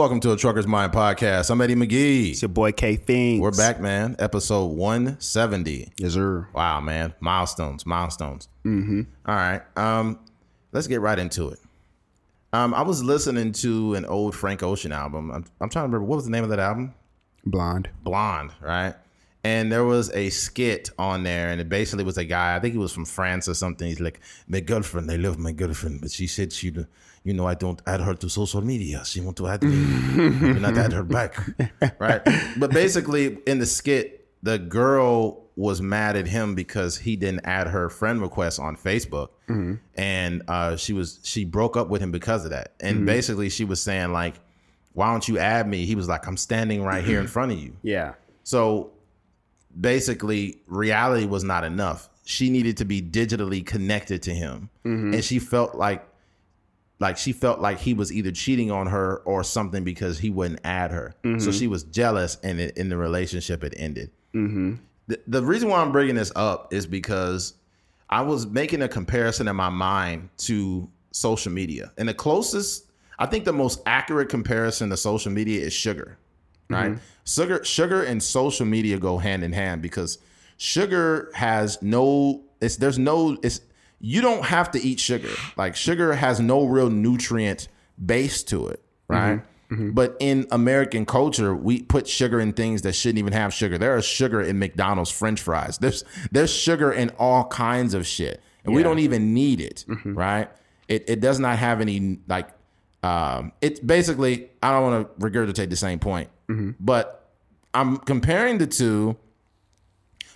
Welcome to a Trucker's Mind podcast. I'm Eddie McGee. It's your boy K Things. We're back, man. Episode 170. Yes, sir. Wow, man. Milestones, milestones. Mm-hmm. All right. Um, let's get right into it. Um, I was listening to an old Frank Ocean album. I'm, I'm trying to remember what was the name of that album? Blonde. Blonde, right? And there was a skit on there, and it basically was a guy. I think he was from France or something. He's like, "My girlfriend, I love my girlfriend, but she said she, you know, I don't add her to social media. She want to add me, but not add her back, right?" But basically, in the skit, the girl was mad at him because he didn't add her friend request on Facebook, mm-hmm. and uh, she was she broke up with him because of that. And mm-hmm. basically, she was saying like, "Why don't you add me?" He was like, "I'm standing right here in front of you." Yeah. So basically, reality was not enough. She needed to be digitally connected to him, mm-hmm. and she felt like, like she felt like he was either cheating on her or something because he wouldn't add her. So mm-hmm. she was jealous, and it, in the relationship, it ended. Mm-hmm. The, the reason why I'm bringing this up is because I was making a comparison in my mind to social media, and the closest, I think, the most accurate comparison to social media is sugar mm-hmm. right? Sugar, sugar, and social media go hand in hand because sugar has no. It's there's no. It's you don't have to eat sugar. Like sugar has no real nutrient base to it, mm-hmm. right? Mm-hmm. But in American culture, we put sugar in things that shouldn't even have sugar. There is sugar in McDonald's French fries. There's there's sugar in all kinds of shit, and we don't even need it, mm-hmm. right? It it does not have any like um, it's basically I don't want to regurgitate the same point, but I'm comparing the two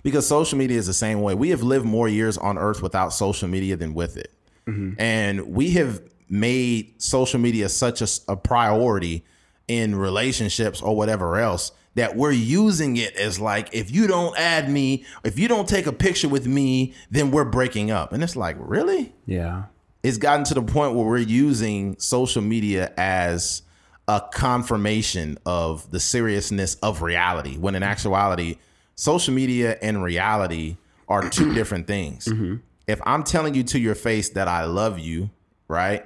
because social media is the same way. We have lived more years on Earth without social media than with it, mm-hmm. and we have made social media such a, a priority in relationships or whatever else that we're using it as like if you don't add me, if you don't take a picture with me, then we're breaking up, and it's like really? Yeah. it's gotten to the point where we're using social media as a confirmation of the seriousness of reality when in mm-hmm. actuality social media and reality are two different things. Mm-hmm. If i'm telling you to your face that i love you right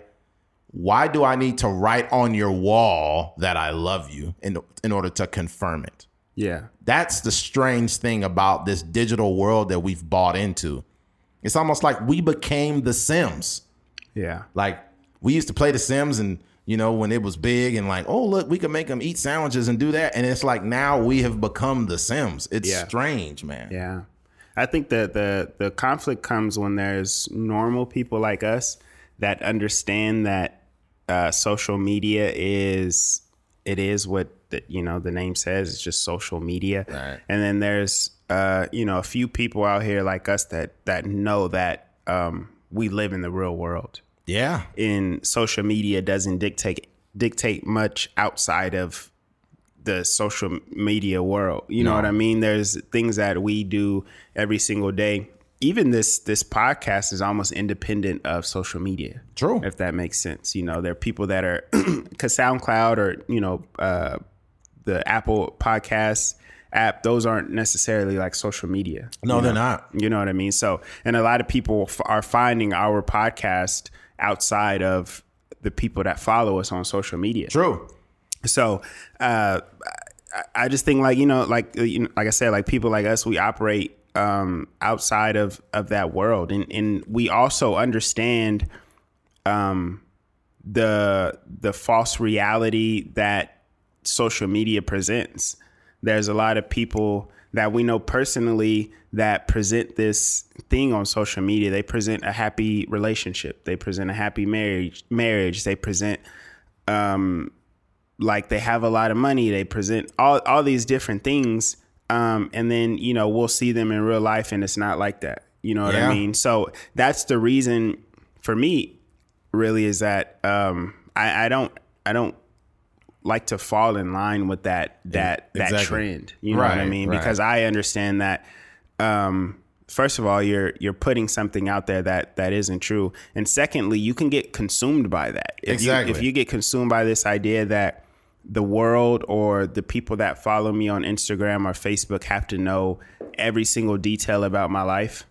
why do i need to write on your wall that i love you in, in order to confirm it? Yeah. that's the strange thing about this digital world that we've bought into. It's almost like we became the sims. Yeah. like we used to play The Sims, and you know when it was big, and like, oh look, we can make them eat sandwiches and do that, and it's like now we have become The Sims. It's Yeah. strange, man. Yeah. I think that the the conflict comes when there's normal people like us that understand that uh, social media is it is what the, you know the name says. It's just social media, Right. and then there's uh, you know a few people out here like us that that know that um, we live in the real world. Yeah, in social media doesn't dictate dictate much outside of the social media world. You know what I mean? There's things that we do every single day. Even this this podcast is almost independent of social media. True. If that makes sense. You know, there are people that are cause SoundCloud or, you know, uh the Apple Podcasts app, those aren't necessarily like social media. no, they're know? not. You know what I mean? So, and a lot of people f- are finding our podcast outside of the people that follow us on social media. True. So, uh, I, I just think like you know, like uh, you know, like I said, like people like us, we operate um, outside of of that world, and and we also understand um, the the false reality that social media presents. There's a lot of people that we know personally that present this thing on social media. They present a happy relationship. They present a happy marriage. Marriage. They present um, like they have a lot of money. They present all all these different things, um, and then you know we'll see them in real life, and it's not like that. You know what Yeah. I mean? So that's the reason for me, really, is that um, I, I don't I don't like to fall in line with that that that trend. You know what I mean? right. Because I understand that. Um, first of all, you're you're putting something out there that that isn't true, and secondly, you can get consumed by that. If Exactly. You, if you get consumed by this idea that the world or the people that follow me on Instagram or Facebook have to know every single detail about my life,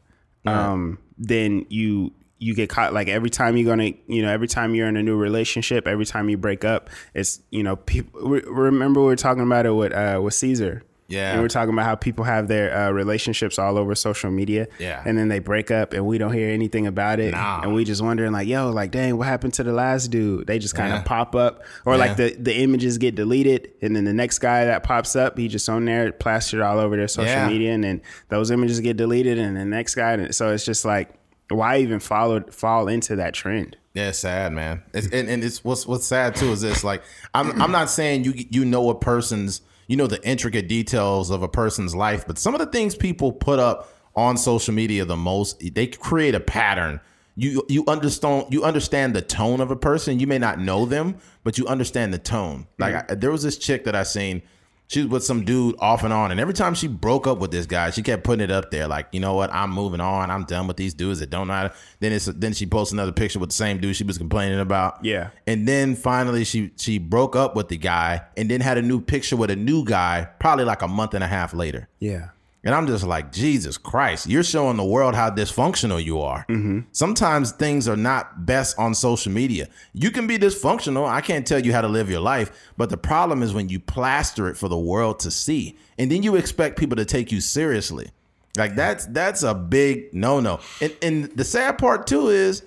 um, then you you get caught like every time you're gonna you know every time you're in a new relationship every time you break up it's you know people remember we were talking about it with uh with caesar Yeah. and we're talking about how people have their uh, relationships all over social media Yeah. and then they break up and we don't hear anything about it Nah. and we just wondering like yo like dang what happened to the last dude they just kind of Yeah. pop up or like the the images get deleted and then the next guy that pops up he just on there plastered all over their social Yeah. media and then those images get deleted and the next guy and so it's just like why even follow fall into that trend Yeah, it's sad, man. It's, and, and it's what's what's sad too is this like I'm I'm not saying you you know a person's you know the intricate details of a person's life, but some of the things people put up on social media the most they create a pattern. You you understand you understand the tone of a person. You may not know them, but you understand the tone. Like mm-hmm. I, there was this chick that I seen. She was with some dude off and on, and every time she broke up with this guy, she kept putting it up there, like, you know what, I'm moving on. I'm done with these dudes that don't know. How to. Then it's then she posts another picture with the same dude she was complaining about. Yeah. and then finally she she broke up with the guy, and then had a new picture with a new guy, probably like a month and a half later. yeah And I'm just like, Jesus Christ, you're showing the world how dysfunctional you are. Mm-hmm. Sometimes things are not best on social media. You can be dysfunctional. I can't tell you how to live your life. But the problem is when you plaster it for the world to see, and then you expect people to take you seriously. Like that's that's a big no no. And and the sad part too is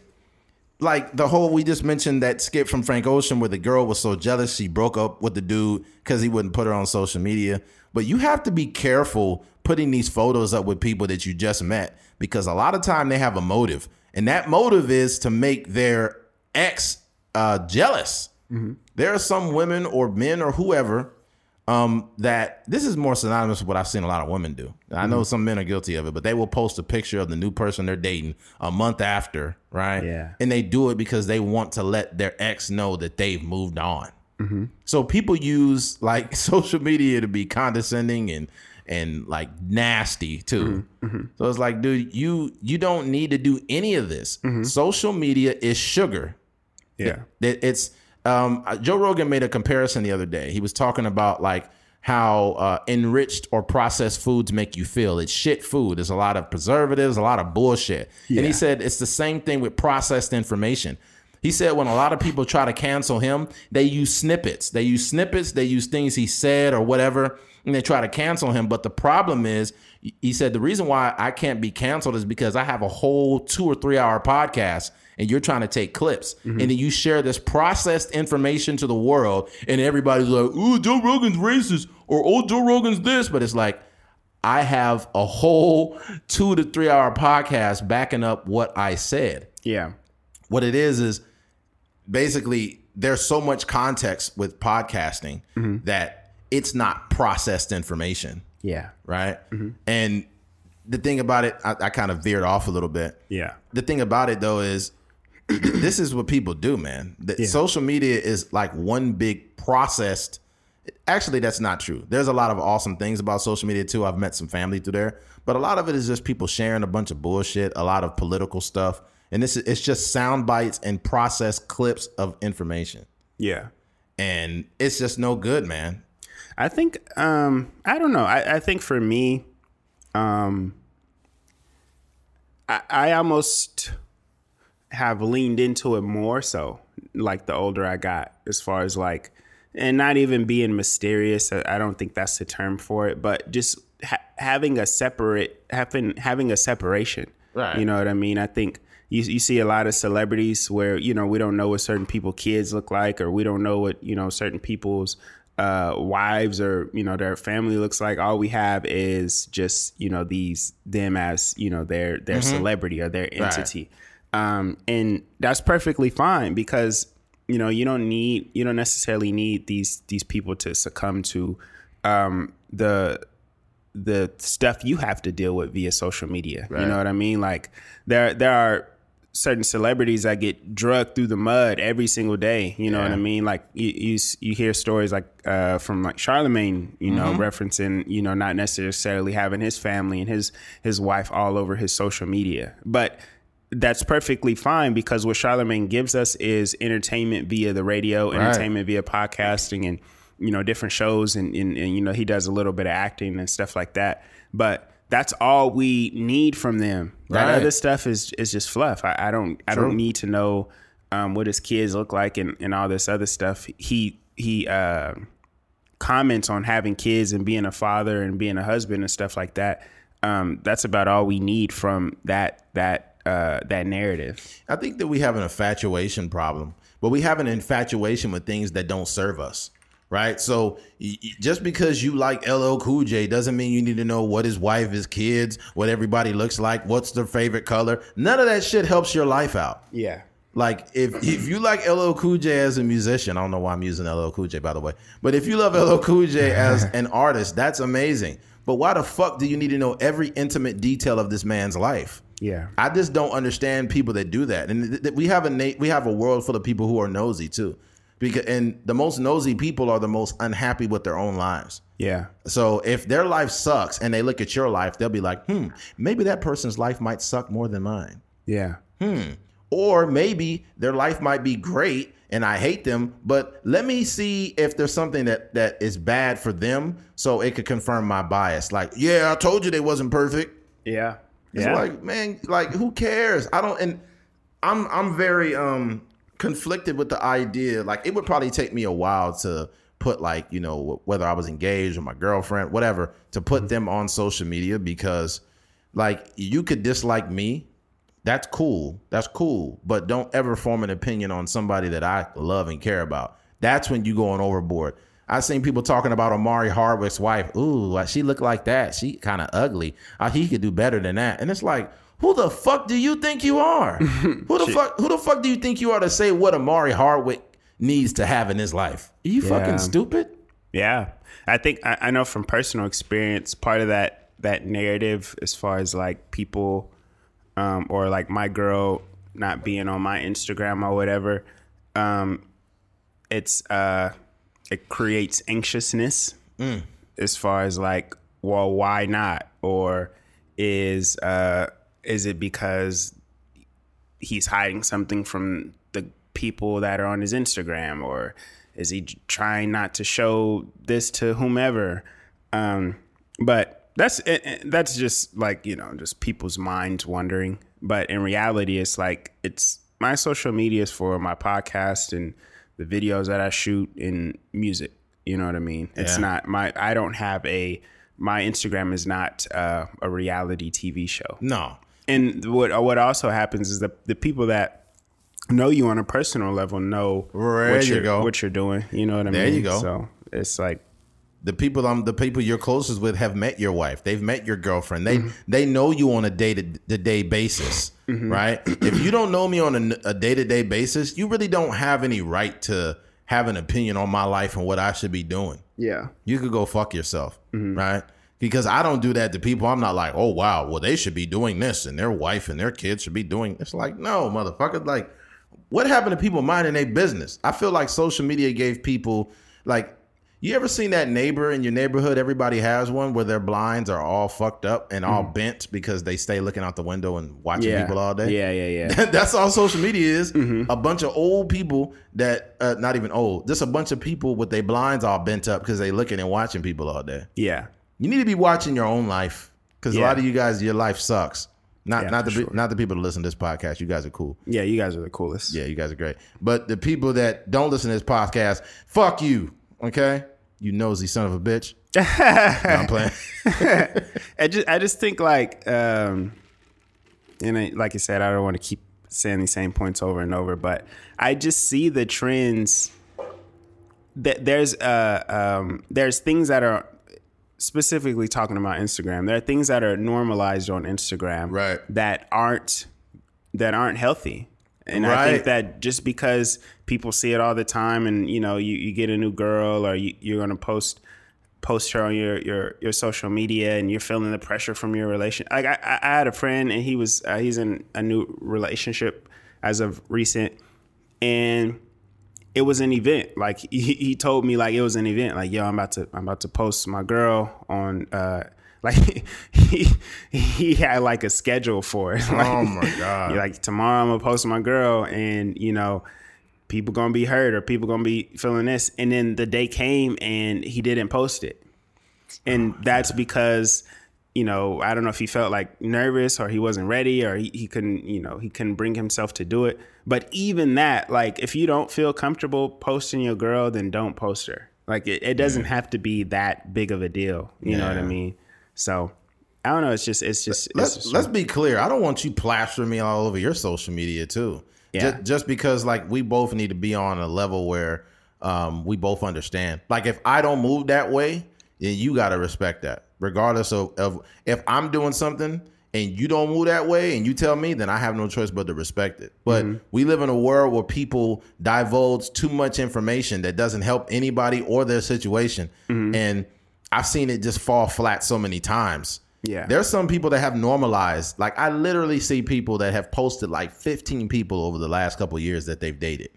like the whole we just mentioned that skip from Frank Ocean where the girl was so jealous she broke up with the dude because he wouldn't put her on social media. But you have to be careful putting these photos up with people that you just met because a lot of time they have a motive, and that motive is to make their ex uh, jealous. There are some women or men or whoever um, that this is more synonymous with what I've seen a lot of women do. I know some men are guilty of it, but they will post a picture of the new person they're dating a month after, right? Yeah. And they do it because they want to let their ex know that they've moved on. So people use like social media to be condescending and and like nasty too. So it's like, dude, you you don't need to do any of this. Social media is sugar. yeah It, it's um, Joe Rogan made a comparison the other day. He was talking about like how uh, enriched or processed foods make you feel. It's shit food. There's a lot of preservatives, a lot of bullshit. And he said it's the same thing with processed information. He said when a lot of people try to cancel him, they use snippets. They use snippets. They use things he said or whatever, and they try to cancel him. But the problem is, he said the reason why I can't be canceled is because I have a whole two or three hour podcast and you're trying to take clips mm-hmm. and then you share this processed information to the world and everybody's like, "Ooh, Joe Rogan's racist," or "Oh, Joe Rogan's this," but it's like I have a whole two to three hour podcast backing up what I said. yeah What it is is basically there's so much context with podcasting mm-hmm. that it's not processed information, yeah right? Mm-hmm. And the thing about it, I, I kind of veered off a little bit yeah the thing about it though is this is what people do, man. The, Social media is like one big processed. Actually, that's not true. There's a lot of awesome things about social media too. I've met some family through there, but a lot of it is just people sharing a bunch of bullshit, a lot of political stuff, and this is it's just sound bites and processed clips of information, yeah and it's just no good, man. I think um I don't know. I, I think for me, um I, I almost have leaned into it more so like the older I got as far as like and not even being mysterious. I, I don't think that's the term for it, but just ha- having a separate having having a separation. Right. You know what I mean? I think you you see a lot of celebrities where you know we don't know what certain people kids look like, or we don't know what you know certain people's uh, wives or you know their family looks like. All we have is just you know these them as you know their their celebrity or their entity, um, and that's perfectly fine because you know you don't need you don't necessarily need these these people to succumb to um, the the stuff you have to deal with via social media. You know what I mean? Like there there are certain celebrities that get drugged through the mud every single day. You know what I mean? Like you you, you hear stories like uh, from like Charlamagne, you know, referencing you know not necessarily having his family and his his wife all over his social media, but that's perfectly fine because what Charlamagne gives us is entertainment via the radio, entertainment via podcasting, and you know different shows, and, and, and you know he does a little bit of acting and stuff like that. But that's all we need from them. That Right. other stuff is is just fluff. I, I don't I True. don't need to know um, what his kids look like and, and all this other stuff. He he uh, comments on having kids and being a father and being a husband and stuff like that. Um, that's about all we need from that that uh, that narrative. I think that we have an infatuation problem, but we have an infatuation with things that don't serve us, right? So just because you like LL Cool J doesn't mean you need to know what his wife, his kids, what everybody looks like, what's their favorite color. None of that shit helps your life out. Yeah. Like if if you like LL Cool J as a musician, I don't know why I'm using LL Cool J by the way, but if you love LL Cool J as an artist, that's amazing. But why the fuck do you need to know every intimate detail of this man's life? Yeah. I just don't understand people that do that. And th- th- we have a na- we have a world full of people who are nosy too. Because and the most nosy people are the most unhappy with their own lives. Yeah. So if their life sucks and they look at your life, they'll be like, "Hmm, maybe that person's life might suck more than mine." Yeah. Hmm. Or maybe their life might be great and I hate them, but let me see if there's something that that is bad for them so it could confirm my bias. Like, yeah, I told you they wasn't perfect. Yeah. It's yeah. like, man, like who cares? I don't and I'm I'm very um conflicted with the idea. Like it would probably take me a while to put like, you know, whether I was engaged or my girlfriend, whatever, to put them on social media because like you could dislike me. That's cool. That's cool. But don't ever form an opinion on somebody that I love and care about. That's when you going overboard. I seen people talking about Omari Hardwick's wife. Ooh, she look like that. She kind of ugly. Uh, he could do better than that. And it's like, who the fuck do you think you are? who the fuck? Who the fuck do you think you are to say what Omari Hardwick needs to have in his life? Are you Yeah. fucking stupid? Yeah, I think I, I know from personal experience, part of that that narrative, as far as like people, um, or like my girl not being on my Instagram or whatever, um, it's uh, it creates anxiousness as far as like, well, why not? Or is uh, is it because he's hiding something from the people that are on his Instagram, or is he trying not to show this to whomever? Um, but that's it, it- that's just like you know, just people's minds wondering. But in reality, it's like it's my social media is for my podcast and the videos that I shoot in music. You know what I mean? It's Yeah. not my. I don't have a. My Instagram is not uh, a reality TV show No. And what what also happens is that the people that know you on a personal level know There what you you're, go. what you're doing. You know what I There mean? you go. So it's like the people um the people you're closest with have met your wife they've met your girlfriend they they know you on a day to day basis right if you don't know me on a day to day basis you really don't have any right to have an opinion on my life and what I should be doing yeah, you could go fuck yourself right because I don't do that to people I'm not like oh wow well they should be doing this and their wife and their kids should be doing it's like no motherfucker like what happened to people minding their business? I feel like social media gave people like you ever seen that neighbor in your neighborhood? Everybody has one where their blinds are all fucked up and all bent because they stay looking out the window and watching yeah, people all day. Yeah, yeah, yeah. That's all social media is. A bunch of old people that uh, not even old, just a bunch of people with their blinds all bent up because they looking and watching people all day. yeah, You need to be watching your own life because a lot of you guys, your life sucks. Not Yeah, not the sure. not the people that listen to this podcast. You guys are cool. yeah. You guys are the coolest. Yeah, you guys are great. But the people that don't listen to this podcast, fuck you. Okay? You nosy son of a bitch. No, I'm playing. I just I just think like um and I, like I said, I don't want to keep saying the same points over and over, but I just see the trends that there's uh um there's things that are specifically talking about Instagram. There are things that are normalized on Instagram Right. that aren't that aren't healthy. And I think that just because people see it all the time and you know you, you get a new girl or you, you're gonna post post her on your, your your social media and you're feeling the pressure from your relation like I, I I had a friend and he was uh, he's in a new relationship as of recent and it was an event. Like he, he told me like it was an event. Like yo i'm about to i'm about to post my girl on uh like he he had like a schedule for it. Like, Oh my God. like tomorrow i'm gonna post my girl and you know people gonna be hurt or people gonna be feeling this. And then the day came and he didn't post it. And that's because you know, I don't know if he felt like nervous or he wasn't ready or he, he couldn't, you know, he couldn't bring himself to do it. But even that, like, if you don't feel comfortable posting your girl, then don't post her. Like, it, it doesn't have to be that big of a deal. You know what I mean? So, I don't know. It's just, it's just, it's let's just let's be clear. I don't want you plastering me all over your social media too. Yeah. Just, just because like we both need to be on a level where um, we both understand. Like if I don't move that way, then you gotta respect that, regardless of, of if I'm doing something and you don't move that way and you tell me, then I have no choice but to respect it. But mm-hmm. we live in a world where people divulge too much information that doesn't help anybody or their situation, mm-hmm. and I've seen it just fall flat so many times. Yeah. There's some people that have normalized. Like I literally see people that have posted like 15 people over the last couple of years that they've dated.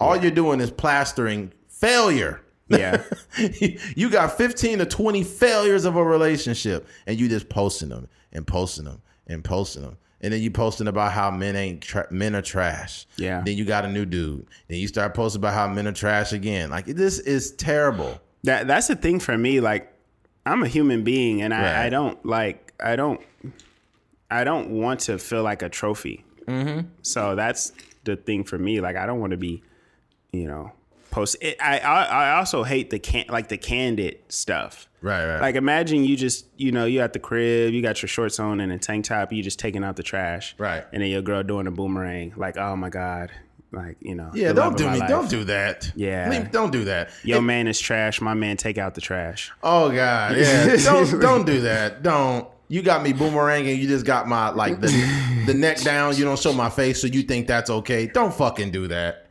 All you're doing is plastering failure. Yeah. you got 15 to 20 failures of a relationship and you just posting them and posting them and posting them. And then you posting about how men ain't tra- men are trash. Yeah. Then you got a new dude. Then you start posting about how men are trash again. Like this is terrible. That that's the thing for me. Like, I'm a human being, and I, Right. I don't like I don't I don't want to feel like a trophy. Mm-hmm. So that's the thing for me. Like, I don't want to be, you know, post. It, I, I I also hate the can like the candid stuff. Right, right. Like, imagine you just you know you at the crib, you got your shorts on and a tank top, you just taking out the trash. Right. And then your girl doing a boomerang. Like, oh my god. Like you know. Yeah, don't do me. life. Don't do that. Yeah. Leave- don't do that. Your It- man is trash. My man take out the trash. Oh God, yeah. don't don't do that. Don't. You got me boomeranging. You just got my like the the neck down. You don't show my face, so you think that's okay. Don't fucking do that.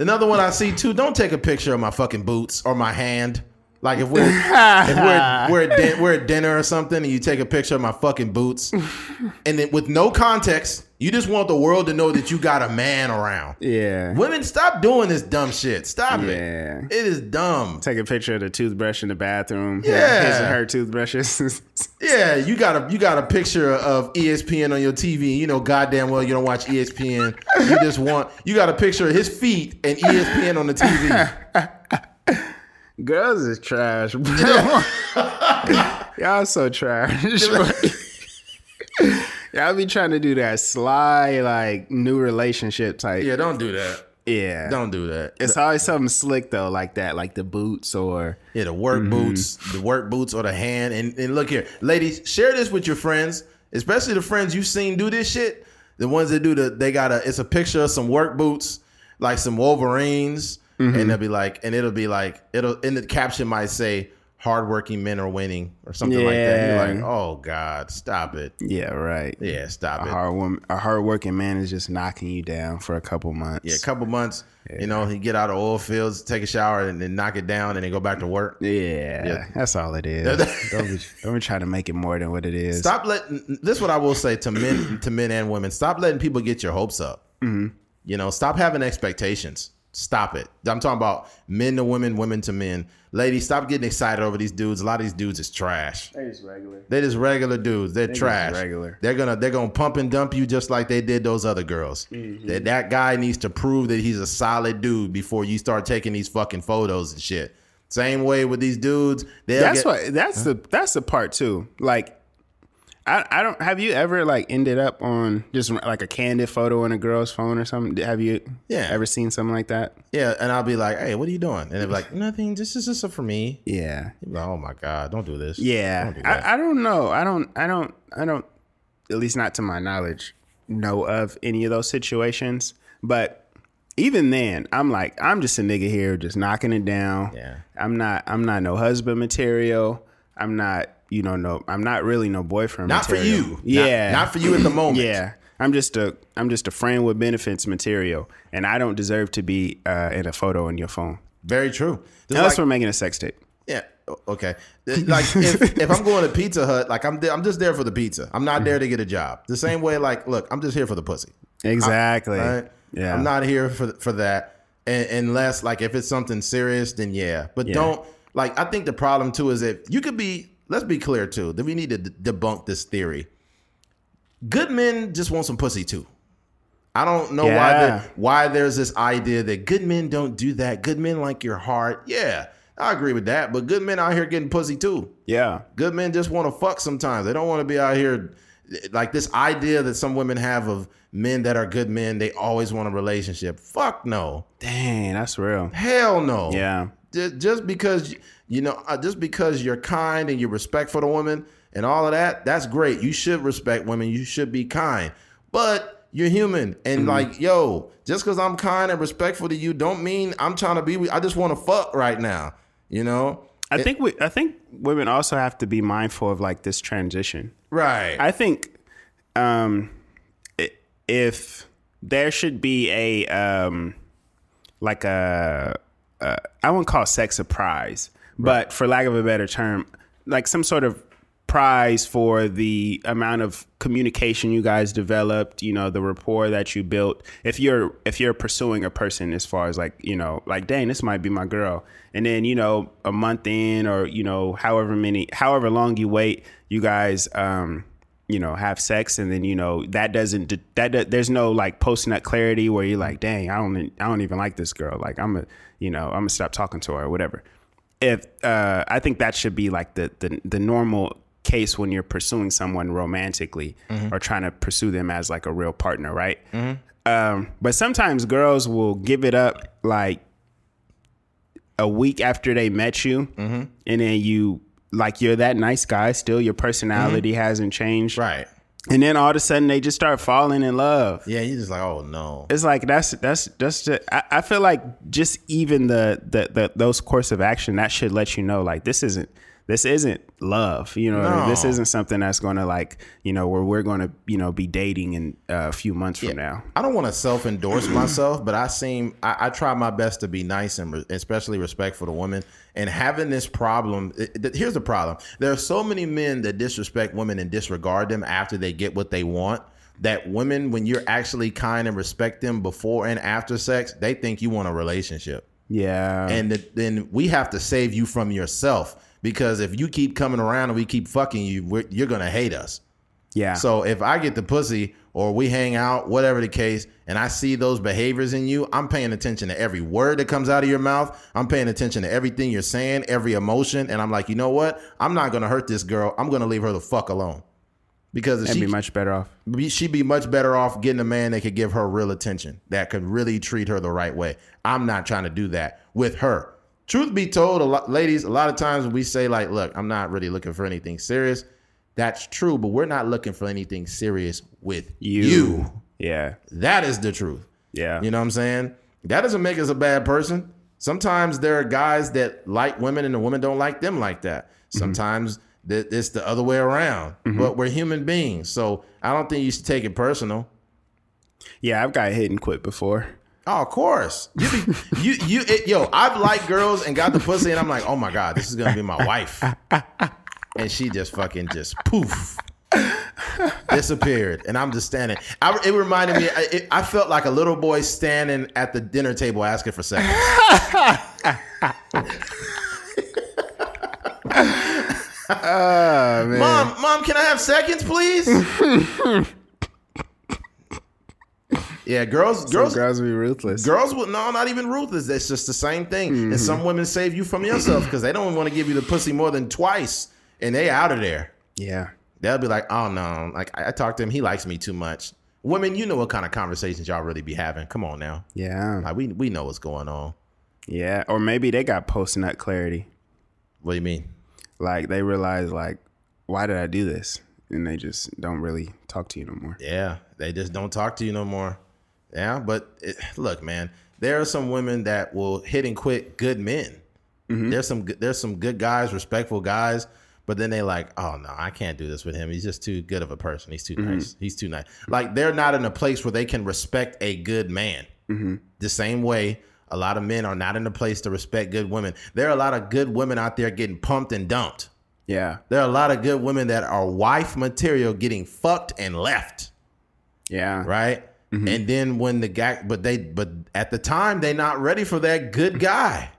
Another one I see too. Don't take a picture of my fucking boots or my hand. Like if we're if we're we're at, din- we're at dinner or something, and you take a picture of my fucking boots, and then with no context, you just want the world to know that you got a man around. Yeah. Women, stop doing this dumb shit. Stop Yeah. it. It is dumb. Take a picture of the toothbrush in the bathroom. Yeah. His and her toothbrushes. Yeah, you got a you got a picture of ESPN on your TV. You know, goddamn well you don't watch ESPN. You just want you got a picture of his feet and ESPN on the TV. Girls is trash, bro. Y'all so trash. Y'all be trying to do that sly, like new relationship type. Yeah, don't do that. Yeah. Don't do that. It's always something slick though, like that, like the boots or Yeah, the work Mm-hmm. boots, the work boots or the hand. And, and look here, ladies, share this with your friends, especially the friends you've seen do this shit. The ones that do the, they got a, it's a picture of some work boots, like some Wolverines, Mm-hmm. and they'll be like, and it'll be like, it'll, in the caption might say, hardworking men are winning or something like that. You're like, oh God, stop it. yeah, right. Yeah, stop A it. hard woman, a hard working man is just knocking you down for a couple months. Yeah, a couple months, you know, he get out of oil fields, take a shower, and then knock it down, and then go back to work. Yeah, Yeah. that's all it is. don't be don't be trying to make it more than what it is. Stop letting. This is what I will say to men, to men and women. Stop letting people get your hopes up. Mm-hmm. You know, stop having expectations. Stop it. I'm talking about men to women, women to men. Ladies, stop getting excited over these dudes. A lot of these dudes is trash. They just regular. They're just regular dudes. They're just trash. regular. They're gonna they're gonna pump and dump you just like they did those other girls. Mm-hmm. That that guy needs to prove that he's a solid dude before you start taking these fucking photos and shit. Same way with these dudes. That's get, what that's the that's the part too. Like I, I don't have you ever like ended up on just like a candid photo on a girl's phone or something? Have you Yeah. ever seen something like that? Yeah, and I'll be like, "Hey, what are you doing?" And they're like, "Nothing. This is just for me." Yeah. Like, oh my god, don't do this. Yeah. Don't do. I, I don't know. I don't I don't I don't at least not to my knowledge know of any of those situations. But even then, I'm like, I'm just a nigga here just knocking it down. Yeah. I'm not I'm not no husband material. I'm not, you know, no I'm not really no boyfriend not for you. Yeah. not, for you at the moment. Yeah. I'm just a I'm just a friend with benefits material, and I don't deserve to be uh, in a photo on your phone. very true. Unless like- we're making a sex tape. yeah, okay. Like if, if I'm going to Pizza Hut, like I'm there, I'm just there for the pizza. I'm not there to get a job. The same way, like, look, I'm just here for the pussy. Exactly. Right? Yeah. I'm not here for for that. And, unless like if it's something serious, then yeah. But Yeah. don't like. I think the problem too is that you could be. Let's be clear too. That we need to d- debunk this theory. Good men just want some pussy too. I don't know why Yeah. there, why there's this idea that good men don't do that. Good men like your heart. Yeah, I agree with that. But good men out here getting pussy too. Yeah. Good men just want to fuck sometimes. They don't want to be out here like this idea that some women have of men that are good men. They always want a relationship. Fuck no. Dang, that's real. Hell no. Yeah. Just, just because you know, uh, just because you're kind and you respect for the woman and all of that, that's great. You should respect women. You should be kind. But you're human, and Mm-hmm. like, yo, just because I'm kind and respectful to you, don't mean I'm trying to be. I just want to fuck right now. You know. I think we I think women also have to be mindful of like this transition. Right. I think um if there should be a um like a, a I wouldn't call sex a prize, but for lack of a better term, like some sort of prize for the amount of communication you guys developed, you know, the rapport that you built. If you're if you're pursuing a person as far as like, you know, like dang, this might be my girl. And then, you know, a month in or, you know, however many however long you wait, you guys um you know have sex and then you know that doesn't that, that there's no like post nut clarity where you're like dang i don't i don't even like this girl. Like i'm a you know i'm gonna stop talking to her or whatever. If uh i think that should be like the the, the normal case when you're pursuing someone romantically or trying to pursue them as like a real partner right? Um but sometimes girls will give it up like a week after they met you and then you like you're that nice guy still your mm-hmm. personality hasn't changed right. and then all of a sudden they just start falling in love Yeah. You're just like, oh no. it's like that's that's that's just, I, I feel like just even the, the the those course of action that should let you know like this isn't this isn't love you know No. this isn't something that's going to like you know where we're going to you know be dating in uh, a few months from now I don't want to self endorse myself, but I seem I, I try my best to be nice and re- especially respectful to women. And having this problem, it- it- here's the problem: there are so many men that disrespect women and disregard them after they get what they want. That women, when you're actually kind and respect them before and after sex, they think you want a relationship, yeah and th- then we have to save you from yourself because if you keep coming around and we keep fucking you, we're, you're gonna hate us. yeah So if I get the pussy or we hang out, whatever the case, and I see those behaviors in you, I'm paying attention to every word that comes out of your mouth. I'm paying attention to everything you're saying, every emotion, and I'm like, you know what? I'm not gonna hurt this girl. I'm gonna leave her the fuck alone. Because if that'd she be much better off she'd be much better off getting a man that could give her real attention, that could really treat her the right way. I'm not trying to do that with her. Truth be told, a lot, ladies, a lot of times we say like, "Look, I'm not really looking for anything serious." That's true, but we're not looking for anything serious with you, you. yeah That is the truth. yeah You know what I'm saying? That doesn't make us a bad person. Sometimes there are guys that like women and the women don't like them like that. Mm-hmm. Sometimes th- it's the other way around. Mm-hmm. But we're human beings. So I don't think you should take it personal. yeah i've got hit and quit before Oh, of course. You be, you you it, yo, I've liked girls and got the pussy and I'm like, "Oh my god, this is going to be my wife." And she just fucking just poof. disappeared and i'm just standing I, it reminded me I, it, I felt like a little boy standing at the dinner table asking for seconds oh ah, man Mom, mom, can I have seconds, please? yeah, girls, girls, girls be ruthless girls will no, not even ruthless. It's just the same thing. Mm-hmm. And some women save you from yourself because they don't want to give you the pussy more than twice, and they out of there. yeah They'll be like, "Oh no, like I, I talked to him, he likes me too much." Women, you know what kind of conversations y'all really be having. Come on now, yeah like we we know what's going on. yeah or maybe they got post nut clarity What do you mean? like they realize like why did i do this and they just don't really talk to you no more Yeah, they just don't talk to you no more. Yeah, but it, look, man, there are some women that will hit and quit good men. Mm-hmm. There's some there's some good guys, respectful guys, but then they like, oh no, I can't do this with him. He's just too good of a person. He's too mm-hmm. nice. He's too nice. Like they're not in a place where they can respect a good man. Mm-hmm. The same way a lot of men are not in a place to respect good women. There are a lot of good women out there getting pumped and dumped. yeah There are a lot of good women that are wife material getting fucked and left yeah right? Mm-hmm. And then when the guy, but they, but at the time they not ready for that good guy.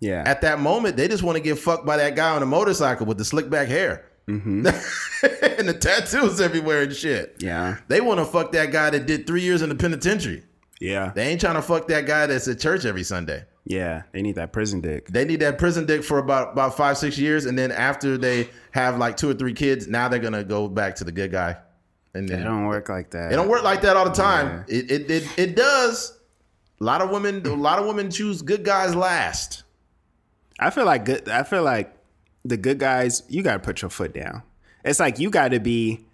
yeah At that moment, they just want to get fucked by that guy on a motorcycle with the slick back hair mm-hmm. and the tattoos everywhere and shit. yeah They want to fuck that guy that did three years in the penitentiary. yeah They ain't trying to fuck that guy that's at church every Sunday. Yeah, they need that prison dick. They need that prison dick for about about five six years, and then after they have like two or three kids, now they're gonna go back to the good guy. And It don't work like that. it don't work like that all the time. It, it it it does. A lot of women, a lot of women choose good guys last. I feel like good. I feel like the good guys. You got to put your foot down. It's like you got to be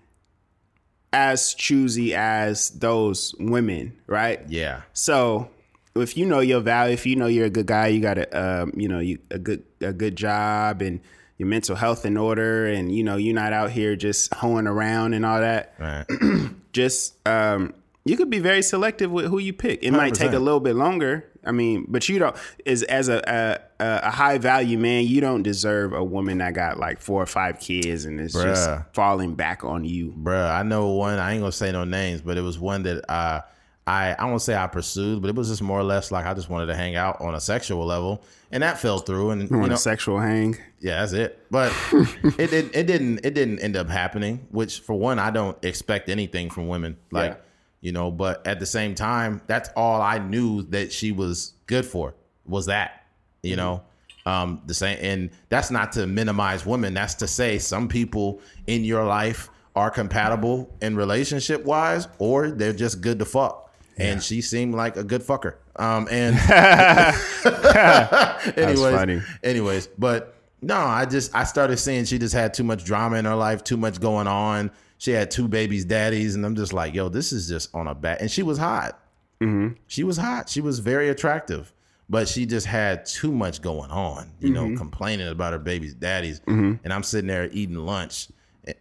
as choosy as those women, right? Yeah, So if you know your value, if you know you're a good guy, you got a um, you know you, a good a good job and your mental health in order, and you know you're not out here just hoeing around and all that. right. Just um, you could be very selective with who you pick. It might take a little bit longer. I mean, but you don't is as a, a a high value man, you don't deserve a woman that got like four or five kids and is just falling back on you. Bruh, I know one. I ain't gonna say no names, but it was one that uh, I I won't say I pursued, but it was just more or less like I just wanted to hang out on a sexual level, and that fell through. And you On know, a sexual hang. yeah, that's it. But it, it it didn't it didn't end up happening. Which for one, I don't expect anything from women. Like Yeah. you know, but at the same time, that's all I knew that she was good for was that. You know. Um, the same, and that's not to minimize women. That's to say, some people in your life are compatible in relationship wise, or they're just good to fuck. And she seemed like a good fucker. Um, and anyways, funny. anyways, but no, I just I started seeing she just had too much drama in her life, too much going on. She had two babies, daddies, and I'm just like, yo, this is just on a bat. And she was hot. Mm-hmm. She was hot. She was very attractive, but she just had too much going on. You know, mm-hmm. complaining about her baby's daddies, mm-hmm. and I'm sitting there eating lunch.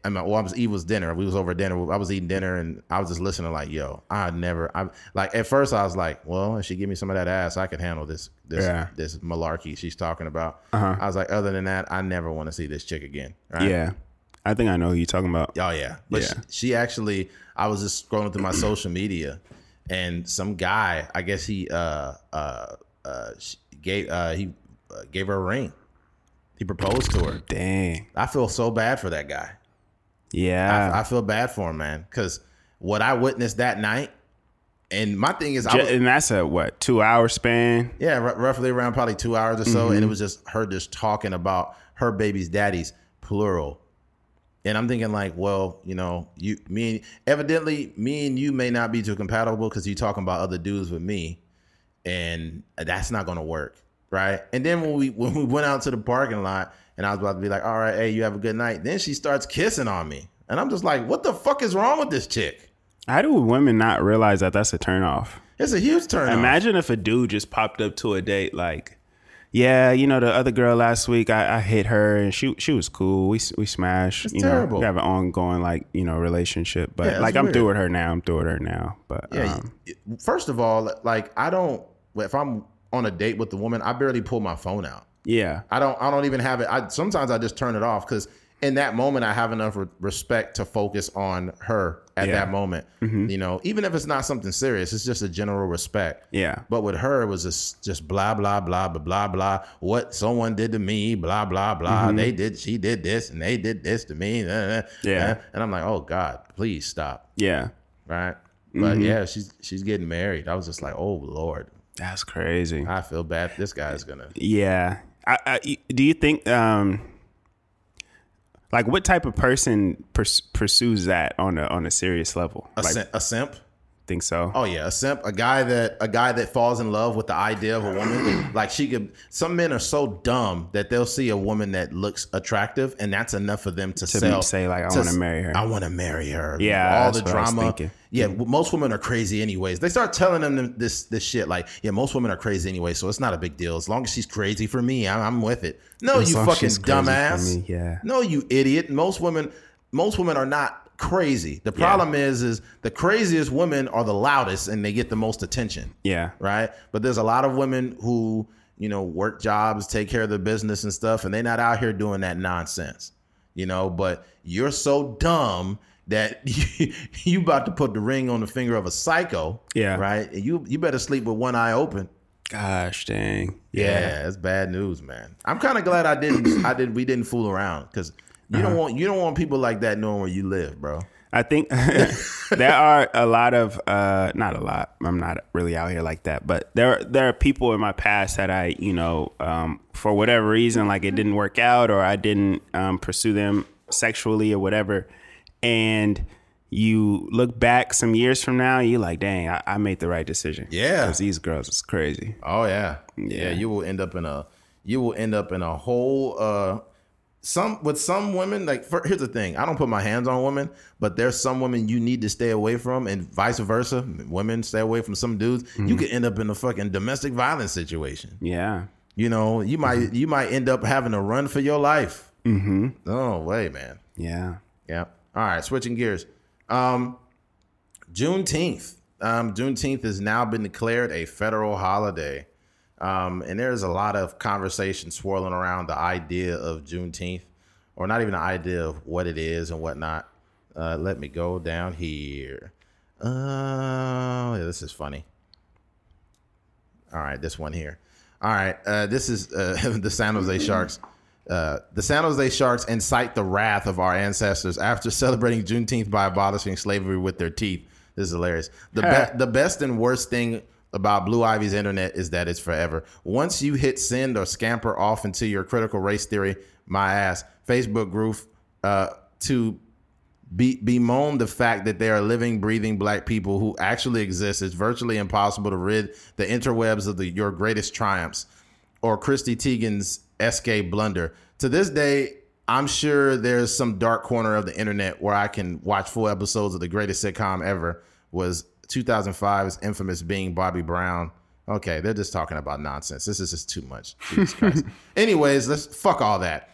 I mean, well, I was it was dinner. We was over dinner. I was eating dinner, and I was just listening. Like, yo, I never. I like at first I was like, well, if she give me some of that ass, I could handle this. This Yeah. this malarkey she's talking about. I was like, other than that, I never want to see this chick again. Right? Yeah, I think I know who you're talking about. Oh yeah, but Yeah. She, she actually, I was just scrolling through my social media, and some guy, I guess he uh uh uh gave uh he uh, gave her a ring. He proposed to her. Dang. I feel so bad for that guy. Yeah. I, I feel bad for him, man, because what I witnessed that night, and my thing is, I was, and that's a what two hour span? yeah, r- roughly around probably two hours or so, Mm-hmm. and it was just her just talking about her baby's daddies, plural. And I'm thinking like, well, you know, you, me, and, evidently, me and you may not be too compatible because you're talking about other dudes with me, and that's not gonna work, right? And then when we when we went out to the parking lot, and I was about to be like, all right, hey, you have a good night. Then she starts kissing on me, and I'm just like, what the fuck is wrong with this chick? How do women not realize that that's a turn off? It's a huge turn. Imagine if a dude just popped up to a date like, yeah, you know, the other girl last week, I, I hit her and she she was cool. We we smashed. you terrible. know, we have an ongoing like you know relationship. But Yeah, it's like I'm weird. through with her now. I'm through with her now. But Yeah. um, First of all, like I don't. If I'm on a date with the woman, I barely pull my phone out. Yeah, I don't. I don't even have it. I sometimes I just turn it off because in that moment I have enough re- respect to focus on her at Yeah. that moment. Mm-hmm. You know, even if it's not something serious, it's just a general respect. yeah, But with her, it was just just blah blah blah blah blah blah. What someone did to me, blah blah blah. Mm-hmm. They did, she did this, and they did this to me. Yeah. and I'm like, oh God, please stop yeah. right? But mm-hmm. yeah, she's she's getting married. I was just like, oh Lord, That's crazy. I feel bad. This guy's gonna. Yeah. I, I, do you think, um, like, what type of person purs- pursues that on a on a serious level? A, like, a simp? Think so? Oh yeah, a simp. A guy that a guy that falls in love with the idea of a woman. like she could. Some men are so dumb that they'll see a woman that looks attractive, and that's enough for them to, sell. say, like, I wanna marry her. I want to marry her. Yeah, all the what I was drama. Yeah, most women are crazy anyways. They start telling them this this shit like, yeah, most women are crazy anyway, so it's not a big deal. As long as she's crazy for me, I'm, I'm with it. No, As you fucking she's crazy for dumbass. yeah. No, you idiot. Most women, most women are not crazy. The problem is, is the craziest women are the loudest and they get the most attention. Yeah. Right. But there's a lot of women who, you know, work jobs, take care of the business and stuff, and they're not out here doing that nonsense. You know, but you're so dumb that you, you about to put the ring on the finger of a psycho. Yeah. Right. And you you better sleep with one eye open. Gosh dang. Yeah, it's bad news, man. I'm kind of glad I didn't. I did. We didn't fool around because you Uh-huh. don't want you don't want people like that knowing where you live, bro. I think there are a lot of uh, not a lot. I'm not really out here like that, but there there are people in my past that I you know um, for whatever reason like it didn't work out or I didn't um, pursue them sexually or whatever, and you look back some years from now, you're like, dang, I, I made the right decision. Yeah. because these girls is crazy. Oh yeah. yeah, Yeah. You will end up in a you will end up in a whole uh some with some women like for, here's the thing i don't put my hands on women but there's some women you need to stay away from and vice versa women stay away from some dudes you could end up in a fucking domestic violence situation Yeah, you know you might you might end up having to run for your life mm-hmm. oh way man yeah. yeah. All right, switching gears. Um, Juneteenth. Um, Juneteenth has now been declared a federal holiday. Um, and there's a lot of conversation swirling around the idea of Juneteenth, or not even the idea of what it is and whatnot. Uh, let me go down here. Uh, yeah, this is funny. All right, this one here. All right, uh, this is uh, the San Jose Sharks. Uh, the San Jose Sharks incite the wrath of our ancestors after celebrating Juneteenth by abolishing slavery with their teeth. This is hilarious. The be- the best and worst thing about Blue Ivy's internet is that it's forever. Once you hit send or scamper off into your critical race theory, my ass, Facebook group uh, to be, bemoan the fact that there are living, breathing black people who actually exist. It's virtually impossible to rid the interwebs of the, your greatest triumphs or Chrissy Teigen's SK blunder. To this day, I'm sure there's some dark corner of the internet where I can watch full episodes of the greatest sitcom ever. Was 2005's infamous being Bobby Brown. Okay, they're just talking about nonsense. This is just too much. Jesus Christ. Anyways, let's fuck all that.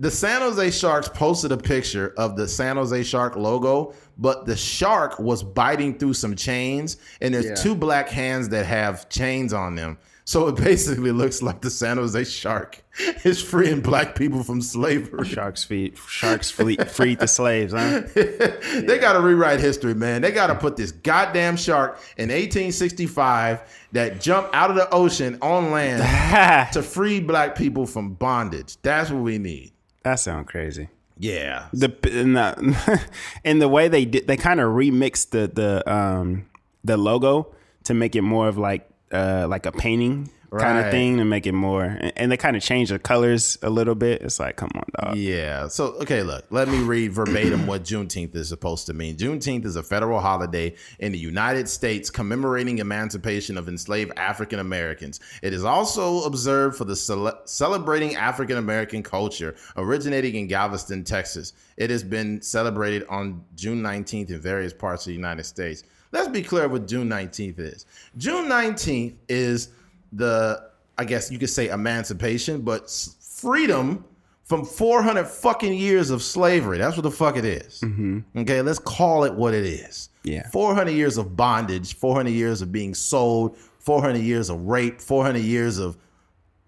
The San Jose Sharks posted a picture of the San Jose Shark logo, but the shark was biting through some chains, and there's Yeah. two black hands that have chains on them. So it basically looks like the San Jose Shark is freeing black people from slavery. Sharks feet, sharks fleet, freed the slaves, huh? They got to rewrite history, man. They got to put this goddamn shark in 1865 that jumped out of the ocean on land to free black people from bondage. That's what we need. that sounds crazy. Yeah. The in the in the way they did, they kind of remixed the the um the logo to make it more of like uh like a painting kind of thing to make it more, and and they kind of change the colors a little bit. It's like, come on, dog. Yeah. So, okay, look, let me read verbatim what Juneteenth is supposed to mean. Juneteenth is a federal holiday in the United States commemorating emancipation of enslaved African Americans. It is also observed for the cele- celebrating African American culture originating in Galveston, Texas. It has been celebrated on June 19th in various parts of the United States. Let's be clear what June 19th is. June 19th is the, I guess you could say emancipation, but freedom from 400 fucking years of slavery. That's what the fuck it is. Mm-hmm. Okay, let's call it what it is. Yeah. 400 years of bondage, 400 years of being sold, 400 years of rape, 400 years of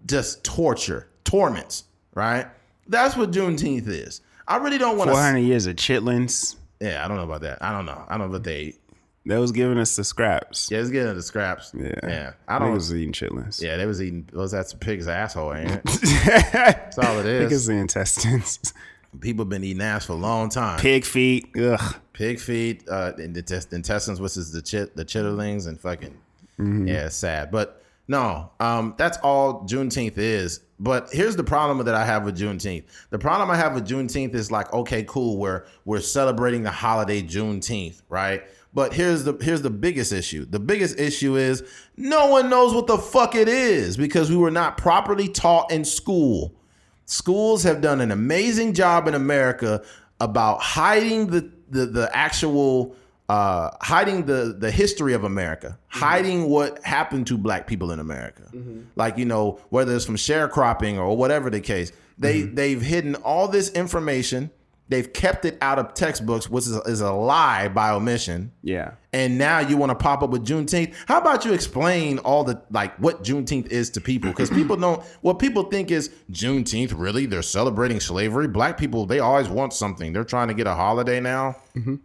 just torture, torments, right? That's what Juneteenth is. I really don't want Four to. hundred years of chitlins. Yeah, I don't know about that. I don't know. I don't know what they. They was giving us the scraps. Yeah, let's get into the scraps. Yeah, Yeah. I don't. Niggas was eating chitlins. yeah, they was eating. Was that some pig's asshole? Ain't it? That's all it is. the intestines. People been eating ass for a long time. Pig feet. Ugh. pig feet, uh, and the intestines, which is the chit, the chitterlings, and fucking yeah, it's sad. But no, um, that's all Juneteenth is. But here's the problem that I have with Juneteenth. The problem I have with Juneteenth is like, okay, cool, we're we're celebrating the holiday Juneteenth, right? But here's the here's the biggest issue. The biggest issue is no one knows what the fuck it is because we were not properly taught in school. Schools have done an amazing job in America about hiding the the, the actual uh, hiding the the history of America, mm-hmm. hiding what happened to Black people in America. Mm-hmm. Like you know, whether it's from sharecropping or whatever the case, they mm-hmm. they've hidden all this information. They've kept it out of textbooks, which is, is a lie by omission Yeah. and now you want to pop up with Juneteenth. How about you explain all the like what Juneteenth is to people? Because people don't. What people think is Juneteenth. Really, they're celebrating slavery. Black people, they always want something. They're trying to get a holiday now. Mm-hmm.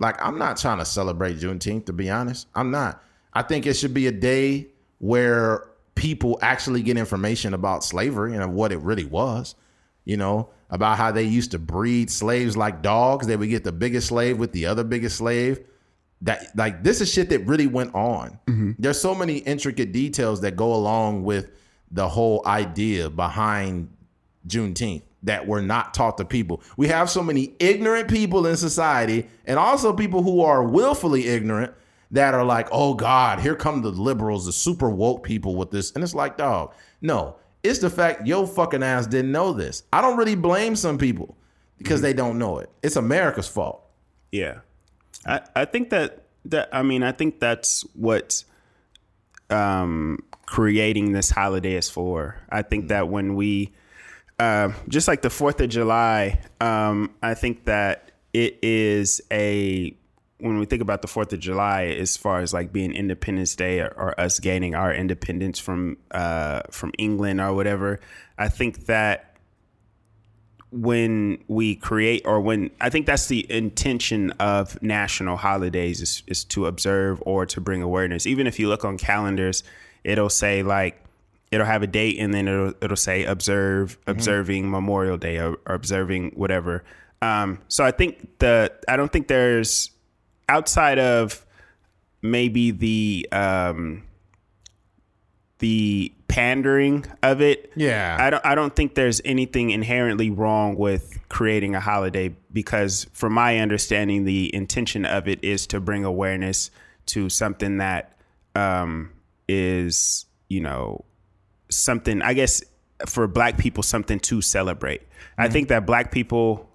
Like I'm not trying to celebrate Juneteenth. To be honest, I'm not. I think it should be a day where people actually get information about slavery and what it really was. you know, about how they used to breed slaves like dogs. They would get the biggest slave with the other biggest slave. That like this is shit that really went on. Mm-hmm. There's so many intricate details that go along with the whole idea behind Juneteenth that were not taught to people. We have so many ignorant people in society, and also people who are willfully ignorant that are like, "Oh God, here come the liberals, the super woke people with this," and it's like, dog, no, it's the fact your fucking ass didn't know this. I don't really blame some people because they don't know it. It's America's fault. Yeah, I I think that that I mean I think that's what um, creating this holiday is for. I think that when we uh, just like the Fourth of July, um, I think that it is a when we think about the Fourth of July, as far as like being Independence Day or, or us gaining our independence from uh, from England or whatever, I think that when we create or when I think that's the intention of national holidays is, is to observe or to bring awareness. Even if you look on calendars, it'll say like it'll have a date and then it'll it'll say observe observing Memorial Day or, or observing whatever. Um, so I think the I don't think there's outside of maybe the um, the pandering of it. Yeah. I don't I don't think there's anything inherently wrong with creating a holiday because from my understanding the intention of it is to bring awareness to something that um, is, you know, something I guess for black people something to celebrate. I think that black people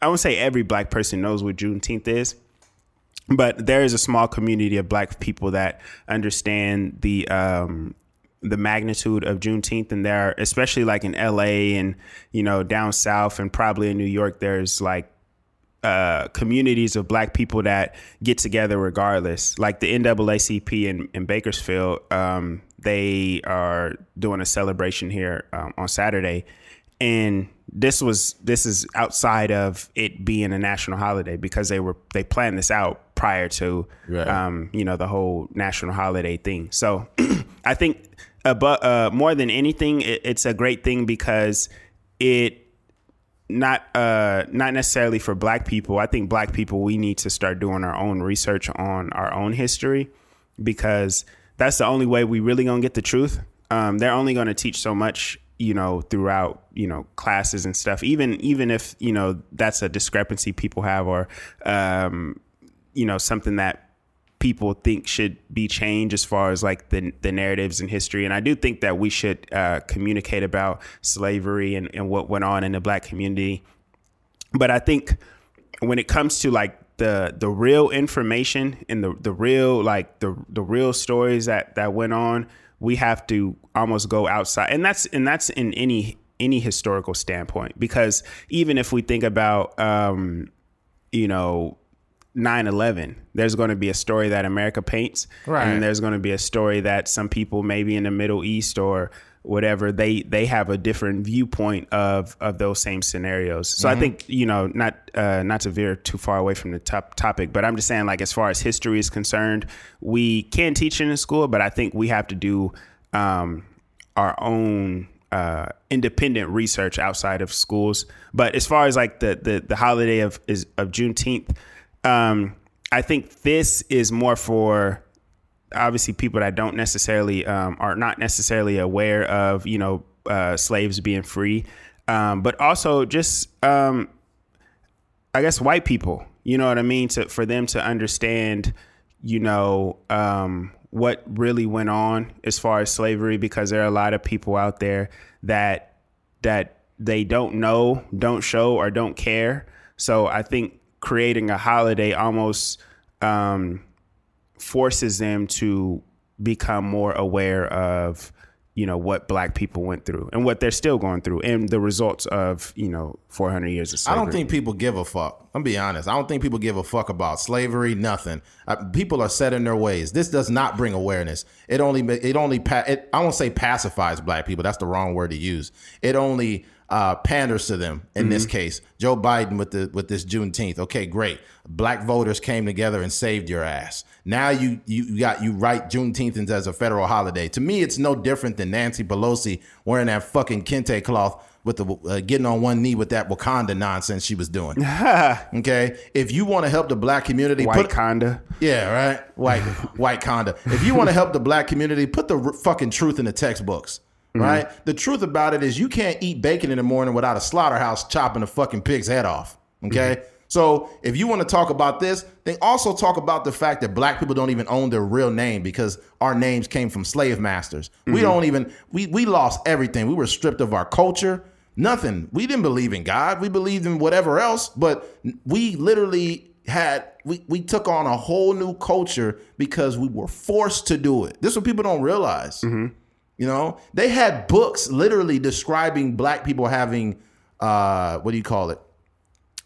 I won't say every black person knows what Juneteenth is, but there is a small community of black people that understand the um, the magnitude of Juneteenth, and there, are, especially like in L.A. and you know down south, and probably in New York, there's like uh, communities of black people that get together regardless. Like the NAACP in, in Bakersfield, um, they are doing a celebration here um, on Saturday, and this was this is outside of it being a national holiday because they were they planned this out prior to Right. um, you know the whole national holiday thing. So I think about uh, more than anything, it, it's a great thing because it not uh not necessarily for black people. I think black people we need to start doing our own research on our own history because that's the only way we really gonna get the truth. Um, they're only gonna teach so much, you know, throughout you know classes and stuff. Even even if you know that's a discrepancy people have or um, you know something that people think should be changed as far as like the the narratives and history. And I do think that we should uh, communicate about slavery and, and what went on in the black community. But I think when it comes to like the the real information and the the real like the the real stories that that went on, we have to almost go outside. And that's and that's in any any historical standpoint because even if we think about um you know 9-11 there's going to be a story that america paints Right. and there's going to be a story that some people maybe in the middle east or whatever they they have a different viewpoint of of those same scenarios so i think you know not uh not to veer too far away from the top topic but i'm just saying like as far as history is concerned we can teach it in school but i think we have to do um our own uh, independent research outside of schools. But as far as like the the, the holiday of is of Juneteenth, um, I think this is more for obviously people that don't necessarily um, are not necessarily aware of you know uh, slaves being free, um, but also just um, I guess white people. You know what I mean? To for them to understand, you know, um, what really went on as far as slavery, because there are a lot of people out there that that they don't know, don't show, or don't care. So I think creating a holiday almost um, forces them to become more aware of you know what black people went through and what they're still going through and the results of you know 400 years of slavery. I don't think people give a fuck. I'm be honest. I don't think people give a fuck about slavery. Nothing. Uh, people are set in their ways. This does not bring awareness. It only it only it, I won't say pacifies black people. That's the wrong word to use. It only uh, panders to them in mm-hmm. this case. Joe Biden with the with this Juneteenth. Okay, great. Black voters came together and saved your ass. Now you you got you write Juneteenth as a federal holiday. To me, it's no different than Nancy Pelosi wearing that fucking kente cloth with the uh, getting on one knee with that Wakanda nonsense she was doing. okay, if you want to help the black community, white put, Conda, yeah, right, white white Conda. If you want to help the black community, put the fucking truth in the textbooks. Mm-hmm. Right. The truth about it is, you can't eat bacon in the morning without a slaughterhouse chopping a fucking pig's head off. Okay. Mm-hmm. So if you want to talk about this, then also talk about the fact that black people don't even own their real name because our names came from slave masters. Mm-hmm. We don't even we we lost everything. We were stripped of our culture. Nothing. We didn't believe in God. We believed in whatever else, but we literally had we we took on a whole new culture because we were forced to do it. This is what people don't realize. Mm-hmm. You know, they had books literally describing black people having uh what do you call it?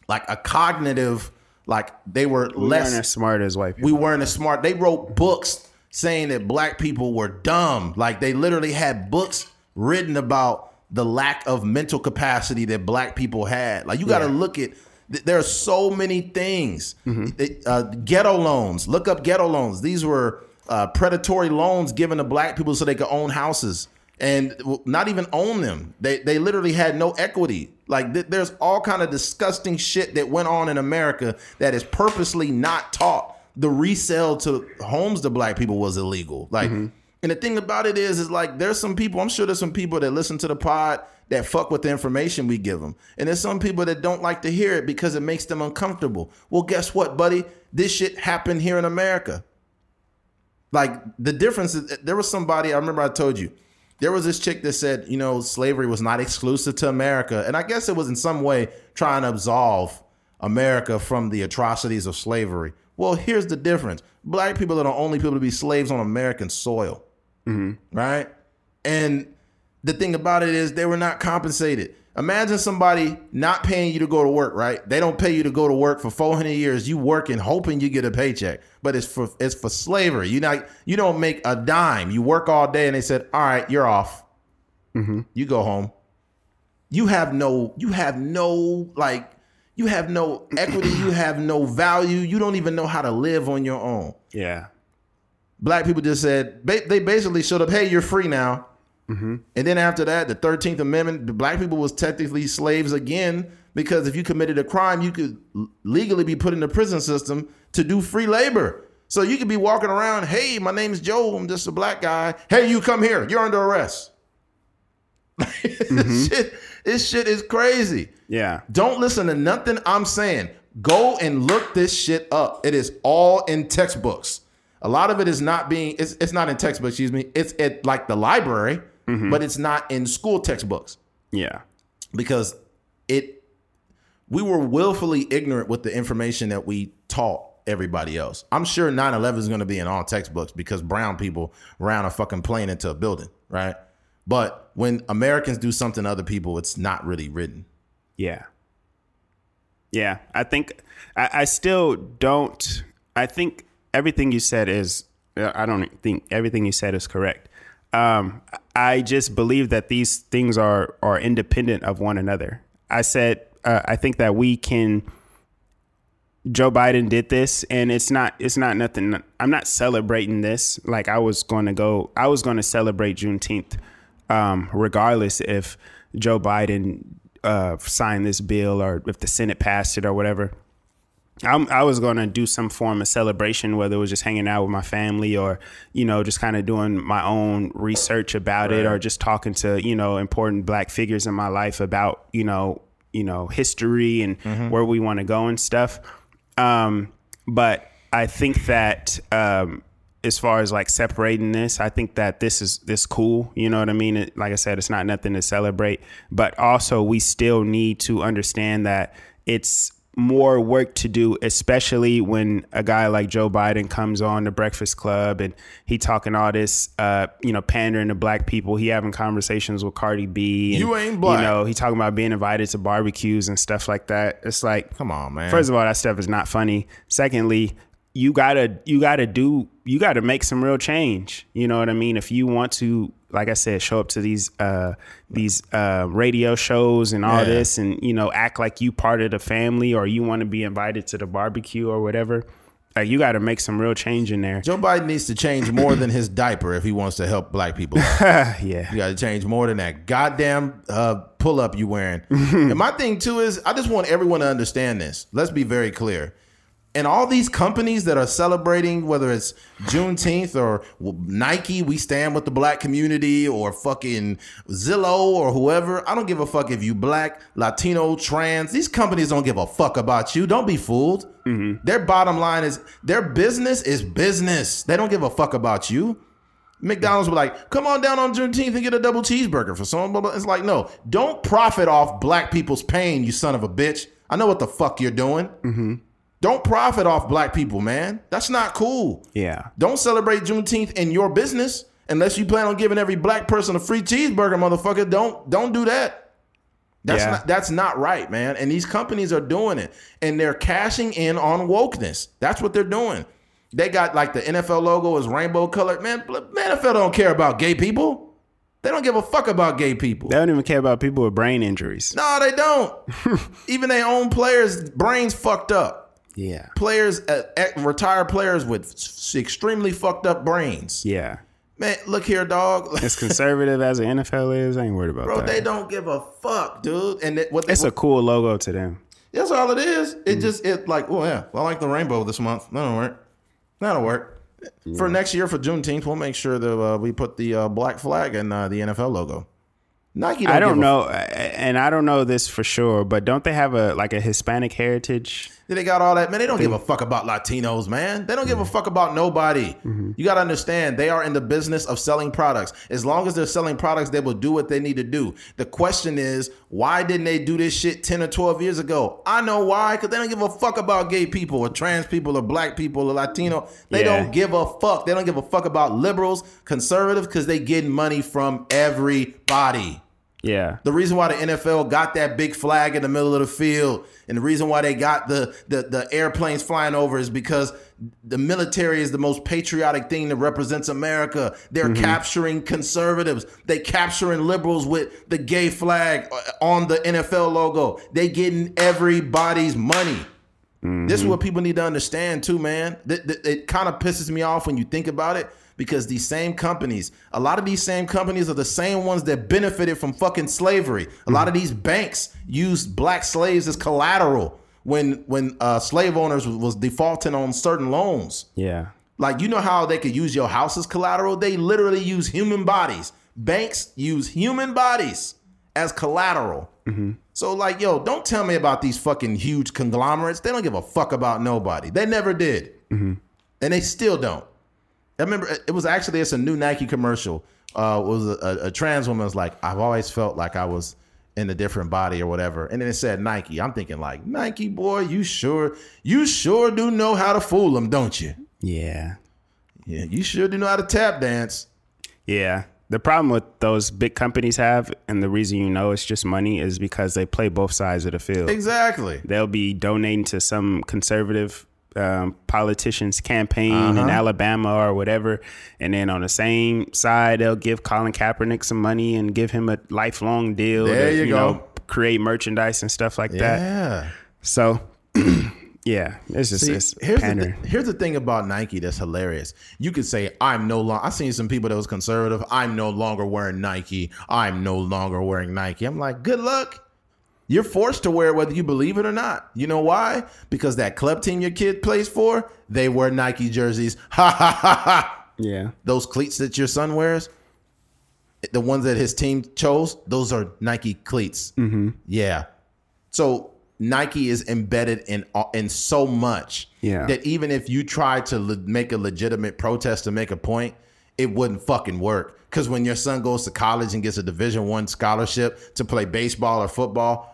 Like a cognitive like they were we less weren't as smart as white people. We weren't as smart. They wrote books saying that black people were dumb. Like they literally had books written about the lack of mental capacity that black people had. Like you got to yeah. look at there are so many things. Mm-hmm. Uh, ghetto loans. Look up ghetto loans. These were uh, predatory loans given to black people so they could own houses and not even own them. They they literally had no equity. Like th- there's all kind of disgusting shit that went on in America that is purposely not taught. The resale to homes to black people was illegal. Like. Mm-hmm and the thing about it is, is like there's some people. I'm sure there's some people that listen to the pod that fuck with the information we give them, and there's some people that don't like to hear it because it makes them uncomfortable. Well, guess what, buddy? This shit happened here in America. Like the difference is, there was somebody I remember I told you there was this chick that said, you know, slavery was not exclusive to America, and I guess it was in some way trying to absolve America from the atrocities of slavery. Well, here's the difference: black people are the only people to be slaves on American soil. Mm-hmm. Right. And the thing about it is they were not compensated. Imagine somebody not paying you to go to work, right? They don't pay you to go to work for 400 years. You working hoping you get a paycheck, but it's for it's for slavery. You not you don't make a dime. You work all day, and they said, "All right, you're off. Mm-hmm. You go home." You have no you have no like you have no equity. you have no value. You don't even know how to live on your own. Yeah black people just said they basically showed up. Hey, you're free now. Mm-hmm. And then after that, the Thirteenth Amendment, the black people was technically slaves again because if you committed a crime, you could legally be put in the prison system to do free labor. So you could be walking around. Hey, my name is Joe. I'm just a black guy. Hey, you come here. You're under arrest. mm-hmm. this, shit, this shit is crazy. Yeah. Don't listen to nothing I'm saying. Go and look this shit up. It is all in textbooks. A lot of it is not being it's, it's not in textbooks, excuse me. It's at like the library, mm-hmm. but it's not in school textbooks. Yeah. Because it we were willfully ignorant with the information that we taught everybody else. I'm sure 9/11 is going to be in all textbooks because brown people ran a fucking plane into a building, right? But when Americans do something to other people, it's not really written. Yeah. Yeah, I think I, I still don't. I think everything you said is I don't think everything you said is correct. Um, I just believe that these things are are independent of one another. I said uh, I think that we can. Joe Biden did this, and it's not it's not nothing. I'm not celebrating this. Like I was going to go, I was going to celebrate Juneteenth, um, regardless if Joe Biden uh, signed this bill or if the Senate passed it or whatever. I'm, i was going to do some form of celebration, whether it was just hanging out with my family or, you know, just kind of doing my own research about right. it or just talking to, you know, important black figures in my life about, you know, you know, history and mm-hmm. where we want to go and stuff. Um, but I think that, um, as far as like separating this, I think that this is this cool. You know what I mean? It, like I said, it's not nothing to celebrate, but also we still need to understand that it's more work to do, especially when a guy like Joe Biden comes on the Breakfast Club and he talking all this, uh, you know, pandering to black people. He having conversations with Cardi B. And, you ain't black. You know, he talking about being invited to barbecues and stuff like that. It's like, come on, man. First of all, that stuff is not funny. Secondly, you gotta you gotta do you gotta make some real change. You know what I mean? If you want to like I said, show up to these uh, these uh, radio shows and all Yeah. this, and you know, act like you part of the family or you want to be invited to the barbecue or whatever. Like you got to make some real change in there. Joe Biden needs to change more than his diaper if he wants to help black people. yeah, You got to change more than that goddamn uh, pull up you wearing. and my thing too is, I just want everyone to understand this. Let's be very clear. And all these companies that are celebrating, whether it's Juneteenth or Nike, we stand with the black community, or fucking Zillow or whoever. I don't give a fuck if you black, Latino, trans. These companies don't give a fuck about you. Don't be fooled. Mm-hmm. Their bottom line is their business is business. They don't give a fuck about you. McDonald's were like, come on down on Juneteenth and get a double cheeseburger for someone. Blah, blah. It's like, no, don't profit off black people's pain, you son of a bitch. I know what the fuck you're doing. Mm-hmm. Don't profit off black people, man. That's not cool. yeah, Don't celebrate Juneteenth in your business unless you plan on giving every black person a free cheeseburger, motherfucker. Don't don't do that. That's Yeah. not that's not right, man. And these companies are doing it, and they're cashing in on wokeness. That's what they're doing. They got like the NFL logo is rainbow colored. Man, NFL don't care about gay people. They don't give a fuck about gay people. they don't even care about people with brain injuries. No, they don't. Even their own players' brains fucked up. Yeah, Players, uh, retired players with s- extremely fucked up brains. yeah. Man, look here, dog. As conservative as the NFL is, I ain't worried about Bro, that. Bro, they don't give a fuck, dude. And it, what they, it's a cool logo to them. that's all it is. Mm. It just it like, oh yeah, I like the rainbow this month. That'll work. That'll work. For next year for Juneteenth, we'll make sure that uh, we put the uh, black flag in uh, the NFL logo. Nike. Don't I don't know, and I don't know this for sure, but don't they have a like a Hispanic heritage? They got all that, man. They don't give a fuck about Latinos, man. They don't give a mm-hmm. fuck about nobody. Mm-hmm. You got to understand, they are in the business of selling products. As long as they're selling products, they will do what they need to do. The question is, why didn't they do this shit 10 or 12 years ago? I know why, because they don't give a fuck about gay people or trans people or black people or Latino. They Yeah. don't give a fuck. They don't give a fuck about liberals, conservatives, because they getting money from everybody. Yeah, The reason why the NFL got that big flag in the middle of the field, and the reason why they got the, the the airplanes flying over is because the military is the most patriotic thing that represents America. They're capturing conservatives. They capturing liberals with the gay flag uh, on the NFL logo. They getting everybody's money. This is what people need to understand too, man. Th- th- It, kind of pisses me off when you think about it because these same companies, a lot of these same companies are the same ones that benefited from fucking slavery. A lot of mm-hmm. these banks used black slaves as collateral when when uh, slave owners was, was defaulting on certain loans. yeah, Like you know how they could use your house as collateral? They literally use human bodies. Banks use human bodies as collateral. Mm-hmm. So like, yo, don't tell me about these fucking huge conglomerates. They don't give a fuck about nobody. They never did, mm-hmm. and they still don't. I remember it was actually it's a new Nike commercial. Uh, it was a, a, a trans woman was like, I've always felt like I was in a different body or whatever, and then it said Nike. I'm thinking like, Nike boy, you sure you sure do know how to fool them, don't you? yeah, Yeah, you sure do know how to tap dance. yeah. The problem with those big companies have, and the reason you know it's just money, is because they play both sides of the field. Exactly. They'll be donating to some conservative um, politician's campaign Uh-huh. in Alabama or whatever, and then on the same side, they'll give Colin Kaepernick some money and give him a lifelong deal. There to, you go. Know, create merchandise and stuff like that. Yeah. So, yeah, it's just See, it's here's the, pandering. here's the thing about Nike that's hilarious. You could say, I'm no longer, I've seen some people that was conservative. I'm no longer wearing Nike. I'm no longer wearing Nike. I'm like, good luck. You're forced to wear it whether you believe it or not. You know why? Because that club team your kid plays for, they wear Nike jerseys. Ha ha ha ha. yeah, Those cleats that your son wears, the ones that his team chose, those are Nike cleats. Mm-hmm. Yeah. So Nike is embedded in in so much Yeah. that even if you try to le- make a legitimate protest to make a point, it wouldn't fucking work. Because when your son goes to college and gets a Division One scholarship to play baseball or football,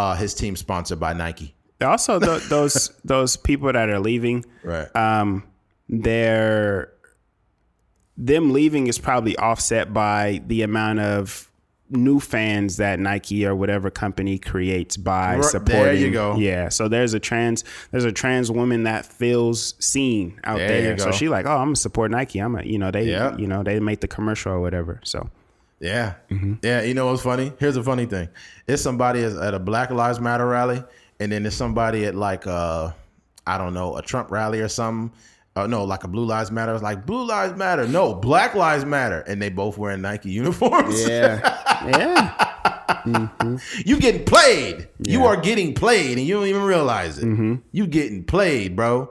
uh, his team sponsored by Nike. also th- those those people that are leaving, Right. um, they're them leaving is probably offset by the amount of new fans that Nike or whatever company creates by Right, supporting. there you go. Yeah, so there's a trans there's a trans woman that feels seen out There there. So she like, oh, I'm gonna support Nike. I'm a, you know, they, you know, they make the commercial or whatever. So Yeah. Yeah. You know what's funny? Here's a funny thing. It's somebody is at a Black Lives Matter rally, and then there's somebody at like uh I don't know, a Trump rally or something. Uh, no, like a Blue Lives Matter. It's like Blue Lives Matter. No, Black Lives Matter. And they both wearing Nike uniforms. Yeah. yeah. you getting played. You are getting played, and you don't even realize it. You getting played, bro.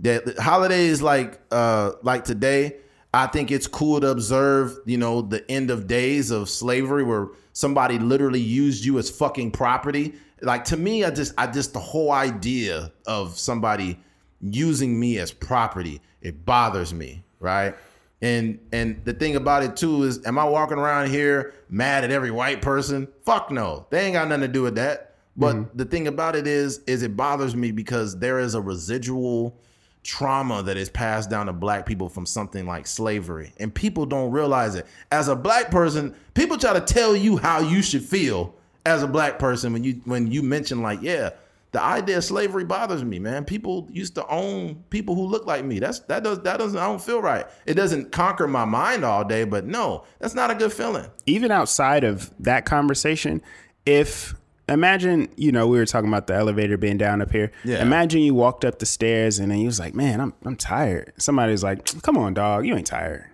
That that holidays like uh like today, I think it's cool to observe, you know, the end of days of slavery where somebody literally used you as fucking property. Like to me, I just I just the whole idea of somebody using me as property, it bothers me, right? And and the thing about it too is, am I walking around here mad at every white person? Fuck no, they ain't got nothing to do with that. But mm-hmm. the thing about it is, is it bothers me because there is a residual trauma that is passed down to black people from something like slavery, and people don't realize it. As a black person, people try to tell you how you should feel as a black person when you when you mention like, yeah, the idea of slavery bothers me, man. People used to own people who look like me. That's that does that doesn't I don't feel right. It doesn't conquer my mind all day, but no, that's not a good feeling. even outside of that conversation, if imagine, you know, we were talking about the elevator being down up here. Yeah. Imagine you walked up the stairs and then you was like, man, I'm I'm tired. Somebody's like, come on, dog, you ain't tired.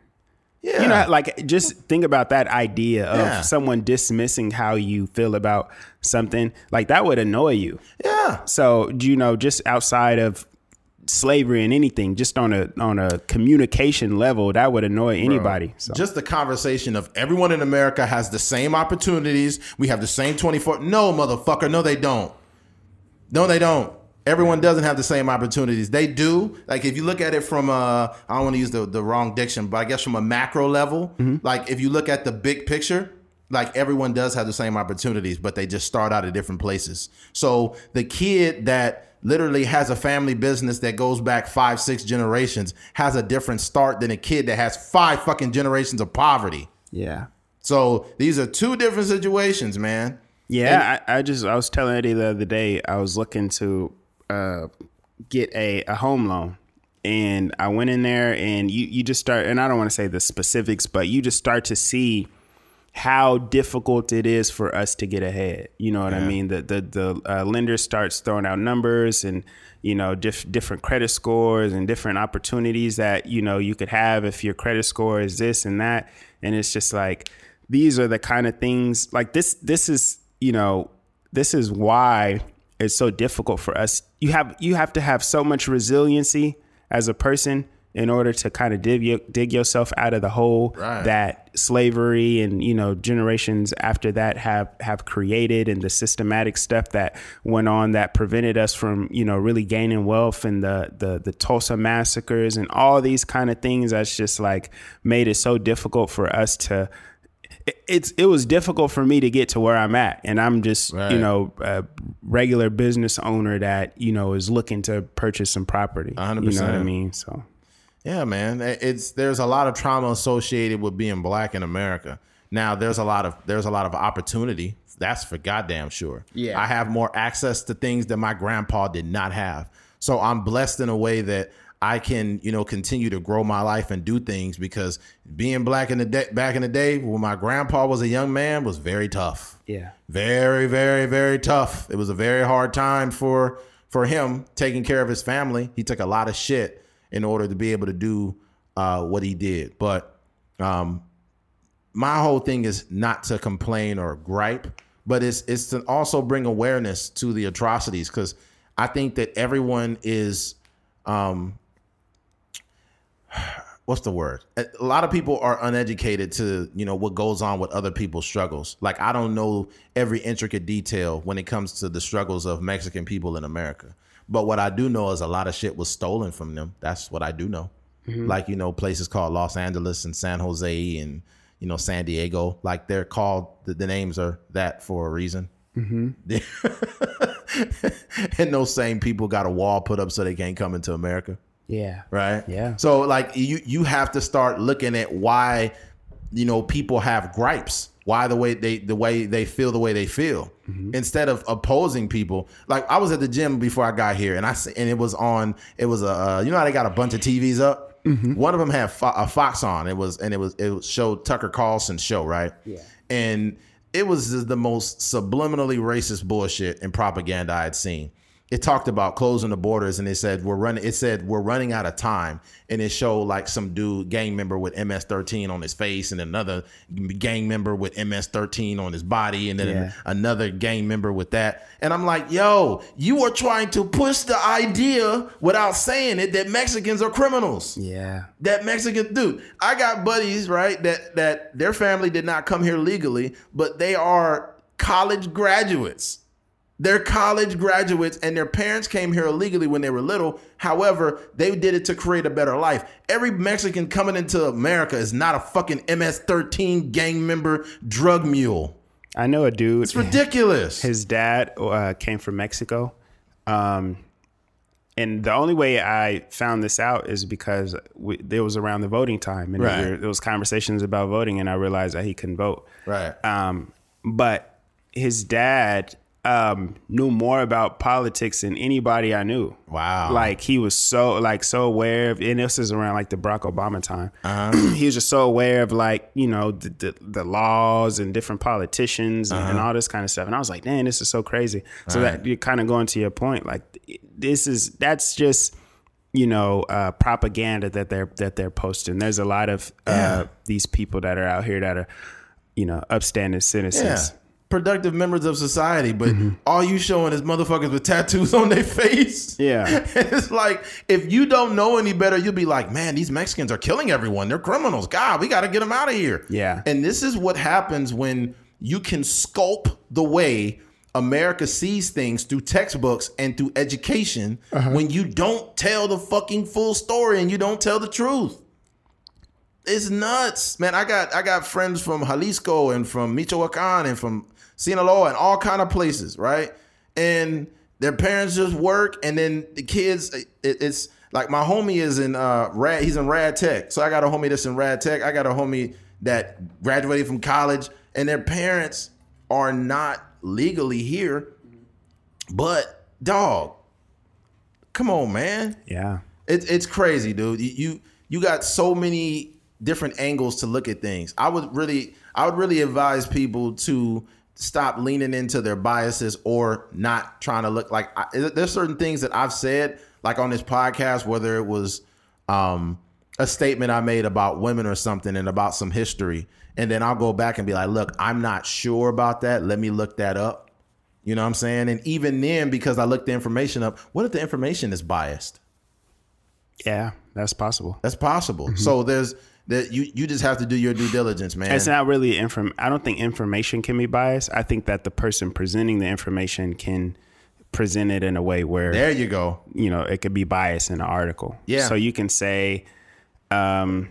Yeah. You know, like just think about that idea of Yeah. someone dismissing how you feel about something. Like that would annoy you. yeah. So, you know, just outside of slavery and anything, just on a on a communication level, that would annoy anybody. So Just the conversation of everyone in America has the same opportunities. We have the same 24. No, motherfucker. No, they don't. No, they don't. Everyone doesn't have the same opportunities. They do. Like if you look at it from a, I don't want to use the, the wrong diction, but I guess from a macro level, mm-hmm. like if you look at the big picture, like everyone does have the same opportunities, but they just start out at different places. So the kid that literally has a family business that goes back five, six generations has a different start than a kid that has five fucking generations of poverty. yeah. So these are two different situations, man. Yeah, I, I just I was telling Eddie the other day I was looking to uh, get a, a home loan, and I went in there and you you just start and I don't want to say the specifics, but you just start to see how difficult it is for us to get ahead. You know what I mean? The the the uh, lender starts throwing out numbers and you know diff- different credit scores and different opportunities that you know you could have if your credit score is this and that, and it's just like these are the kind of things like this. This is you know this is why it's so difficult for us. You have you have to have so much resiliency as a person in order to kind of dig your, dig yourself out of the hole Right. that slavery and you know generations after that have have created and the systematic stuff that went on that prevented us from you know really gaining wealth and the the the Tulsa massacres and all these kind of things that's just like made it so difficult for us to it- it's it was difficult for me to get to where I'm at, and I'm just Right. you know a regular business owner that you know is looking to purchase some property. A hundred You know what I mean? So Yeah, man. It's there's a lot of trauma associated with being black in America. Now there's a lot of there's a lot of opportunity. That's for goddamn sure. Yeah. I have more access to things that my grandpa did not have. So I'm blessed in a way that I can, you know, continue to grow my life and do things because being black in the day back in the day when my grandpa was a young man was very tough. yeah, Very, very, very tough. It was a very hard time for for him taking care of his family. He took a lot of shit in order to be able to do uh, what he did. But um, my whole thing is not to complain or gripe, but it's it's to also bring awareness to the atrocities because I think that everyone is um, what's the word? A lot of people are uneducated to, you know, what goes on with other people's struggles. Like I don't know every intricate detail when it comes to the struggles of Mexican people in America. But what I do know is a lot of shit was stolen from them. That's what I do know. Mm-hmm. Like, you know, places called Los Angeles and San Jose and, you know, San Diego. Like they're called the, the names are that for a reason. Mm-hmm. and those same people got a wall put up so they can't come into America yeah, right? Yeah. So like you you have to start looking at why you know people have gripes, why the way they the way they feel the way they feel instead of opposing people. Like I was at the gym before I got here, and i and it was on. It was a uh, you know how they got a bunch of TVs up. One of them had fo- a fox on. It was and it was it showed Tucker Carlson's show, right? Yeah. And it was the most subliminally racist bullshit and propaganda I had seen. It talked about closing the borders, and it said we're running. It said we're running out of time, and it showed like some dude gang member with MS-13 on his face, and another gang member with MS-13 on his body, and then Yeah. another gang member with that. And I'm like, yo, you are trying to push the idea without saying it that Mexicans are criminals Yeah. that Mexican dude. I got buddies, right, that that their family did not come here legally, but they are college graduates. They're college graduates and their parents came here illegally when they were little. However, they did it to create a better life. Every Mexican coming into America is not a fucking MS-13 gang member drug mule. I know a dude. It's ridiculous. his dad uh, came from Mexico. Um, and the only way I found this out is because we, it was around the voting time, and Right. there, there was conversations about voting, and I realized that he couldn't vote. right. Um, but his dad um, knew more about politics than anybody I knew. Wow. Like he was so like so aware of, and this is around like the Barack Obama time. Uh-huh. he was just so aware of like you know the the, the laws and different politicians and, Uh-huh. and all this kind of stuff. And I was like, man, this is so crazy. So that you're kind of going to your point, like this is that's just you know uh, propaganda that they're that they're posting. There's a lot of uh, Yeah. these people that are out here that are you know upstanding citizens. Yeah. Productive members of society, but Mm-hmm. all you showing is motherfuckers with tattoos on their face. Yeah. it's like if you don't know any better, you'll be like, man, these Mexicans are killing everyone. They're criminals. God, we got to get them out of here. Yeah. And this is what happens when you can sculpt the way America sees things through textbooks and through education Uh-huh. when you don't tell the fucking full story and you don't tell the truth. It's nuts, man. I got I got friends from Jalisco and from Michoacan and from Sinaloa and all kind of places, right? And their parents just work, and then the kids. It, it's like my homie is in uh rad. He's in Rad Tech, so I got a homie that's in Rad Tech. I got a homie that graduated from college, and their parents are not legally here. But dog, come on, man. Yeah. It's it's crazy, dude. You, you you got so many different angles to look at things. I would really I would really advise people to stop leaning into their biases or not trying to look like I, there's certain things that I've said like on this podcast whether it was um a statement I made about women or something and about some history and then I'll go back and be like, "Look, I'm not sure about that. Let me look that up." You know what I'm saying? And even then because I looked the information up, what if the information is biased? Yeah. That's possible. That's possible. So there's that you you just have to do your due diligence, man. It's not really inform. I don't think information can be biased. I think that the person presenting the information can present it in a way where there you go. you know it could be biased in the article. Yeah. So you can say, um,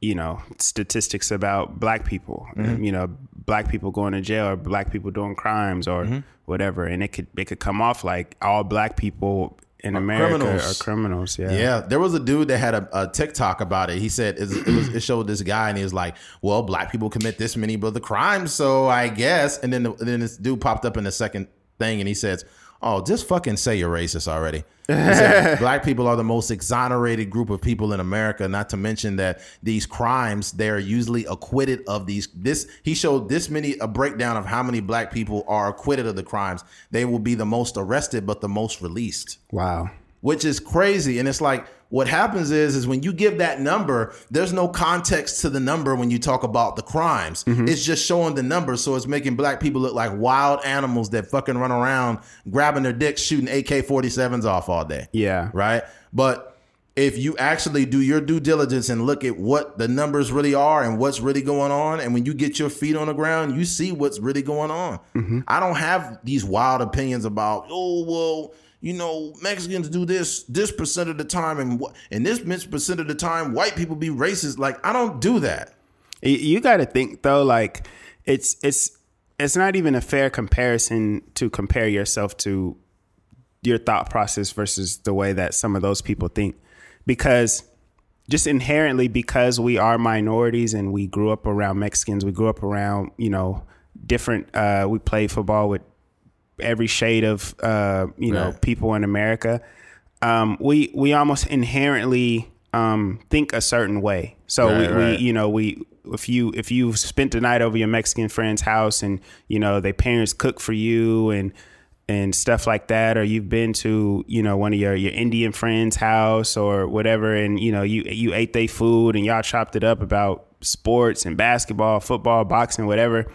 you know, statistics about black people. Mm-hmm. You know, black people going to jail or black people doing crimes or Mm-hmm. whatever, and it could it could come off like all black people in America criminals. are criminals. Yeah. Yeah, there was a dude that had a, a TikTok about it. He said it, it was it showed this guy and he was like, "Well, black people commit this many of the crimes, so I guess." And then the, then this dude popped up in the second thing and he says, "Oh, just fucking say you're racist already." Black people are the most exonerated group of people in America. Not to mention that these crimes they are usually acquitted of these. This he showed this many a breakdown of how many black people are acquitted of the crimes. They will be the most arrested, but the most released Wow. Which is crazy. And it's like what happens is is when you give that number, there's no context to the number when you talk about the crimes. Mm-hmm. It's just showing the number, so it's making black people look like wild animals that fucking run around grabbing their dicks, shooting AK-47s off all day. Yeah. Right? But if you actually do your due diligence and look at what the numbers really are and what's really going on, and when you get your feet on the ground, you see what's really going on. Mm-hmm. I don't have these wild opinions about, oh, well, you know, Mexicans do this this percent of the time, and and this percent of the time, white people be racist. Like, I don't do that. You- You got to think though, like it's it's it's not even a fair comparison to compare yourself to your thought process versus the way that some of those people think, because just inherently because we are minorities and we grew up around Mexicans, we grew up around you know different. Uh, we played football with every shade of uh, you know people in America. Um, we we almost inherently um, think a certain way. So Right, we, right. we, you know, we if you if you've spent the night over your Mexican friend's house and you know their parents cook for you and and stuff like that, or you've been to you know one of your your Indian friends' house or whatever, and you know you you ate their food and y'all chopped it up about sports and basketball, football, boxing, whatever.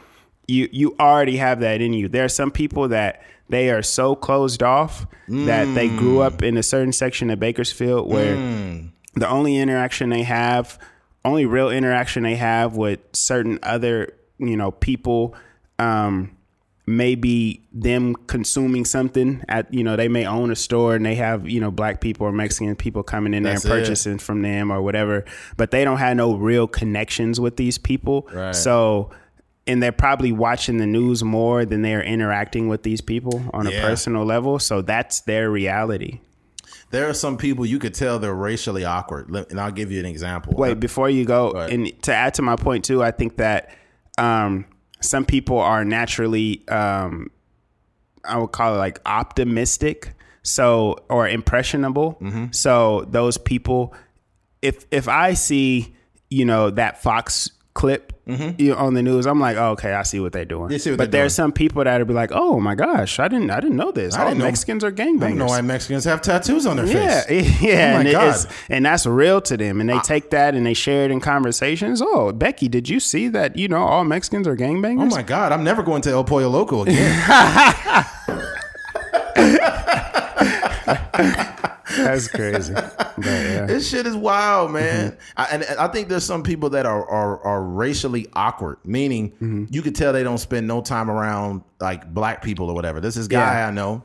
You you already have that in you. There are some people that they are so closed off that they grew up in a certain section of Bakersfield where the only interaction they have, only real interaction they have with certain other, you know, people, um, may be them consuming something at, you know, they may own a store and they have, you know, black people or Mexican people coming in That's there and purchasing from them or whatever, but they don't have no real connections with these people. Right. So, and they're probably watching the news more than they're interacting with these people on a personal level. So that's their reality. There are some people you could tell they're racially awkward, and I'll give you an example. Wait, before you go, ahead. and to add to my point too, I think that um, some people are naturally, um, I would call it like optimistic, so or impressionable. Mm-hmm. So those people, if if I see, you know, that Fox clip you know, on the news, I'm like, oh, okay, I see what they're doing. Mm-hmm. What but there's some people that'll be like, oh my gosh, I didn't, I didn't know this. I Oh, didn't know- Mexicans are I don't know gangbangers. why Mexicans have tattoos on their Yeah, face. yeah, yeah, Oh and, and that's real to them, and they take that and they share it in conversations. Oh, Becky, did you see that? You know, all Mexicans are gangbangers. Oh my God, I'm never going to El Pollo Loco again. that's crazy. But, yeah. this shit is wild, man. Mm-hmm. I, and, and I think there's some people that are are, are racially awkward, meaning Mm-hmm. you could tell they don't spend no time around like black people or whatever. This is guy Yeah. I know,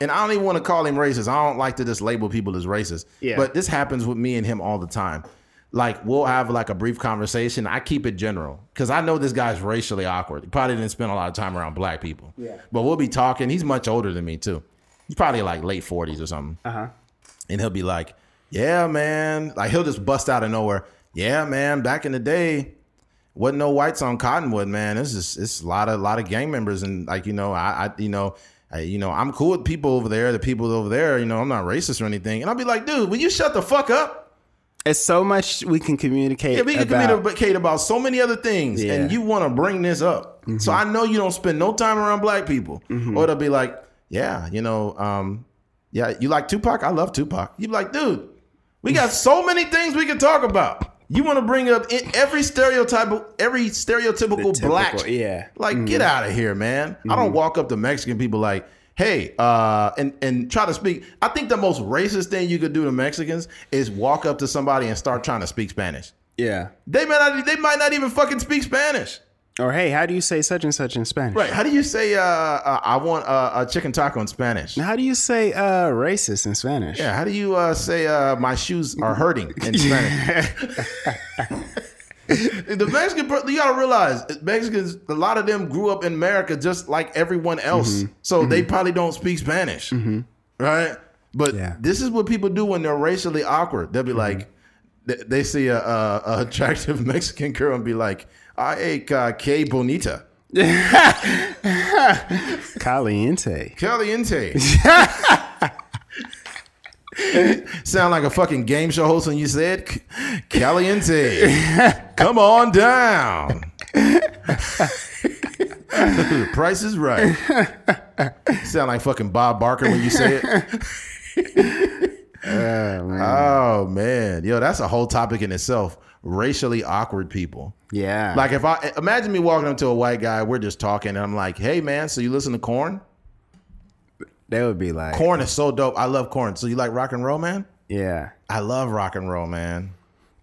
and I don't even want to call him racist. I don't like to just label people as racist. Yeah. But this happens with me and him all the time. Like we'll have like a brief conversation. I keep it general because I know this guy's racially awkward. He probably didn't spend a lot of time around black people. Yeah. But we'll be talking. He's much older than me too. He's probably like late forties or something Uh huh. And he'll be like, "Yeah, man," like he'll just bust out of nowhere. Yeah, man, back in the day, wasn't no whites on Cottonwood, man. It's just it's a lot of lot of gang members, and like you know, I, I you know. I, you know, I'm cool with people over there. The people over there, you know, I'm not racist or anything. And I'll be like, dude, will you shut the fuck up? It's so much we can communicate. Yeah, we can about. communicate about so many other things, Yeah. Mm-hmm. and you want to bring this up. So I know you don't spend no time around black people, or they'll be like, "Yeah, you know, um, yeah, you like Tupac? I love Tupac." You be like, "Dude, we got so many things we can talk about." You want to bring up every stereotype, every stereotypical Typical, black, yeah. like get out of here, man. I don't walk up to Mexican people like, hey, uh, and and try to speak. I think the most racist thing you could do to Mexicans is walk up to somebody and start trying to speak Spanish. Yeah. They might not. They might not even fucking speak Spanish. Or hey, how do you say such and such in Spanish? Right? How do you say uh, uh, I want uh, a chicken taco in Spanish? How do you say uh, racist in Spanish? Yeah. How do you uh, say uh, my shoes are hurting in Spanish? the Mexican, you gotta realize Mexicans. A lot of them grew up in America just like everyone else, so they probably don't speak Spanish, right? But Yeah. this is what people do when they're racially awkward. They'll be like, they, they see a, a, a attractive Mexican girl and be like, "Ay, uh, que bonita." Caliente. Caliente. Sound like a fucking game show host when you said "C- Caliente. Come on down. Price is right. Sound like fucking Bob Barker when you say it. Oh man, yo, that's a whole topic in itself. Racially awkward people. Yeah. Like if I imagine me walking up to a white guy, we're just talking, and I'm like, "Hey man, so you listen to Korn? they would be like, Korn is so dope. I love Korn. So you like rock and roll, man? yeah. I love rock and roll, man.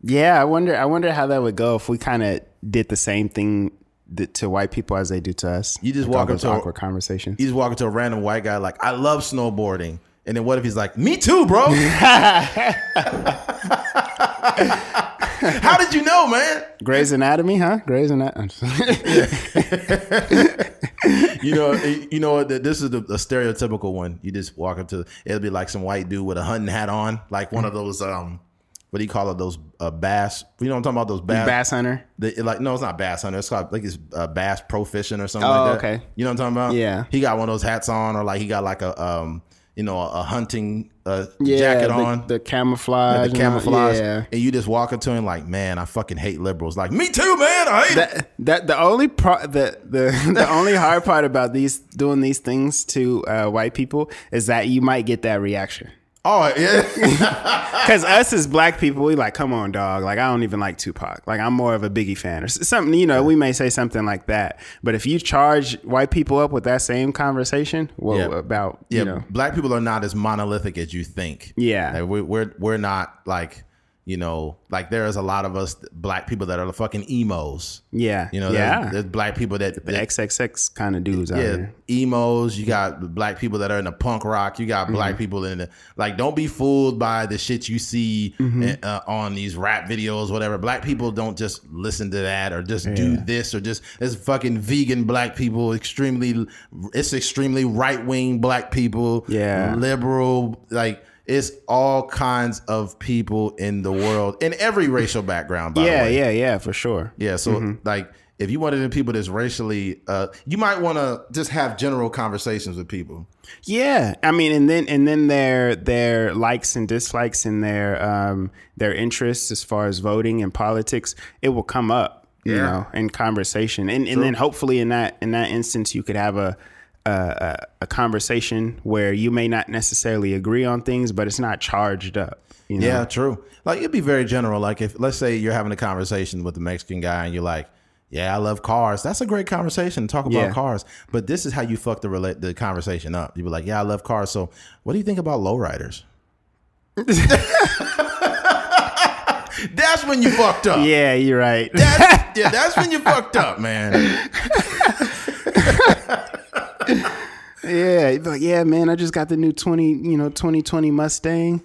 Yeah, I wonder. I wonder how that would go if we kind of did the same thing th- to white people as they do to us. You just Like walk up those to a- awkward conversations. You just walk up to a random white guy like, I love snowboarding. And then what if he's like, me too, bro? How did you know, man? Grey's Anatomy, huh? Grey's Anatomy. You know, you know what? This is the, the stereotypical one. You just walk up to it'll be like some white dude with a hunting hat on, like one of those um, what do you call it? Those uh, bass. You know what I'm talking about? Those bass. Bass Hunter. The, like no, it's not bass hunter. It's called like it's uh, bass pro fishing or something Oh, like that. okay. You know what I'm talking about? Yeah. He got one of those hats on, or like he got like a um, you know, a, a hunting uh, Yeah, jacket the, on. the camouflage, the camouflage, Yeah. and you just walk up to him like, "Man, I fucking hate liberals." Like, me too, man. I hate. That, that the only part the the the only hard part about these doing these things to uh, white people is that you might get that reaction. Oh yeah, Because us as black people, we like, come on, dog. Like, I don't even like Tupac. Like, I'm more of a Biggie fan or something. You know, we may say something like that. But if you charge white people up with that same conversation, well, Yeah. about yeah. you know, Black people are not as monolithic as you think. Yeah. Like, we, we're we're not like you know like there is a lot of us black people that are fucking emos. yeah, You know, yeah, there's, there's black people that, the that XXX kind of dudes out yeah, emos. You got black people that are in the punk rock. You got black Mm-hmm. people in the like. Don't be fooled by the shit you see Mm-hmm. uh, on these rap videos, whatever. Black people don't just listen to that or just do this or just. It's fucking vegan black people. Extremely, it's extremely right wing black people. Yeah. liberal like. It's all kinds of people in the world, in every racial background. By the Yeah, way. yeah, yeah, for sure. Yeah, so like if you wanted to people that's racially uh you might want to just have general conversations with people. Yeah, I mean, and then and then their their likes and dislikes and their um their interests as far as voting and politics, it will come up, you Yeah. know, in conversation, and and then hopefully in that in that instance you could have a. A, a, a conversation where you may not necessarily agree on things, but it's not charged up. You know? Yeah, true. Like it'd be very general. Like if let's say you're having a conversation with the Mexican guy and you're like, "Yeah, I love cars." That's a great conversation. To talk about Yeah. cars. But this is how you fuck the relate the conversation up. You be like, "Yeah, I love cars." So, what do you think about lowriders? That's when you fucked up. yeah, you're right. That's, yeah, that's when you fucked up, man. Yeah, you'd be like, yeah, man, I just got the new twenty, you know, twenty twenty Mustang,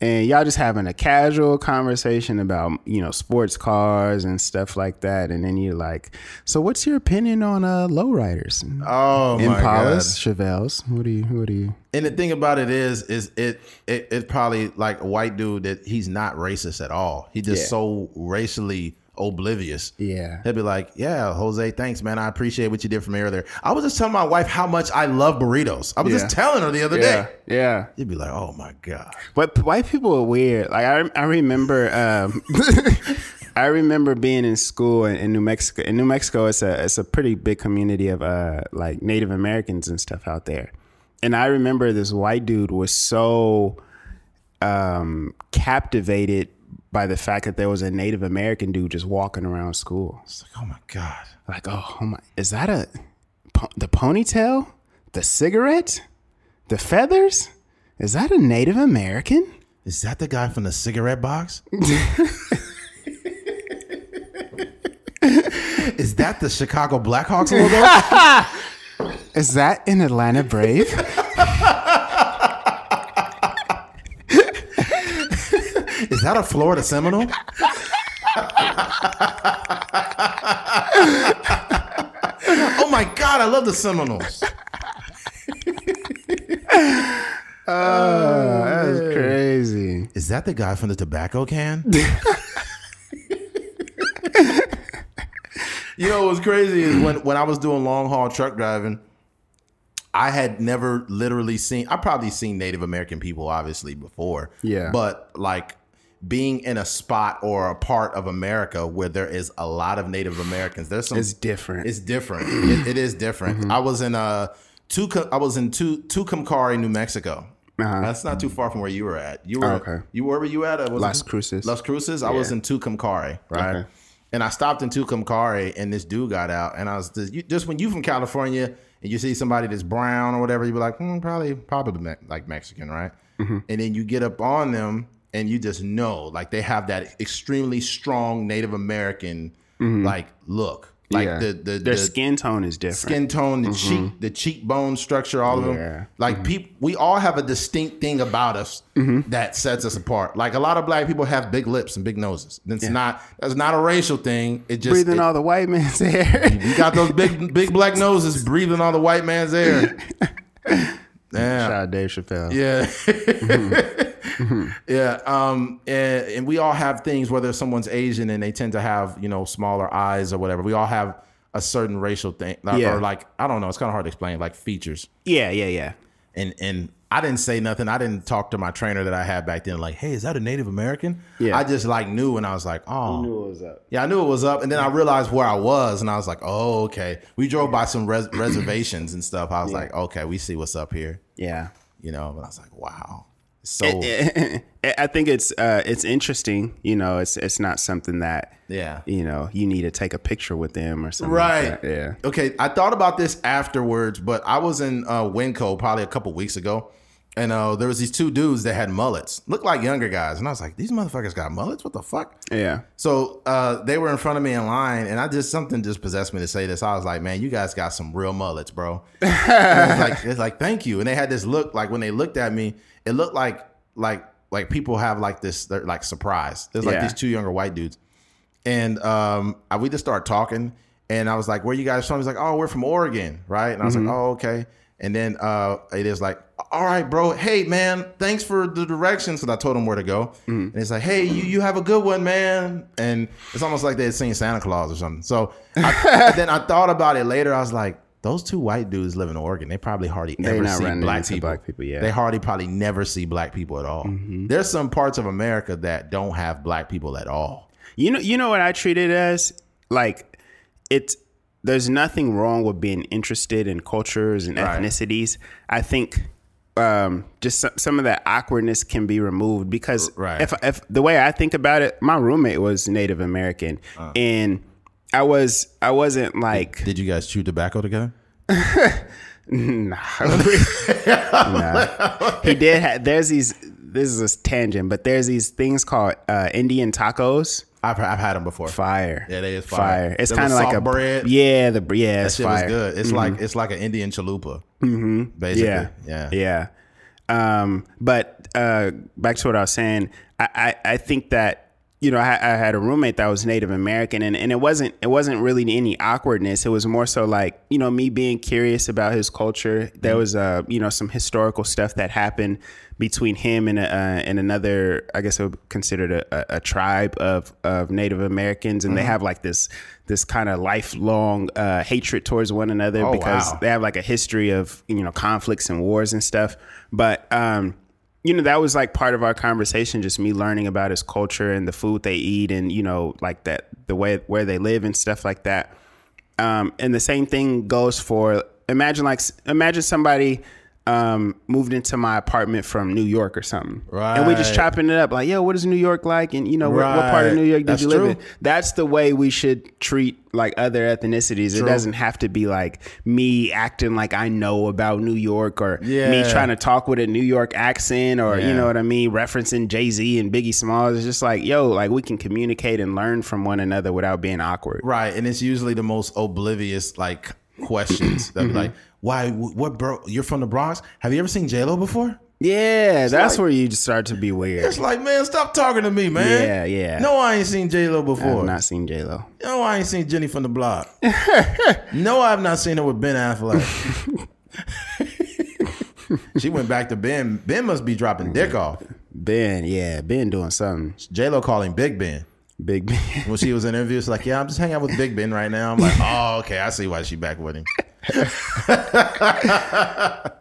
and y'all just having a casual conversation about you know sports cars and stuff like that, and then you're like, so what's your opinion on uh lowriders, Oh my god. Impalas, Chevelles? What do you, what do you? And the thing about it is, is it it it's probably like a white dude that he's not racist at all. He just Yeah. so racially oblivious. Yeah. He'll be like, "Yeah, Jose, thanks, man. I appreciate what you did for me earlier." I was just telling my wife how much I love burritos. I was Yeah. just telling her the other day. yeah. You'd be like, "Oh my god." But white people are weird. Like I, I remember, um, I remember being in school in, in New Mexico. In New Mexico, it's a it's a pretty big community of uh, like Native Americans and stuff out there. And I remember this white dude was so um, captivated by the fact that there was a Native American dude just walking around school. It's like, "Oh my god." Like, oh, oh my, is that a the ponytail, the cigarette, the feathers? Is that a Native American? Is that the guy from the cigarette box? Is that the Chicago Blackhawks logo? Is that an Atlanta Brave? Is that a Florida Seminole? oh my God, I love the Seminoles. Oh, that's crazy. Is that the guy from the tobacco can? you know what's crazy is when, when I was doing long haul truck driving, I had never literally seen I probably seen Native American people obviously before. Yeah. But like being in a spot or a part of America where there is a lot of Native Americans, there's some It's different. it's different. it, it is different. I was in uh Tucum, I was in Tu- Tucumcari, New Mexico. Uh-huh. That's not too far from where you were at. You were Okay. You where were you at? Was Las it- Cruces. Las Cruces. I was in Tucumcari, right? Okay. And I stopped in Tucumcari, and this dude got out, and I was just, you, just when you from California and you see somebody that's brown or whatever, you be like, hmm, probably probably me- like Mexican, right? Mm-hmm. And then you get up on them, and you just know, like they have that extremely strong Native American mm-hmm. like look, like Mm-hmm. Yeah. the the Their the, skin tone is different. skin tone, the cheek, mm-hmm. the cheekbone structure, all of Yeah. them. Like mm-hmm. people, we all have a distinct thing about us that sets us apart. Like a lot of black people have big lips and big noses. It's not that's not a racial thing. It just Breathing it- all the white man's air. we got those big big black noses breathing all the white man's air. Shout Yeah. out Dave Chappelle. Yeah. yeah. Um, and, and we all have things, whether someone's Asian and they tend to have, you know, smaller eyes or whatever. We all have a certain racial thing. like- Yeah. Or like, I don't know, it's kind of hard to explain, like features. Yeah, yeah, yeah. And and I didn't say nothing. I didn't talk to my trainer that I had back then. Like, hey, is that a Native American? Yeah. I just like knew, and I was like, oh, Knew it was up. yeah, I knew it was up, and then I realized where I was, and I was like, "Oh, okay." We drove by some res- reservations and stuff. I was like, "Okay, we see what's up here," Yeah. you know. But I was like, "Wow." So I think it's uh, it's interesting. You know, it's it's not something that yeah, you know you need to take a picture with them or something. right. Like that. Yeah. Okay, I thought about this afterwards, but I was in uh, Winco probably a couple weeks ago, and uh, there was these two dudes that had mullets, looked like younger guys, and I was like, "These motherfuckers got mullets? What the fuck?" Yeah. So uh, they were in front of me in line, and I just something just possessed me to say this. I was like, "Man, you guys got some real mullets, bro." It's like, it's like, thank you. And they had this look, like when they looked at me, it looked like like like people have like this, they're like surprise. There's like Yeah. these two younger white dudes, and um, I, we just started talking, and I was like, "Where you guys from?" He's like, "Oh, we're from Oregon, right?" And I was like, "Oh, okay." And then uh, it is like, "All right, bro. Hey, man, thanks for the directions." And I told him where to go, and it's like, "Hey, you you have a good one, man." And it's almost like they had seen Santa Claus or something. So I, then I thought about it later. I was like, "Those two white dudes live in Oregon. They probably hardly They're ever see black people. black people, yeah. they hardly probably never see black people at all. There's some parts of America that don't have black people at all. You know, you know what I treat it as like it's. There's nothing wrong with being interested in cultures and Right. ethnicities. I think um, just some, some of that awkwardness can be removed because Right. if if the way I think about it, my roommate was Native American, Uh. and I was I wasn't like Did you guys chew tobacco together? nah. Nah. He did. Ha- there's these. This is a tangent, but there's these things called uh, Indian tacos. I've, I've had them before. Fire. Yeah, they is fire. It's kind of like a bread. Yeah, the yeah, That it's shit fire. good. It's like it's like an Indian chalupa. Mm-hmm. Basically. Yeah, Yeah. yeah. Um, but uh, back to what I was saying, I, I, I think that you know I, I had a roommate that was Native American, and, and it wasn't it wasn't really any awkwardness. It was more so like you know me being curious about his culture. There was uh you know some historical stuff that happened between him and uh, and another I guess I would consider it a, a tribe of of Native Americans, and they have like this this kind of lifelong uh, hatred towards one another Oh, because wow. they have like a history of you know conflicts and wars and stuff but um you know that was like part of our conversation just me learning about his culture and the food they eat and you know like that the way where they live and stuff like that. Um and the same thing goes for imagine like imagine somebody um moved into my apartment from New York or something Right. and we just chopping it up like yo what is New York like and you know what, what part of New York did That's you live true. in that's the way we should treat like other ethnicities. It doesn't have to be like me acting like I know about New York or me trying to talk with a New York accent or you know what I mean, referencing Jay Z and Biggie Smalls. It's just like, yo, like we can communicate and learn from one another without being awkward. Right. And it's usually the most oblivious like questions. That Mm-hmm. like, why what bro you're from the Bronx? Have you ever seen J Lo before? Yeah, that's like- where you start to be weird. It's like, man, stop talking to me, man. Yeah, yeah. No, I ain't seen J Lo I've before. not seen J Lo. No, I ain't seen Jenny from the block. no, I've not seen her with Ben Affleck. she went back to Ben. Ben must be dropping dick off. Ben, yeah, Ben doing something. J Lo calling Big Ben. Big Ben. When she was in interviews, like, yeah, I'm just hanging out with Big Ben right now. I'm like, oh, okay, I see why she back with him.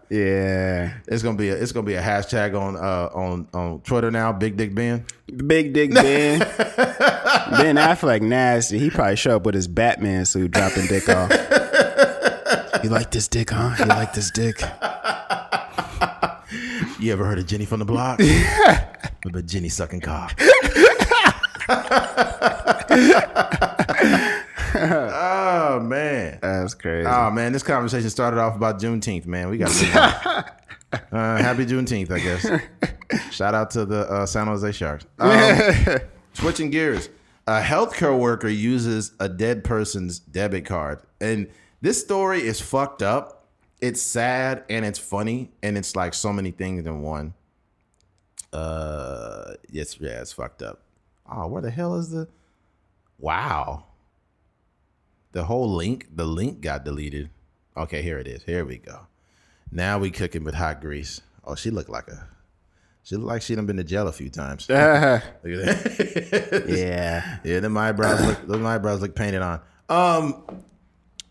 yeah. It's gonna be a, it's gonna be a hashtag on uh on on Twitter now. Big Dick Ben. Big Dick Ben. ben Affleck nasty. He probably show up with his Batman suit dropping dick off. You like this dick, huh? You like this dick? You ever heard of Jenny from the block? But Jenny sucking cock. oh man. That's crazy. Oh man, this conversation started off about Juneteenth, man. We got uh, happy Juneteenth, I guess. Shout out to the uh, San Jose Sharks. Um, switching gears, a healthcare worker uses a dead person's debit card, and this story is fucked up. It's sad and it's funny, and it's like so many things in one. Uh, it's yeah, it's fucked up. Oh, where the hell is the? Wow. The whole link, the link got deleted. Okay, here it is. Here we go. Now we cooking with hot grease. Oh, she looked like a. She looked like she done been to jail a few times. Look at that. yeah. yeah, the eyebrows look. Them eyebrows look painted on. Um,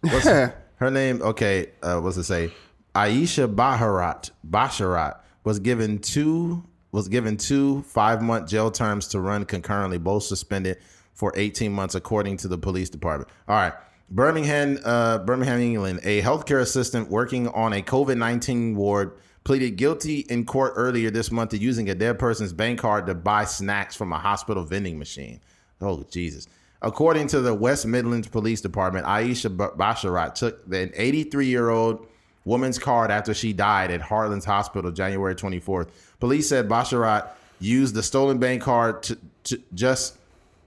what's her name? Okay, uh, what's it say? Aisha Baharat Basharat was given two was given two five month jail terms to run concurrently, both suspended for 18 months, according to the police department. All right. Birmingham, uh, Birmingham, England, a healthcare assistant working on a COVID 19 ward pleaded guilty in court earlier this month to using a dead person's bank card to buy snacks from a hospital vending machine. Oh, Jesus. According to the West Midlands Police Department, Aisha Basharat took an 83 year old woman's card after she died at Heartlands Hospital January 24th. Police said Basharat used the stolen bank card to, to just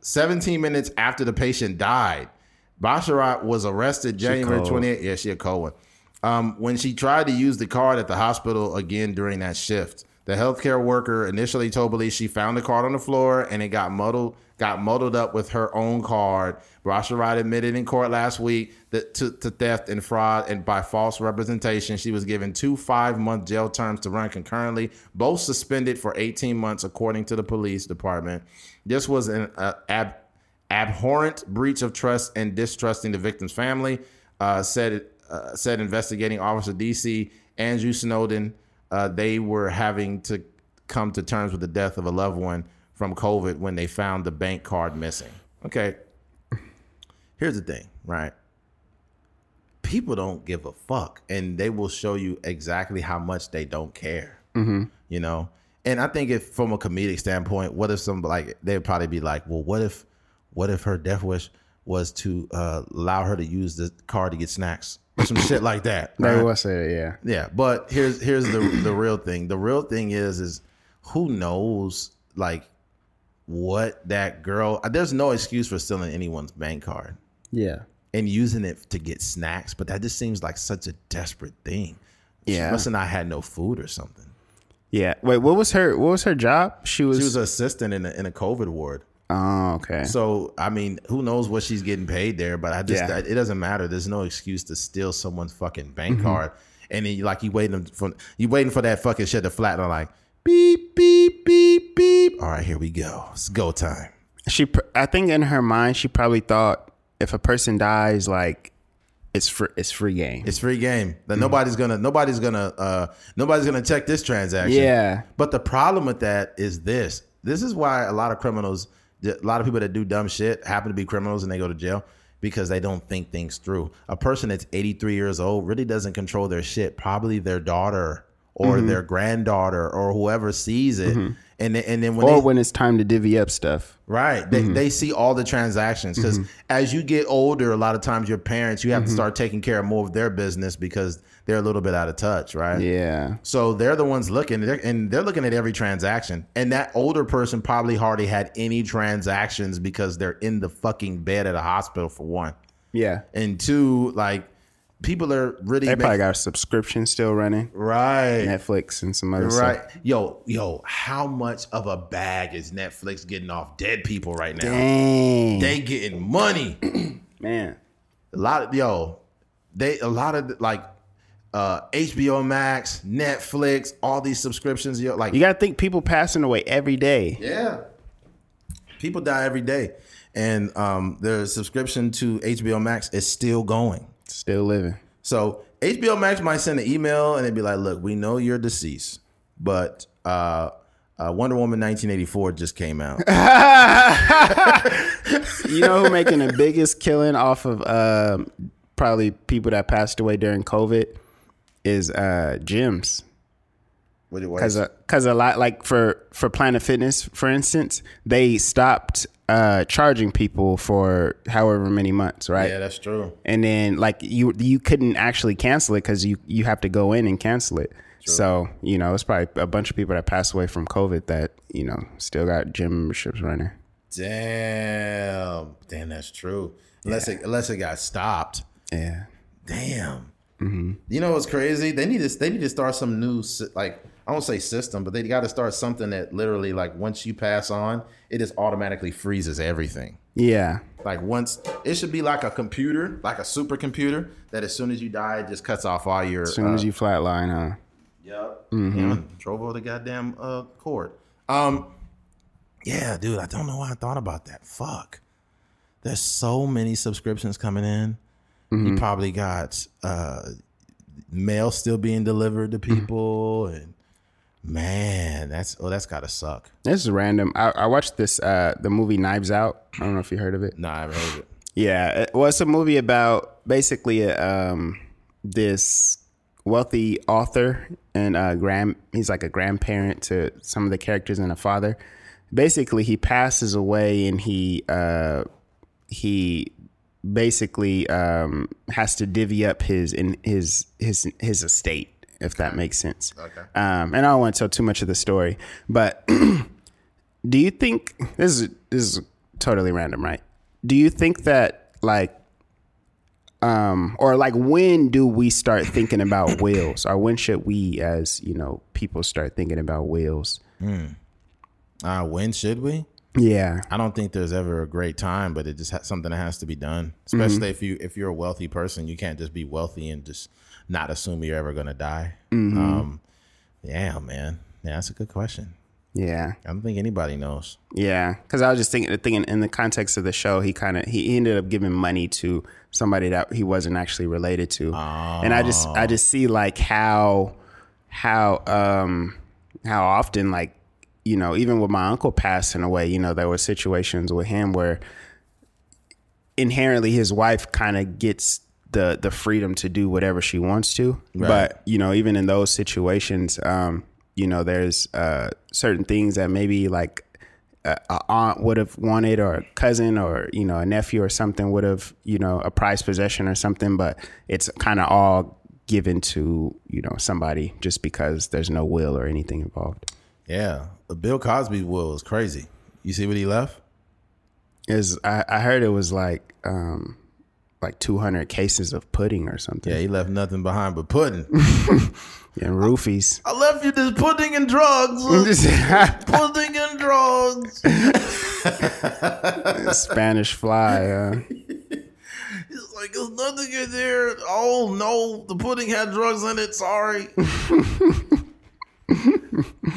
17 minutes after the patient died. Basharat was arrested January 28th. Yeah, she a cold one. Um, when she tried to use the card at the hospital again during that shift. The healthcare worker initially told police she found the card on the floor and it got muddled got muddled up with her own card. Basharat admitted in court last week that to, to, theft and fraud and by false representation. She was given two five month jail terms to run concurrently, both suspended for 18 months, according to the police department. This was an uh, ab- abhorrent breach of trust and distrusting the victim's family, uh, said uh, said investigating officer DC Andrew Snowden. Uh, they were having to come to terms with the death of a loved one from COVID when they found the bank card missing. Okay. Here's the thing, right? People don't give a fuck and they will show you exactly how much they don't care. Mm-hmm. You know? And I think if from a comedic standpoint, what if some like they'd probably be like, well, what if what if her death wish was to uh, allow her to use the car to get snacks? Or some shit like that. Right? They will say it, yeah. Yeah. But here's here's the the real thing. The real thing is is who knows like what that girl there's no excuse for stealing anyone's bank card. Yeah. And using it to get snacks, but that just seems like such a desperate thing. Yeah. She must have not had no food or something. Yeah. Wait, what was her what was her job? She was She was an assistant in a in a COVID ward. Oh, okay. So I mean, who knows what she's getting paid there? But I just yeah. it doesn't matter. There's no excuse to steal someone's fucking bank mm-hmm. card, and then you like you waiting for you waiting for that fucking shit to flatten. Like beep beep beep beep. All right, here we go. It's go time. She, I think in her mind, she probably thought if a person dies, like it's free. It's free game. It's free game. That mm-hmm. nobody's gonna. Nobody's gonna. uh Nobody's gonna check this transaction. Yeah. But the problem with that is this. This is why a lot of criminals a lot of people that do dumb shit happen to be criminals and they go to jail because they don't think things through. A person that's 83 years old really doesn't control their shit. Probably their daughter or mm-hmm. their granddaughter or whoever sees it. Mm-hmm. And then, and then when or they, when it's time to divvy up stuff, right? They, mm-hmm. they see all the transactions because mm-hmm. as you get older, a lot of times your parents you have to mm-hmm. start taking care of more of their business because they're a little bit out of touch, right? Yeah. So they're the ones looking, they're, and they're looking at every transaction. And that older person probably hardly had any transactions because they're in the fucking bed at a hospital for one. Yeah. And two, like people are really they probably got a subscription still running, right? Netflix and some other right. Stuff. Yo, yo, how much of a bag is Netflix getting off dead people right now? Dang. They getting money, man. A lot of yo, they a lot of like uh, HBO Max, Netflix, all these subscriptions. You like you got to think people passing away every day. Yeah, people die every day, and um, their subscription to HBO Max is still going, still living. So HBO Max might send an email and they'd be like, "Look, we know you're deceased, but." Uh, uh, Wonder Woman 1984 just came out. you know who making the biggest killing off of uh, probably people that passed away during COVID? Is uh gyms. Because because a, a lot like for for Planet Fitness, for instance, they stopped uh charging people for however many months, right? Yeah, that's true. And then like you you couldn't actually cancel it because you you have to go in and cancel it. True. So you know it's probably a bunch of people that passed away from COVID that you know still got gym memberships running. Damn, damn, that's true. Unless yeah. it unless it got stopped. Yeah. Damn. Mm-hmm. You know what's crazy? They need to they need to start some new like I don't say system, but they got to start something that literally like once you pass on, it just automatically freezes everything. Yeah. Like once it should be like a computer, like a supercomputer that as soon as you die, it just cuts off all your. As soon uh, as you flatline, huh? Yep. Mm-hmm. Yeah, drove over the goddamn uh, cord. Um, yeah, dude, I don't know why I thought about that. Fuck. There's so many subscriptions coming in. Mm-hmm. You probably got uh, mail still being delivered to people, and man, that's oh, that's gotta suck. This is random. I, I watched this uh the movie Knives Out. I don't know if you heard of it. Nah, I haven't heard it. Yeah, it was a movie about basically um this wealthy author and uh grand he's like a grandparent to some of the characters and a father. Basically, he passes away and he uh he basically um has to divvy up his in his his his estate if that makes sense. Okay. Um and I don't want to tell too much of the story, but do you think this is this is totally random, right? Do you think that like um or like when do we start thinking about wills or when should we as, you know, people start thinking about wills? Uh, when should we? Yeah. I don't think there's ever a great time, but it just ha- something that has to be done. Especially if you if you're a wealthy person, you can't just be wealthy and just not assume you're ever gonna die. Um, yeah, man, yeah, that's a good question. Yeah. I don't think anybody knows. Yeah, because I was just thinking, thinking in the context of the show, he kind of he, he ended up giving money to somebody that he wasn't actually related to, and I just I just see like how how um how often like you know even with my uncle passing away, you know there were situations with him where inherently his wife kind of gets the the freedom to do whatever she wants to. But you know even in those situations um you know there's uh certain things that maybe like a, a aunt would have wanted or a cousin or you know a nephew or something would have you know a prized possession or something but it's kind of all given to you know somebody just because there's no will or anything involved. Yeah, the Bill Cosby will is crazy. You see what he left? is I, I heard it was like um like 200 cases of pudding or something Yeah, he left nothing behind but pudding. and roofies I left you this pudding and drugs. pudding and drugs. Spanish fly. Uh, It's like there's nothing in there. Oh no, the pudding had drugs in it. Sorry.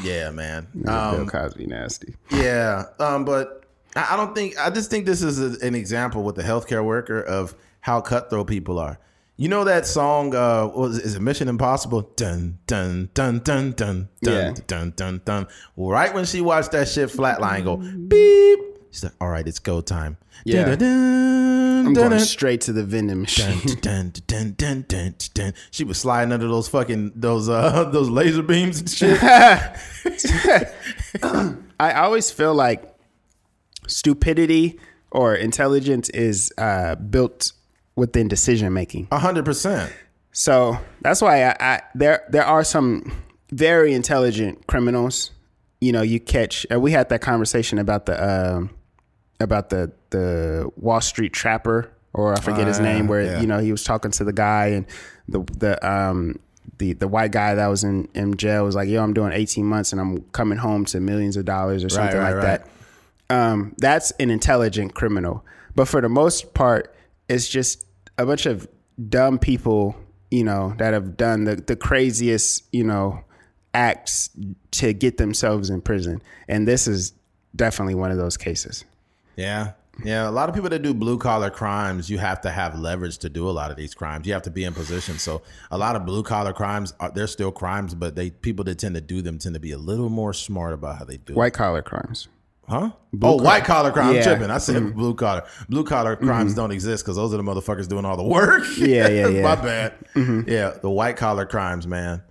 Yeah, man. Bill Um, Cosby nasty. yeah, um, but I I don't think. I just think this is a, an example with the healthcare worker of how cutthroat people are. You know that song? Uh, was is it Mission Impossible? Dun dun dun dun dun dun Yeah. dun dun dun. Right when she watched that shit flatline go beep, she's like, "All right, it's go time." Yeah. Dun-dun-dun, I'm going dun-dun. straight to the vending machine. Dun, dun, dun, dun, dun, dun, dun. She was sliding under those fucking those uh those laser beams and shit. I always feel like stupidity or intelligence is uh, built within decision making. A hundred percent. So that's why I, I there there are some very intelligent criminals. You know, you catch. And we had that conversation about the um, about the the Wall Street trapper, or I forget his Ah, name, where yeah. you know he was talking to the guy and the the um the the white guy that was in in jail was like, "Yo, I'm doing 18 months and I'm coming home to millions of dollars or something right, like right. that." um, that's an intelligent criminal. But for the most part, it's just a bunch of dumb people, you know, that have done the, the craziest, you know, acts to get themselves in prison. And this is definitely one of those cases. Yeah. Yeah. A lot of people that do blue collar crimes, you have to have leverage to do a lot of these crimes. You have to be in position. So a lot of blue collar crimes are they're still crimes, but they people that tend to do them tend to be a little more smart about how they do it. White collar crimes. Huh? oh, white collar crime. I'm Yeah. tripping. I said mm-hmm. blue collar. Blue collar crimes mm-hmm. don't exist because those are the motherfuckers doing all the work. Yeah, yeah, yeah. My bad. Mm-hmm. Yeah, the white collar crimes, man.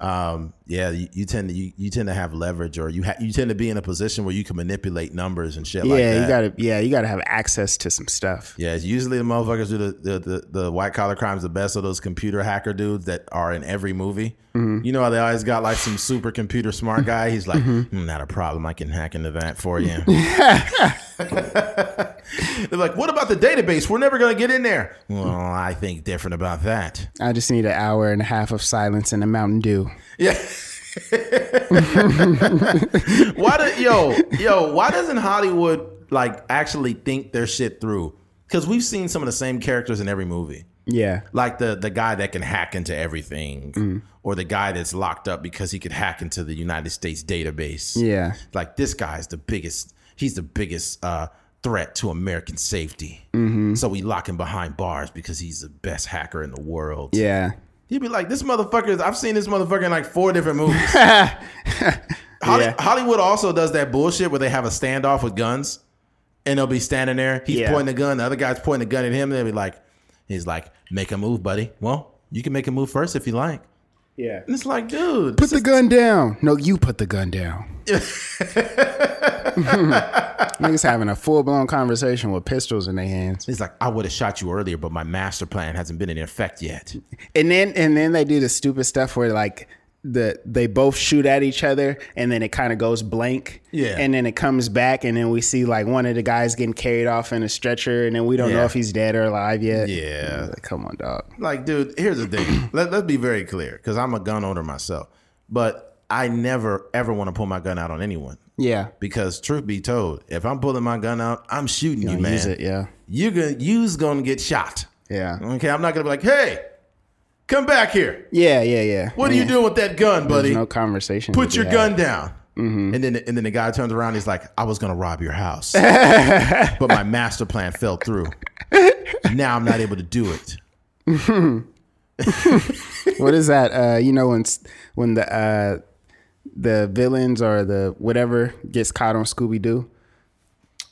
Um, yeah, you, you tend to you, you tend to have leverage, or you ha- you tend to be in a position where you can manipulate numbers and shit like yeah, that. you gotta yeah, you gotta have access to some stuff. Yeah, it's usually the motherfuckers do the, the, the, the white collar crimes the best of those computer hacker dudes that are in every movie. You know how they always got like some super computer smart guy? He's like, "Hmm, not a problem. I can hack into that for you. They're like, what about the database? We're never going to get in there. Well, I think different about that. I just need an hour and a half of silence and a Mountain Dew. Yeah. why do yo yo? Why doesn't Hollywood like actually think their shit through? Because we've seen some of the same characters in every movie. Yeah. like the the guy that can hack into everything mm. or the guy that's locked up because he could hack into the United States database. Yeah. Like this guy's the biggest he's the biggest uh threat to American safety. So we lock him behind bars because he's the best hacker in the world. Yeah. He'd be like, "This motherfucker. I've seen this motherfucker in like four different movies." Holly, Yeah. Hollywood also does that bullshit where they have a standoff with guns, and they'll be standing there. He's Yeah. pointing the gun, the other guy's pointing the gun at him. And they'll be like, "He's like, make a move, buddy." Well, you can make a move first if you like. Yeah. And it's like, dude, Put the gun down. No, you put the gun down. Niggas having a full blown conversation with pistols in their hands. He's like, I would have shot you earlier, but my master plan hasn't been in effect yet. And then and then they do the stupid stuff where like the they both shoot at each other and then it kind of goes blank. Yeah. And then it comes back and then we see like one of the guys getting carried off in a stretcher and then we don't know if he's dead or alive yet. Yeah. Like, come on, dog. Like, dude, here's the thing. Let, let's be very clear, because I'm a gun owner myself. But I never ever want to pull my gun out on anyone. Yeah. Because truth be told, if I'm pulling my gun out, I'm shooting you, Don't man. use it, yeah. You're gonna you's gonna get shot. Yeah. Okay, I'm not gonna be like, hey, come back here. Yeah, yeah, yeah. What are you doing with that gun, buddy? There's no conversation. Put your gun had. down. And then and then the guy turns around. He's like, I was gonna rob your house, but my master plan fell through. Now I'm not able to do it. What is that? Uh, you know when when the uh, the villains or the whatever gets caught on Scooby Doo.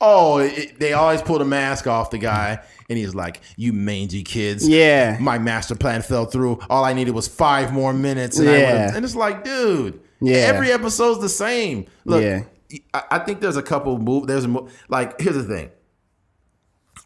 Oh, it, they always pull the mask off the guy, and he's like, "You mangy kids." Yeah. my master plan fell through. All I needed was five more minutes, and, Yeah. and it's like, dude, Yeah. every episode's the same. Look, Yeah. I, I think there's a couple move. There's a like here's the thing.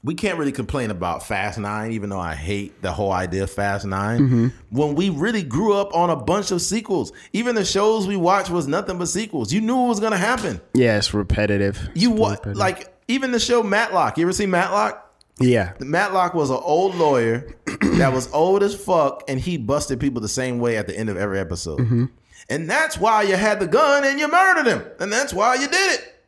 We can't really complain about Fast Nine, even though I hate the whole idea of Fast 9 Mm-hmm. When we really grew up on a bunch of sequels, even the shows we watched was nothing but sequels. You knew it was gonna happen. Yeah, it's repetitive. You what? Like even the show Matlock. You ever see Matlock? Yeah. Matlock was an old lawyer that was old as fuck, and he busted people the same way at the end of every episode. Mm-hmm. And that's why you had the gun and you murdered him, and that's why you did it.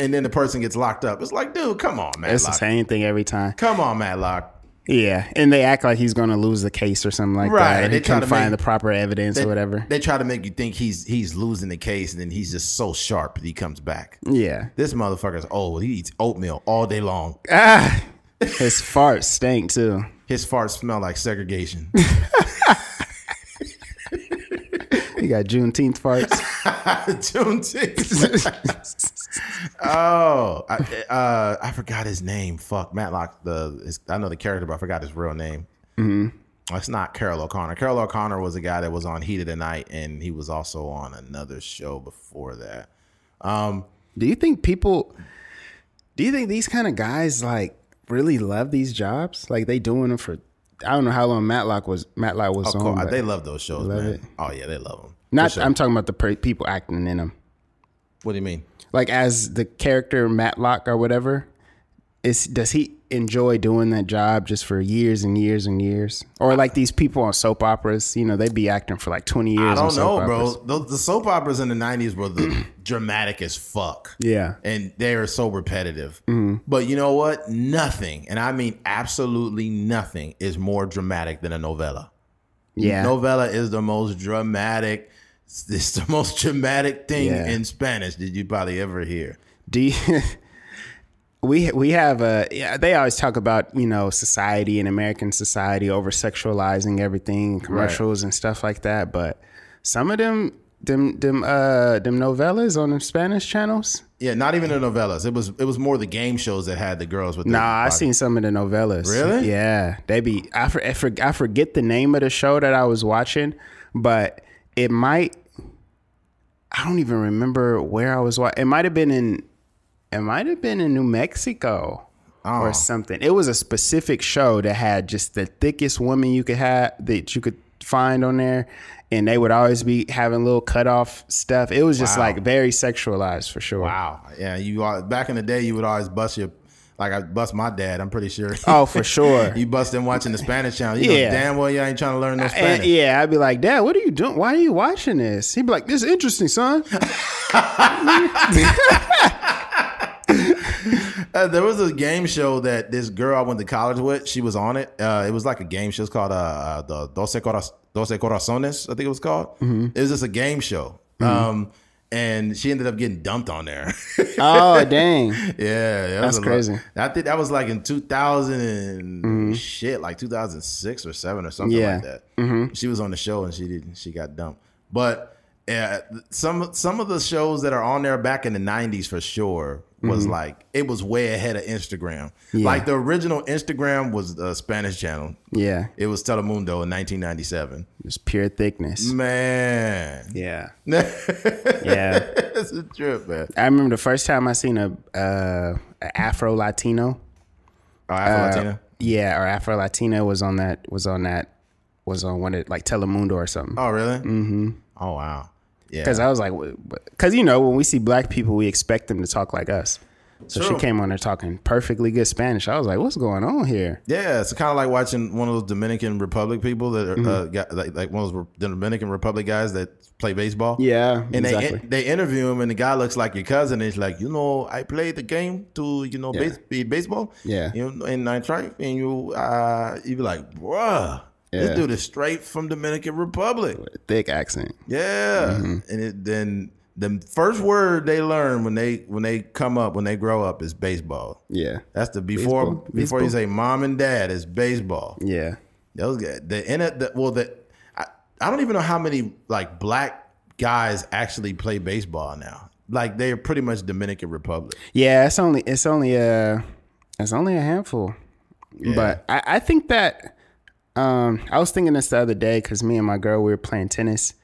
And then the person gets locked up. It's like, dude, come on, man. It's the same thing every time. Come on, Matlock. Yeah, and they act like he's going to lose the case or something like Right, that. Or they to find make- the proper evidence They, or whatever. They try to make you think he's he's losing the case, and then he's just so sharp that he comes back. yeah. This motherfucker's old. He eats oatmeal all day long. Ah, his farts stink too. His farts smell like segregation. He got Juneteenth farts. Juneteenth. oh, I, uh, I forgot his name. Fuck, Matlock. The his, I know the character, but I forgot his real name. Mm-hmm. It's not Carroll O'Connor. Carroll O'Connor was a guy that was on Heat of the Night, and he was also on another show before that. Um, do you think people? Do you think these kind of guys like really love these jobs? Like they doing them for? I don't know how long Matlock was. Matlock was of on. course, they love those shows, Love man. it. Oh yeah, they love them. not. I'm talking about the people acting in them. What do you mean? Like as the character Matlock or whatever. Is does he enjoy doing that job just for years and years and years? Or like these people on soap operas, you know, they'd be acting for like 20 years. I don't know, bro. operas. Those, the soap operas in the '90s were the dramatic as fuck. Yeah. and they are so repetitive. Mm-hmm. But you know what? Nothing, and I mean absolutely nothing, is more dramatic than a novella. Yeah. Novella is the most dramatic. It's the most dramatic thing Yeah. in Spanish that you probably ever hear. Do you, we we have a yeah, they always talk about you know society and American society over sexualizing everything commercials and stuff like that but some of them them them uh them novellas on the Spanish channels Yeah, not even the novellas. It was it was more the game shows that had the girls with. Nah, I seen some of the novellas. Really? Yeah, they be. I, for, I, for, I forget the name of the show that I was watching, but it might. I don't even remember where I was watching. It might have been in. It might have been in New Mexico Oh. or something. It was a specific show that had just the thickest woman you could have that you could find on there, and they would always be having little cut off stuff. It was just Wow. like very sexualized for sure. Wow. Yeah, you are, back in the day, you would always bust your. Like I bust my dad, I'm pretty sure. Oh, for sure. you bust him watching the Spanish channel. You Yeah. know damn well you ain't trying to learn no Spanish. yeah, I'd be like, Dad, what are you doing? Why are you watching this? He'd be like, This is interesting, son. Uh, there was a game show that this girl I went to college with, she was on it. Uh, it was like a game show. It's called uh, uh, the Doce, Coraz- Doce Corazones, I think it was called. It was just a game show. Um, and she ended up getting dumped on there. Oh dang. yeah, that That's was a lot- crazy. I think that was like in 2000 and shit, like 2006 or seven or something Yeah. like that. She was on the show and she didn't. She got dumped. But uh, some some of the shows that are on there back in the 90s for sure was like it was way ahead of Instagram. Yeah. Like the original Instagram was the Spanish channel. Yeah. It was Telemundo in 1997. Just pure thickness. Man, Yeah. yeah, Yeah. it's a trip, man. I remember the first time I seen a uh a Afro Latino. Oh, Afro Latina. Yeah, or Afro Latino was on that was on that was on one of like Telemundo or something. Oh, really? Mm-hmm. Oh, wow. Yeah. Because I was like, because you know, when we see black people, we expect them to talk like us. So True. she came on there talking perfectly good Spanish. I was like, what's going on here? Yeah, it's kind of like watching one of those Dominican Republic people that are Mm-hmm. uh, got, like, like one of those Dominican Republic guys that play baseball. Yeah, and exactly. they they interview him, and the guy looks like your cousin. And he's like, you know, I played the game to you know base, baseball. Yeah. you know, and I tried, and you uh, you be like, bruh, Yeah. this dude is straight from Dominican Republic. Thick accent. Yeah, Mm-hmm. and it, then the first word they learn when they when they come up when they grow up is baseball. Yeah, That's the before Baseball. before you say mom and dad is baseball. yeah, Those guys, the in it, the, well, the I, I don't even know how many like black guys actually play baseball now. Like they're pretty much Dominican Republic. yeah. It's only it's only a it's only a handful, but I, I think that um I was thinking this the other day because me and my girl we were playing tennis.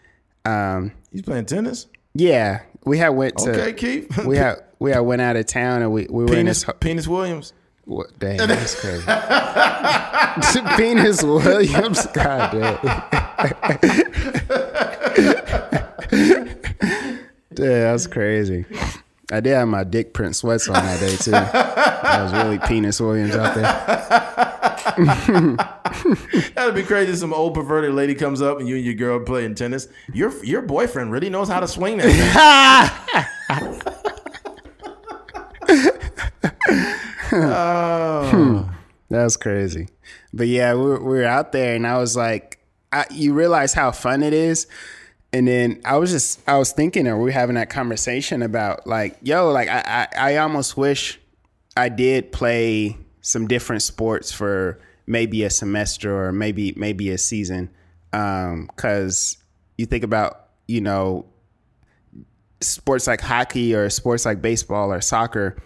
Um, He's playing tennis. yeah, we had went to Okay, Keith. we had we had went out of town and we we were in Penis this Penis Williams. What? Dang, that's crazy. Penis Williams. God damn. Damn, that's crazy. I did have my dick print sweats on that day too. I was really Penis Williams out there. That'd be crazy. Some old perverted lady comes up and you and your girl playing tennis. Your your boyfriend really knows how to swing that. oh, That's crazy. But yeah, we were, we were out there, and I was like, I, you realize how fun it is. And then I was just, I was thinking, or we were having that conversation about like, yo, like I, I, I almost wish I did play some different sports for maybe a semester or maybe maybe a season, because you think about, you know, sports like hockey or sports like baseball or soccer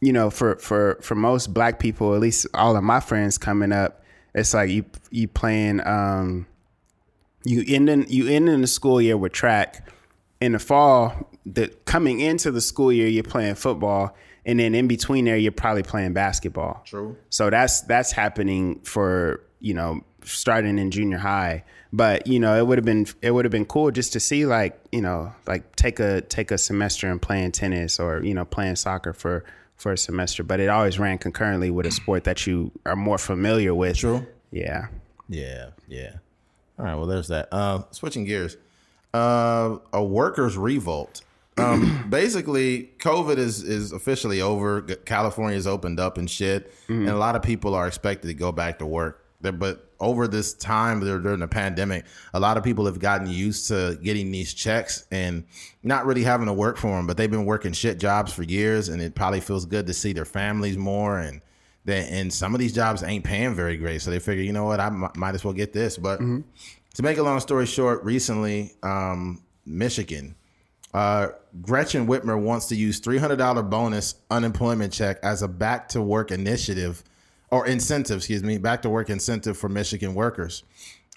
you know, for for for most black people, at least all of my friends coming up, it's like you you playing um you end in you end in the school year with track. In the fall, the coming into the school year, you're playing football, and then in between there, you're probably playing basketball. True. So that's that's happening for you know starting in junior high. But you know, it would have been it would have been cool just to see like you know like take a take a semester and playing tennis or you know playing soccer for for a semester. But it always ran concurrently with a sport that you are more familiar with. True. Yeah. Yeah, yeah. All right, well, there's that. Uh, switching gears, uh, a workers' revolt. Um, basically, COVID is is officially over. California's opened up and shit, and a lot of people are expected to go back to work. But over this time during the pandemic, a lot of people have gotten used to getting these checks and not really having to work for them. But they've been working shit jobs for years, and it probably feels good to see their families more and that and some of these jobs ain't paying very great so they figure you know what i m- might as well get this but to make a long story short recently um, michigan uh, gretchen whitmer wants to use $300 bonus unemployment check as a back to work initiative or incentive excuse me back to work incentive for michigan workers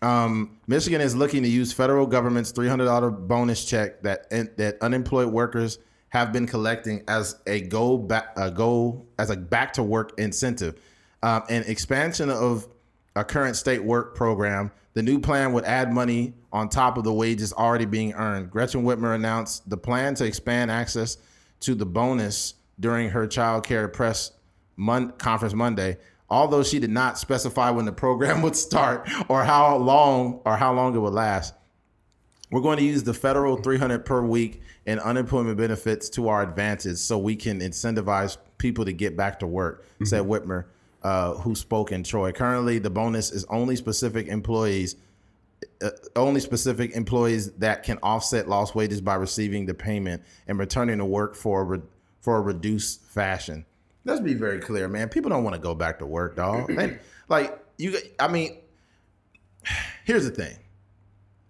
um, Michigan is looking to use federal government's three hundred dollar bonus check that that unemployed workers have been collecting as a go back a go as a back to work incentive. Um, an expansion of a current state work program. The new plan would add money on top of the wages already being earned. Gretchen Whitmer announced the plan to expand access to the bonus during her child care press mon- conference Monday. Although she did not specify when the program would start or how long or how long it would last. We're going to use the federal 300 per week and unemployment benefits to our advantage so we can incentivize people to get back to work, said mm-hmm. Whitmer, uh, who spoke in Troy. Currently, the bonus is only specific employees uh, only specific employees that can offset lost wages by receiving the payment and returning to work for a re- for a reduced fashion. Let's be very clear, man. People don't want to go back to work, dog. Like you, I mean, here's the thing: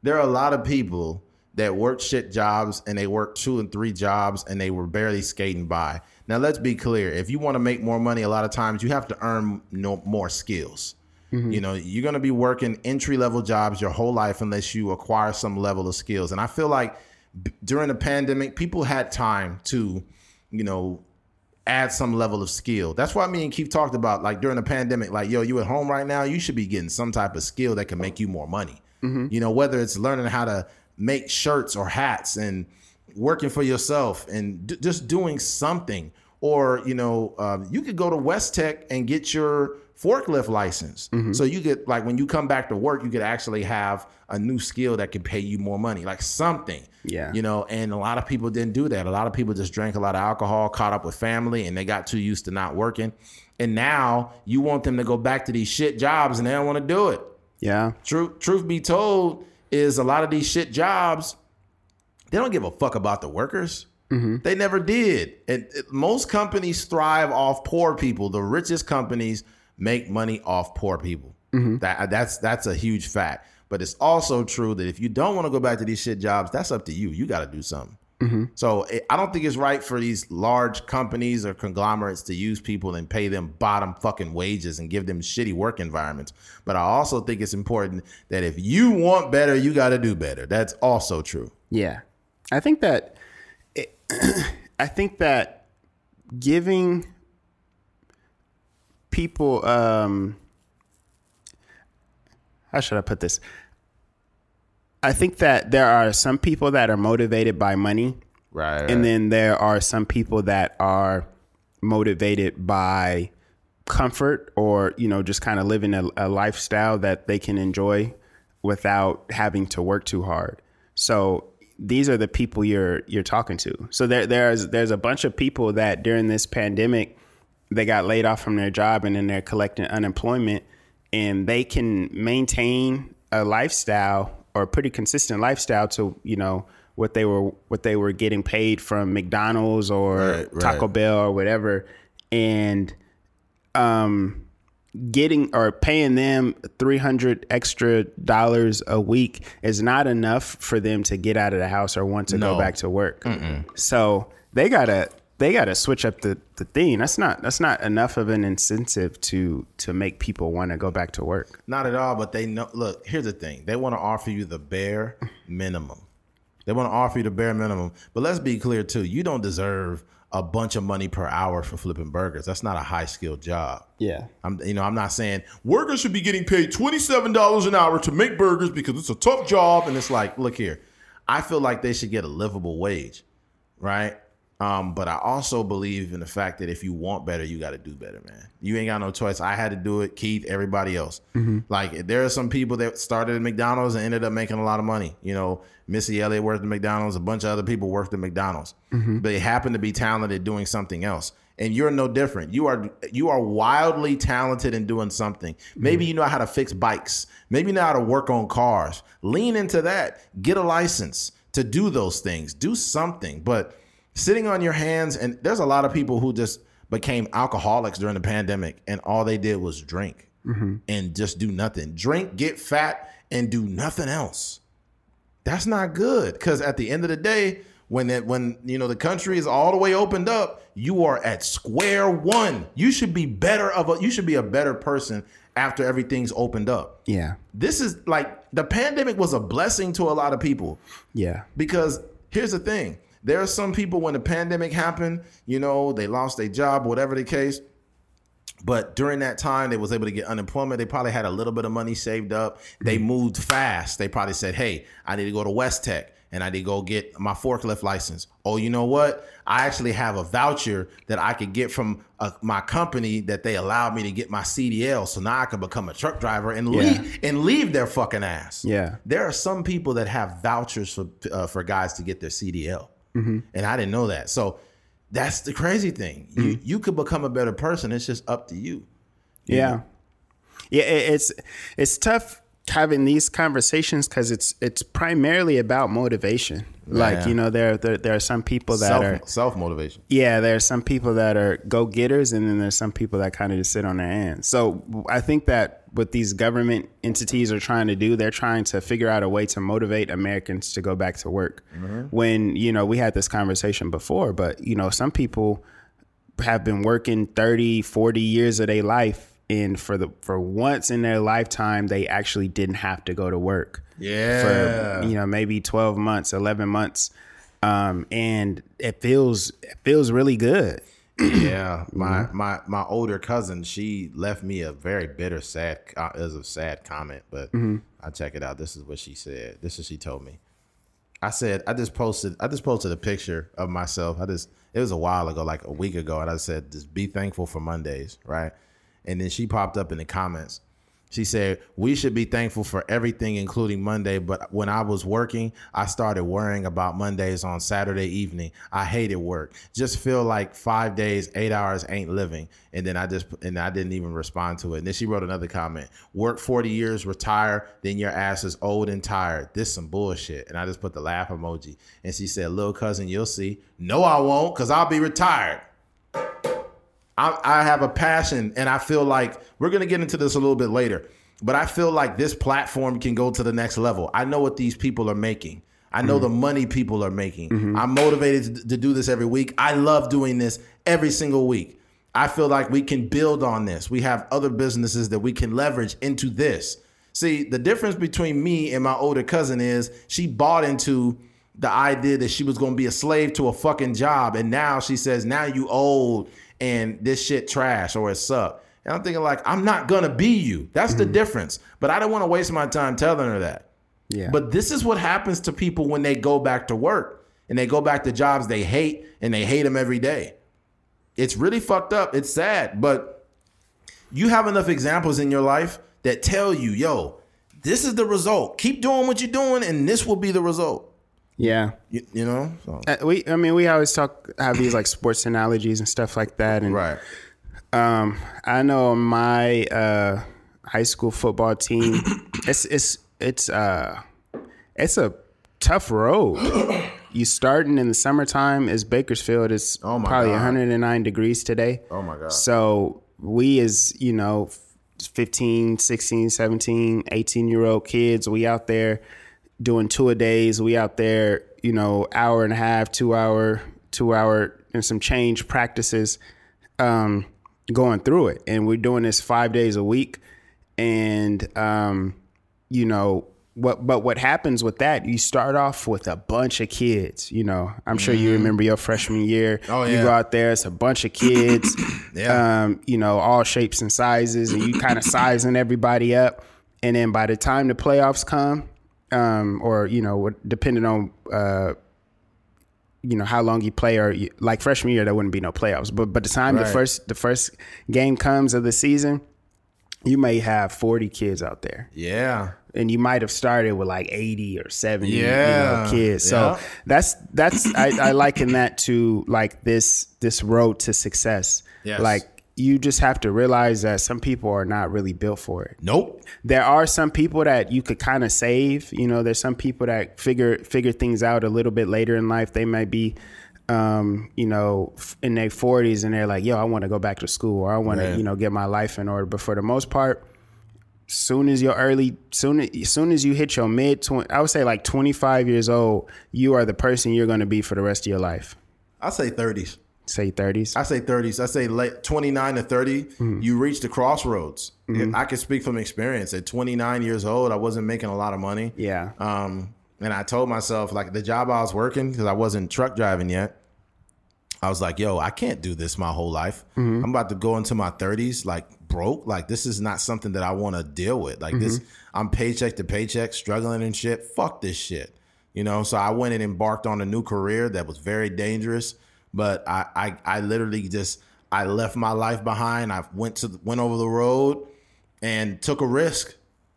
there are a lot of people that work shit jobs and they work two and three jobs and they were barely skating by. Now, let's be clear: if you want to make more money, a lot of times you have to earn no, more skills. Mm-hmm. You know, you're going to be working entry level jobs your whole life unless you acquire some level of skills. And I feel like b- during the pandemic, people had time to, you know, add some level of skill. That's why me and Keith talked about like during the pandemic, like, yo, you at home right now, you should be getting some type of skill that can make you more money. Mm-hmm. You know, whether it's learning how to make shirts or hats and working for yourself and d- just doing something. Or, you know, um, you could go to West Tech and get your forklift license. So you get like when you come back to work, you could actually have a new skill that could pay you more money, like something. Yeah. You know, and a lot of people didn't do that. A lot of people just drank a lot of alcohol, caught up with family, and they got too used to not working. And now you want them to go back to these shit jobs and they don't want to do it. Yeah. Truth, truth be told, is a lot of these shit jobs, they don't give a fuck about the workers. Mm-hmm. They never did. And it- most companies thrive off poor people. The richest companies make money off poor people. Mm-hmm. That that's that's a huge fact. But it's also true that if you don't want to go back to these shit jobs, that's up to you. You got to do something. Mm-hmm. So it, I don't think it's right for these large companies or conglomerates to use people and pay them bottom fucking wages and give them shitty work environments. But I also think it's important that if you want better, you got to do better. That's also true. Yeah. I think that it, I think that giving people um how should I put this? I think that there are some people that are motivated by money Right. and then there are some people that are motivated by comfort or you know just kind of living a, a lifestyle that they can enjoy without having to work too hard so these are the people you're you're talking to so there there's there's a bunch of people that during this pandemic they got laid off from their job and then they're collecting unemployment and they can maintain a lifestyle or a pretty consistent lifestyle to you know what they were what they were getting paid from McDonald's or Right, right. Taco Bell or whatever and um getting or paying them 300 extra dollars a week is not enough for them to get out of the house or want to No. go back to work. So they gotta they gotta switch up the, the thing. That's not that's not enough of an incentive to to make people want to go back to work. Not at all, but they know. Look, here's the thing: they want to offer you the bare minimum. They want to offer you the bare minimum. But let's be clear too: you don't deserve a bunch of money per hour for flipping burgers. That's not a high skilled job. Yeah. I'm, you know, I'm not saying workers should be getting paid twenty seven dollars an hour to make burgers because it's a tough job. And it's like, look here, I feel like they should get a livable wage, right? Um, but I also believe in the fact that if you want better, you got to do better, man. You ain't got no choice. I had to do it. Keith, everybody else. Like there are some people that started at McDonald's and ended up making a lot of money. You know, Missy Elliott worked at McDonald's. A bunch of other people worked at McDonald's. They happen to be talented doing something else and you're no different. You are you are wildly talented in doing something. Maybe you know how to fix bikes. Maybe you know how to work on cars. Lean into that. Get a license to do those things. Do something. But sitting on your hands and there's a lot of people who just became alcoholics during the pandemic and all they did was drink mm-hmm. and just do nothing. Drink, get fat and do nothing else that's not good because at the end of the day when it, when you know the country is all the way opened up you are at square one you should be better of a you should be a better person after everything's opened up Yeah. this is like the pandemic was a blessing to a lot of people Yeah. because here's the thing there are some people when the pandemic happened you know they lost their job whatever the case. But during that time they was able to get unemployment. They probably had a little bit of money saved up. They moved fast. They probably said hey i need to go to west tech and i need to go get my forklift license. Oh you know what? I actually have a voucher that i could get from uh my company that they allowed me to get my cdl so now i can become a truck driver and leave and leave their fucking ass. Yeah. there are some people that have vouchers for uh, for guys to get their CDL, Mm-hmm. and I didn't know that. So that's the crazy thing. You Mm-hmm. you could become a better person. It's just up to you. Yeah. Yeah, it's it's tough having these conversations because it's it's primarily about motivation. Like you know, there, there there are some people that self are self motivation. yeah, there are some people that are go getters, and then there's some people that kind of just sit on their hands. So I think that what these government entities are trying to do, they're trying to figure out a way to motivate Americans to go back to work. Mm-hmm. When you know we had this conversation before, but you know some people have been working 30, 40 years of their life. And for the for once in their lifetime, they actually didn't have to go to work Yeah. for you know maybe 12 months 11 months um and it feels it feels really good Yeah, my my my older cousin, she left me a very bitter, sad, uh, is a sad comment, but Mm-hmm. I check it out. This is what she said. This is what she told me. I said I just posted I just posted a picture of myself. I just it was a while ago, like a week ago, and I said just be thankful for Mondays, right? And then she popped up in the comments. She said, We should be thankful for everything, including Monday. But when I was working, I started worrying about Mondays on Saturday evening. I hated work. Just feel like five days, eight hours ain't living. And then I just, and I didn't even respond to it. And then she wrote another comment Work 40 years, retire, then your ass is old and tired. This some bullshit. And I just put the laugh emoji. And she said, Little cousin, you'll see. No, I won't, because I'll be retired. I, I have a passion and I feel like we're going to get into this a little bit later, but I feel like this platform can go to the next level. I know what these people are making. I know the mm-hmm. money people are making. Mm-hmm. I'm motivated to, to do this every week. I love doing this every single week. I feel like we can build on this. We have other businesses that we can leverage into this. See, the difference between me and my older cousin is she bought into the idea that she was going to be a slave to a fucking job. And now she says, now you old and this shit trash or it suck. And I'm thinking like, I'm not to be you. That's the mm-hmm. difference. But I don't want to waste my time telling her that. yeah But this is what happens to people when they go back to work and they go back to jobs they hate and they hate them every day. It's really fucked up. It's sad, but you have enough examples in your life that tell you, yo, this is the result. Keep doing what you're doing, and this will be the result. Yeah You, you know? So, Uh, we i mean we always talk have these like sports analogies and stuff like that and right. Um, I know my uh, high school football team. It's it's it's uh it's a tough road. You starting in the summertime is Bakersfield. It's Oh my probably God. 109 degrees today. Oh my God. So we as you know 15, 16, 17, 18 year old kids, we out there doing two a days. We out there, you know, hour and a half, two hour, two hour and some change practices um, going through it. And we're doing this five days a week. And, um, you know, what, but what happens with that, you start off with a bunch of kids, you know, I'm sure you remember your freshman year. Oh, yeah. You go out there, it's a bunch of kids, Yeah. um, you know, all shapes and sizes, and you kind of sizing everybody up. And then by the time the playoffs come, um, or, you know, depending on, uh, you know how long you play or you, like freshman year there wouldn't be no playoffs but but the time the first the first game comes of the season you may have 40 kids out there Yeah. and you might have started with like 80 or 70 you Yeah. know, kids so Yeah. that's that's I, I liken that to like this this road to success Yes. like you just have to realize that some people are not really built for it Nope. there are some people that you could kind of save. You know, there's some people that figure figure things out a little bit later in life. They might be, um, you know, in their 40s and they're like, "Yo, I want to go back to school or I want to, you know, get my life in order." But for the most part, soon as your early, soon as soon as you hit your mid, twen- I would say like 25 years old, you are the person you're going to be for the rest of your life. I say 30s. Say 30s. I say 30s. I say late 29 to 30, mm-hmm. you reach the crossroads. Mm-hmm. I can speak from experience. At 29 years old, I wasn't making a lot of money. yeah. Um, and I told myself, like the job I was working, because I wasn't truck driving yet, I was like, yo, I can't do this my whole life. Mm-hmm. I'm about to go into my 30s, like broke. Like, this is not something that I want to deal with. Like, this, I'm paycheck to paycheck, struggling and shit. Fuck this shit. You know, so I went and embarked on a new career that was very dangerous. But I, I, I literally just, I left my life behind. I went to, went over the road and took a risk.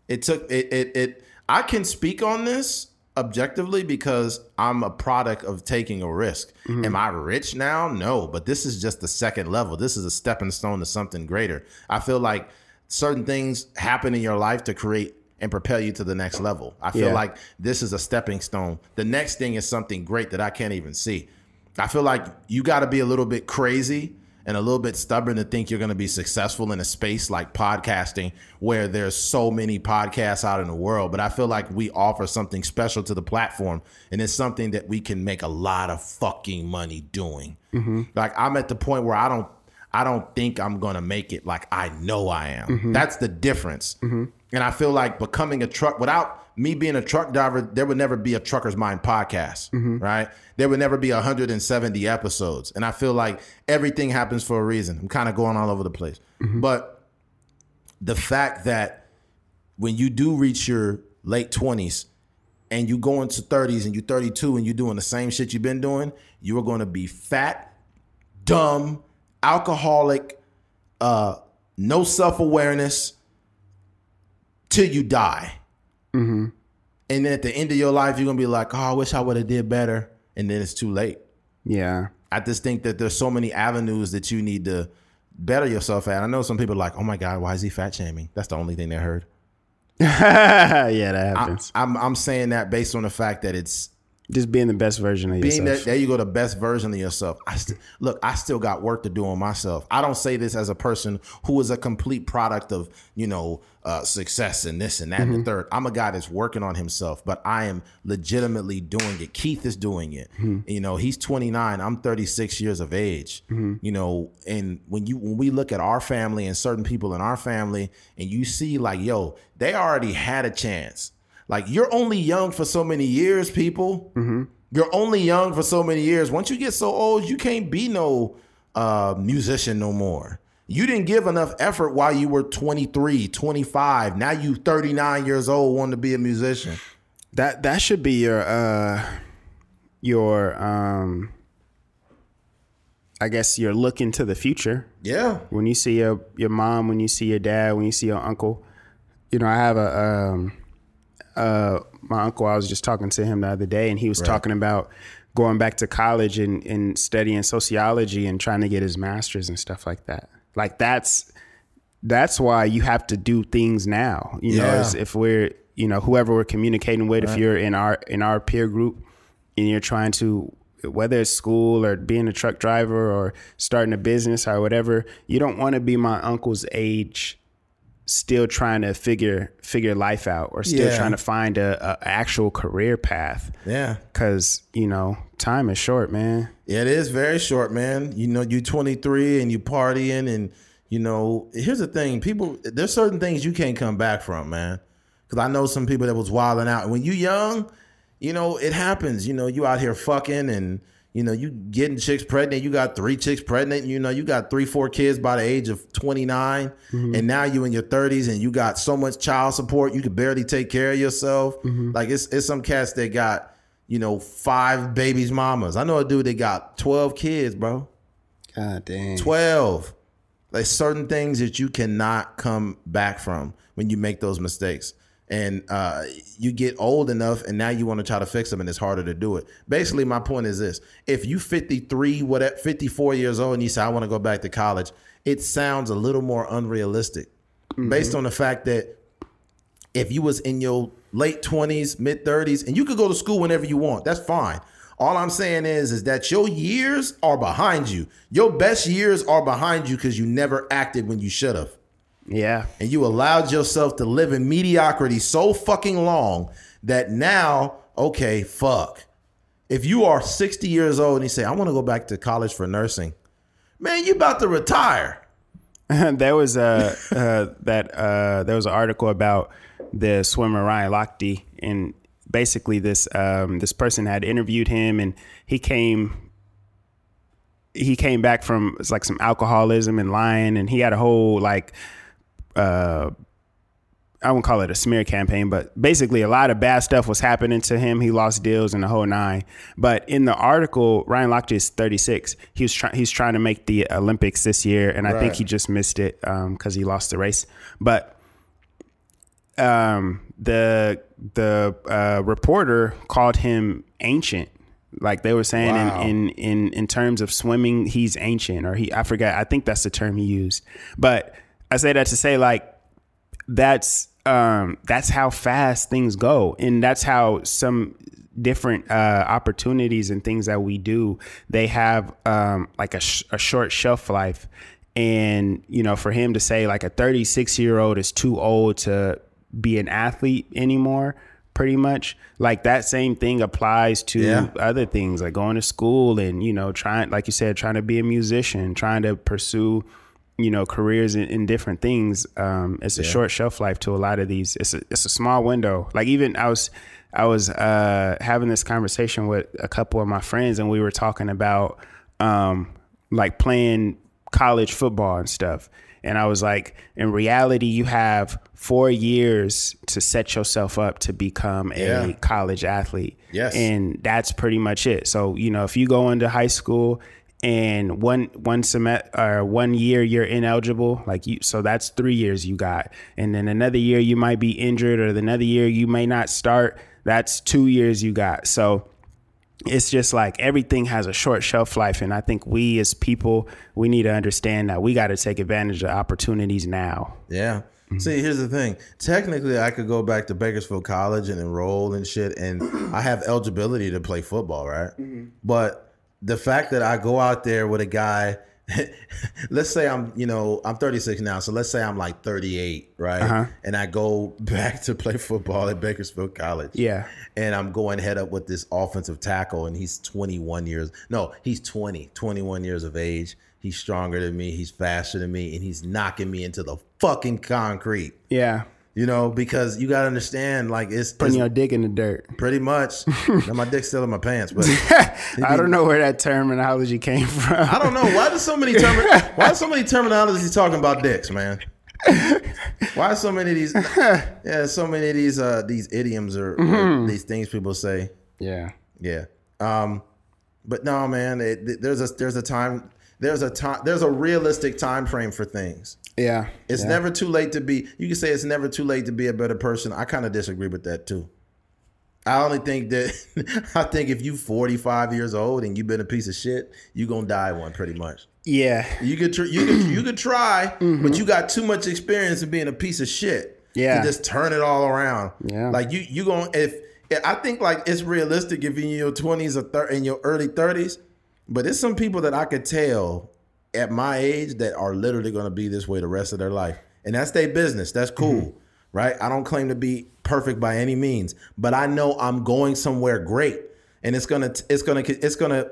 It took it it it I can speak on this objectively because I'm a product of taking a risk. Mm-hmm. Am I rich now? No, but this is just the second level. This is a stepping stone to something greater. I feel like certain things happen in your life to create and propel you to the next level. I feel Yeah. like this is a stepping stone. The next thing is something great that I can't even see. I feel like you got to be a little bit crazy and a little bit stubborn to think you're going to be successful in a space like podcasting where there's so many podcasts out in the world. But I feel like we offer something special to the platform and it's something that we can make a lot of fucking money doing. Mm-hmm. Like I'm at the point where I don't I don't think I'm gonna make it like I know I am. Mm-hmm. That's the difference. Mm-hmm. And I feel like becoming a truck without me being a truck driver, there would never be a trucker's mind podcast, right? There would never be 170 episodes. And I feel like everything happens for a reason. I'm kind of going all over the place. But the fact that when you do reach your late 20s and you go into 30s and you're 32 and you're doing the same shit you've been doing, you are going to be fat, dumb, alcoholic, uh, no self awareness till you die. Mm-hmm. And then at the end of your life, you're gonna be like, "Oh, I wish I would have did better," and then it's too late. Yeah. I just think that there's so many avenues that you need to better yourself at. I know some people are like, "Oh my God, why is he fat shaming?" That's the only thing they heard. yeah, that happens. I'm I'm saying that based on the fact that it's Just being the best version of being yourself. that there you go the best version of yourself. I st- look i still got work to do on myself. I don't say this as a person who is a complete product of you know uh, success and this and that and the mm-hmm. third. I'm a guy that's working on himself but i am legitimately doing it. Keith is doing it. Hmm. You know he's 29 i'm 36 years of age. Mm-hmm. You know and when you when we look at our family and certain people in our family and you see like yo they already had a chance like you're only young for so many years, people. You're only young for so many years. Once you get so old, you can't be no uh, musician no more. You didn't give enough effort while you were 23, 25. Now you 39 years old wanting to be a musician. That that should be your uh your um I guess your look into the future. Yeah. When you see your your mom, when you see your dad, when you see your uncle. You know, I have a um uh my uncle, I was just talking to him the other day and he was talking about going back to college and, and studying sociology and trying to get his masters and stuff like that. Like that's that's why you have to do things now. You know, Yeah. as if we're you know whoever we're communicating with, if you're in our in our peer group and you're trying to whether it's school or being a truck driver or starting a business or whatever, you don't want to be my uncle's age still trying to figure figure life out or still Yeah. trying to find a, a actual career path Yeah. because you know time is short man Yeah, it is very short, man. You know, you're 23 and you partying, and you know, here's the thing: people, there's certain things you can't come back from, man. Because I know some people that was wilding out. When you young, you know, it happens. You know, you out here fucking, and you know, you getting chicks pregnant. You got three chicks pregnant. You know, you got three, four kids by the age of 29, mm-hmm. and now you in your 30s, and you got so much child support, you could barely take care of yourself. Mm-hmm. Like it's it's some cats that got you know, five babies mamas. I know a dude that got 12 kids, bro. god damn. 12. Like certain things that you cannot come back from when you make those mistakes. And uh, you get old enough and now you want to try to fix them and it's harder to do it. Basically, my point is this. If you 53, whatever 54 years old and you say, I want to go back to college, it sounds a little more unrealistic. Based on the fact that if you was in your late 20s mid 30s and you could go to school whenever you want that's fine all i'm saying is is that your years are behind you your best years are behind you because you never acted when you should have yeah. And you allowed yourself to live in mediocrity so fucking long that now okay fuck. If you are 60 years old and you say i want to go back to college for nursing man you about to retire. There was a uh, that uh, there was an article about the swimmer Ryan Lochte, and basically this um, this person had interviewed him, and he came he came back from it's like some alcoholism and lying, and he had a whole like uh, I won't call it a smear campaign, but basically a lot of bad stuff was happening to him. He lost deals and the whole nine. But in the article, Ryan Lochte is 36. He was trying. He's trying to make the Olympics this year, and I think he just missed it because he lost the race. But um, the the uh, reporter called him ancient. Like they were saying Wow. in, in in in terms of swimming, he's ancient, or he I forgot. I think that's the term he used. But I say that to say like that's um, that's how fast things go, and that's how some different uh, opportunities and things that we do they have um, like a, sh- a short shelf life and you know for him to say like a 36 year old is too old to be an athlete anymore pretty much like that same thing applies to Yeah. other things like going to school and you know trying like you said trying to be a musician trying to pursue you know careers in, in different things um it's a short shelf life to a lot of these. It's a, it's a small window. Like even i was i was uh having this conversation with a couple of my friends and we were talking about um like playing college football and stuff. And i was like in reality you have four years to set yourself up to become a Yeah. college athlete. Yes. and that's pretty much it. So you know if you go into high school and one one semester or one year you're ineligible like you so that's three years you got and then another year you might be injured or another year you may not start that's two years you got so it's just like everything has a short shelf life and i think we as people we need to understand that we got to take advantage of opportunities now Yeah. Mm-hmm. See, here's the thing. Technically, I could go back to Bakersfield College and enroll and shit, and I have eligibility to play football, right? Mm-hmm. But the fact that I go out there with a guy, let's say I'm, you know, I'm 36 now, so let's say I'm like 38, right? Uh-huh. And I go back to play football at Bakersfield College. Yeah. And I'm going head up with this offensive tackle, and he's 21 years. No, he's 20, 21 years of age. He's stronger than me. He's faster than me, and he's knocking me into the fucking concrete. yeah You know, because you gotta understand, like it's, putting it's your dick in the dirt pretty much. now my dick's still in my pants, but i don't know where that terminology came from I don't know why does so many termi- why so many terminologies talking about dicks, man. Why so many of these? Yeah, so many of these uh these idioms or, or these things people say. yeah Yeah. Um, but no, man. It, there's a there's a time there's a time there's a realistic time frame for things. Yeah It's yeah. never too late to be. You can say it's never too late to be a better person. I kind of disagree with that too. I only think that I think if you 45 years old and you've been a piece of shit, you gonna die one pretty much. yeah You could tr- you could you could try, but mm-hmm. you got too much experience of being a piece of shit. Yeah. to just turn it all around. Yeah. like you you going, to if I think like it's realistic if you're in your 20s or thir- in your early 30s, but there's some people that I could tell at my age that are literally going to be this way the rest of their life, and that's their business. That's mm-hmm. cool, right? I don't claim to be perfect by any means, but I know I'm going somewhere great, and it's gonna it's gonna it's gonna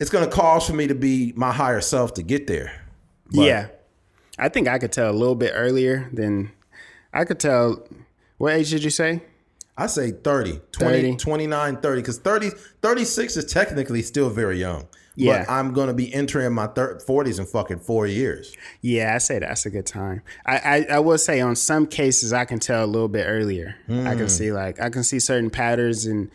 it's gonna cause for me to be my higher self to get there. But- yeah i think i could tell a little bit earlier than i could tell what age did you say I say 30, 20, 30. 29, 30, because 30, 36 is technically still very young. Yeah. But I'm going to be entering my thir- 40s in fucking four years. Yeah, I say that's a good time. I, I, I will say on some cases I can tell a little bit earlier. I Hmm. can see like I can see certain patterns in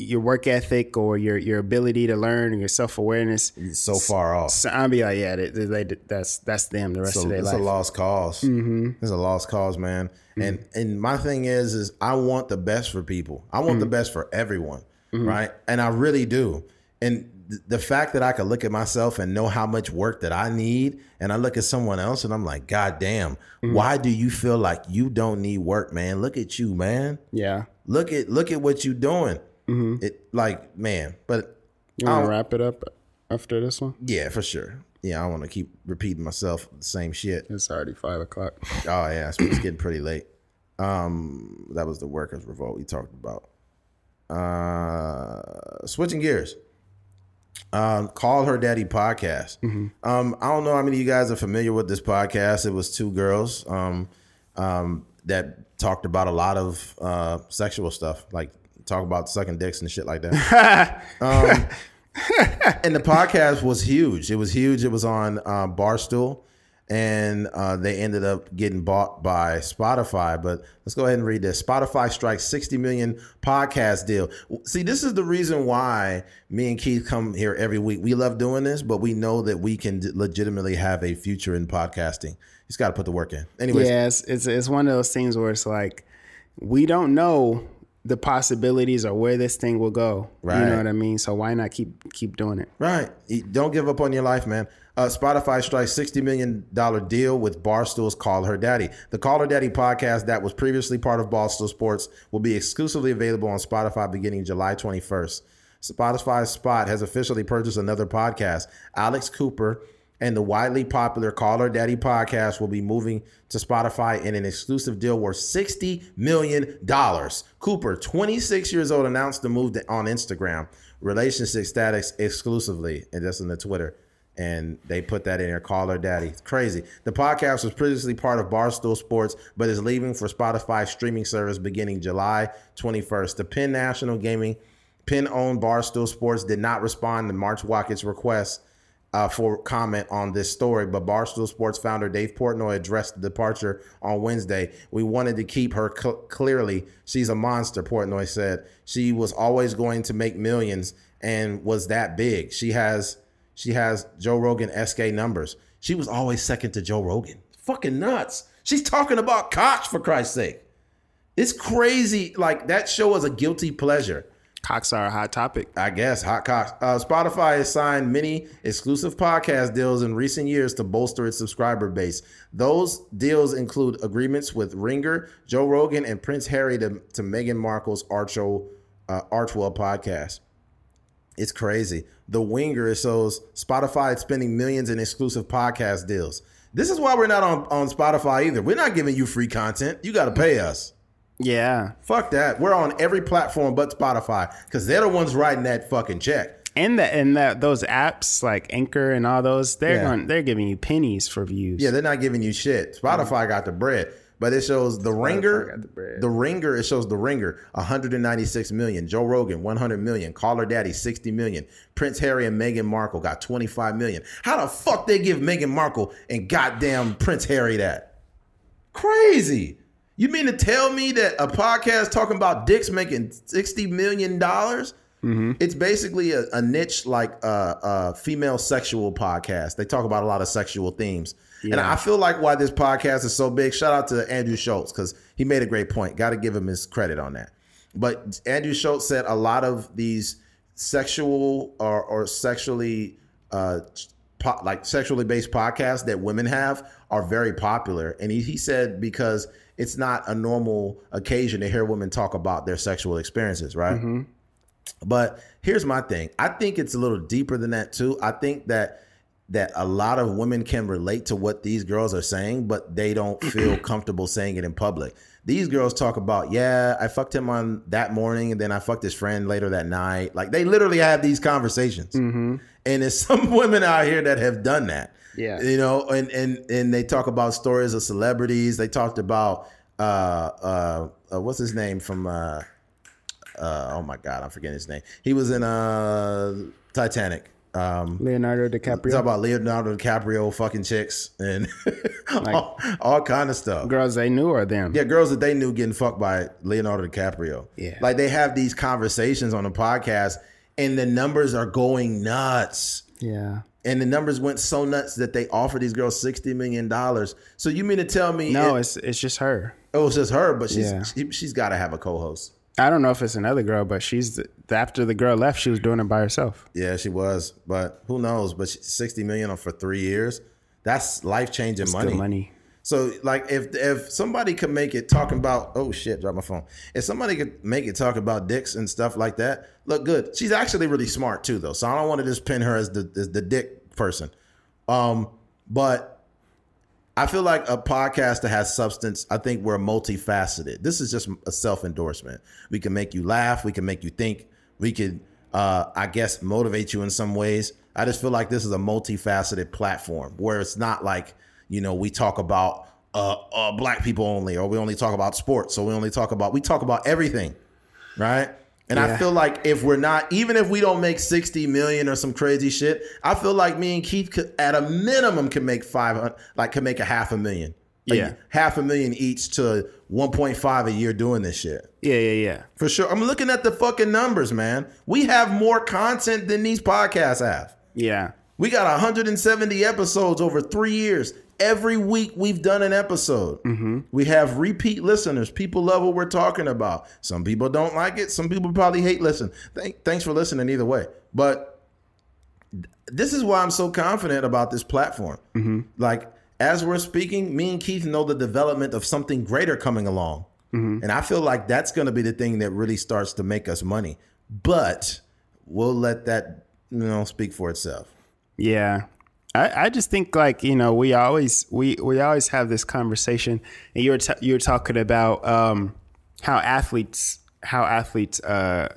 your work ethic or your your ability to learn and your self awareness. So far off. So I'll be like, yeah, they, they, they- that's that's them the rest So of their it's life. a lost because mm-hmm. It's a lost cause, man. And and my thing is, is I want the best for people. I want the best for everyone, right? And I really do. And the fact that I could look at myself and know how much work that I need, and I look at someone else and I'm like, God damn, why do you feel like you don't need work, man? Look at you, man. yeah. Look at look at what you're doing. Mm-hmm. It like man, but You want to wrap it up after this one? yeah, for sure. Yeah, I want to keep repeating myself the same shit. It's already five o'clock. Oh yeah, it's, it's getting pretty late. Um, that was the workers' revolt we talked about. Uh, switching gears. Um, call her daddy podcast. Um, I don't know how many of you guys are familiar with this podcast. It was two girls um, um, that talked about a lot of uh, sexual stuff, like talk about sucking dicks and shit like that. um, and the podcast was huge. It was huge. It was on uh, Barstool, and uh, they ended up getting bought by Spotify. But let's go ahead and read this. Spotify strikes 60 million podcast deal. See, this is the reason why me and Keith come here every week. We love doing this, but we know that we can legitimately have a future in podcasting. You just got to put the work in. Anyways, Yeah, it's, it's it's one of those things where it's like we don't know the possibilities or where this thing will go. Right. You know what I mean? So why not keep keep doing it? Right. Don't give up on your life, man. Uh, Spotify strikes $60 million deal with Barstool's Call Her Daddy. The Call Her Daddy podcast that was previously part of Barstool Sports will be exclusively available on Spotify beginning July 21st. Spotify's Spot has officially purchased another podcast. Alex Cooper and the widely popular Call Her Daddy podcast will be moving to Spotify in an exclusive deal worth $60 million. Cooper, 26 years old, announced the move on Instagram. Relationship status exclusively, and that's in the Twitter and they put that in there. Call her daddy. It's crazy. The podcast was previously part of Barstool Sports, but is leaving for Spotify streaming service beginning July 21st. The Penn National Gaming, Penn owned Barstool Sports did not respond to MarketWatch's request uh, for comment on this story, but Barstool Sports founder Dave Portnoy addressed the departure on Wednesday. We wanted to keep her cl- clearly. She's a monster, Portnoy said. She was always going to make millions and was that big. She has she has Joe Rogan SK numbers. She was always second to Joe Rogan. Fucking nuts. She's talking about Cox for Christ's sake. It's crazy. Like that show is a guilty pleasure. Cox are a hot topic. I guess hot Cox. Uh, Spotify has signed many exclusive podcast deals in recent years to bolster its subscriber base. Those deals include agreements with Ringer, Joe Rogan, and Prince Harry to, to Meghan Markle's Archo, uh, Archewell podcast. It's crazy. The Winger shows Spotify is spending millions in exclusive podcast deals. This is why we're not on, on Spotify either. We're not giving you free content. You got to pay us. Yeah. Fuck that. We're on every platform but Spotify because they're the ones writing that fucking check. And that and that those apps like Anchor and all those, they're yeah. going they're giving you pennies for views. Yeah, they're not giving you shit. Spotify mm-hmm. got the bread. But it shows the ringer, the, the, ringer. It shows the ringer, 196 million. Joe Rogan, 100 million. Call Her Daddy, 60 million. Prince Harry and Meghan Markle got 25 million. How the fuck they give Meghan Markle and goddamn Prince Harry that? Crazy. You mean to tell me that a podcast talking about dicks making 60 million dollars? Mm-hmm. It's basically a, a niche like a, a female sexual podcast. They talk about a lot of sexual themes. Yeah. And I feel like why this podcast is so big. Shout out to Andrew Schulz because he made a great point. Got to give him his credit on that. But Andrew Schulz said a lot of these sexual or, or sexually uh, po- like sexually based podcasts that women have are very popular. And he, he said because it's not a normal occasion to hear women talk about their sexual experiences, right? Mm-hmm. But here's my thing. I think it's a little deeper than that too. I think that that a lot of women can relate to what these girls are saying, but they don't feel comfortable saying it in public. These girls talk about, yeah, I fucked him on that morning and then I fucked his friend later that night. Like they literally have these conversations. Mm-hmm. And there's some women out here that have done that. Yeah. You know, and and and they talk about stories of celebrities. They talked about uh uh, uh what's his name from uh uh oh my god, I'm forgetting his name. He was in uh Titanic. Um, Leonardo DiCaprio. Talk about Leonardo DiCaprio fucking chicks and like, all, all, kind of stuff. Girls they knew or them? Yeah, girls that they knew getting fucked by Leonardo DiCaprio. Yeah, like they have these conversations on the podcast, and the numbers are going nuts. Yeah. And the numbers went so nuts that they offered these girls sixty million dollars. So you mean to tell me? No, it, it's it's just her. Oh, it's just her, but she's yeah. she, she's got to have a co-host. I don't know if it's another girl, but she's after the girl left, she was doing it by herself. Yeah, she was, but who knows? But sixty million for three years, that's life changing money. money. So, like, if if somebody could make it talking about oh shit, drop my phone. If somebody could make it talk about dicks and stuff like that, look good. She's actually really smart too, though. So I don't want to just pin her as the as the dick person. Um, but I feel like a podcast that has substance, I think we're multifaceted. This is just a self endorsement. We can make you laugh. We can make you think. We can, uh, I guess, motivate you in some ways. I just feel like this is a multifaceted platform where it's not like, you know, we talk about uh, uh, black people only, or we only talk about sports, or we only talk about, we talk about everything, right? And yeah. I feel like if we're not, even if we don't make 60 million or some crazy shit, I feel like me and Keith could, at a minimum, can make 500, like, can make a half a million. Yeah. half a million each to 1.5 a year doing this shit. Yeah, yeah, yeah. For sure. I'm looking at the fucking numbers, man. We have more content than these podcasts have. Yeah. We got 170 episodes over three years. Every week we've done an episode. Mm-hmm. We have repeat listeners. People love what we're talking about. Some people don't like it. Some people probably hate listen. Thank, thanks for listening either way. But this is why I'm so confident about this platform. Mm-hmm. Like as we're speaking, me and Keith know the development of something greater coming along. Mm-hmm. And I feel like that's going to be the thing that really starts to make us money. But we'll let that, you know, speak for itself. Yeah. I, I just think like, you know, we always we we always have this conversation and you're t- you're talking about um how athletes how athletes uh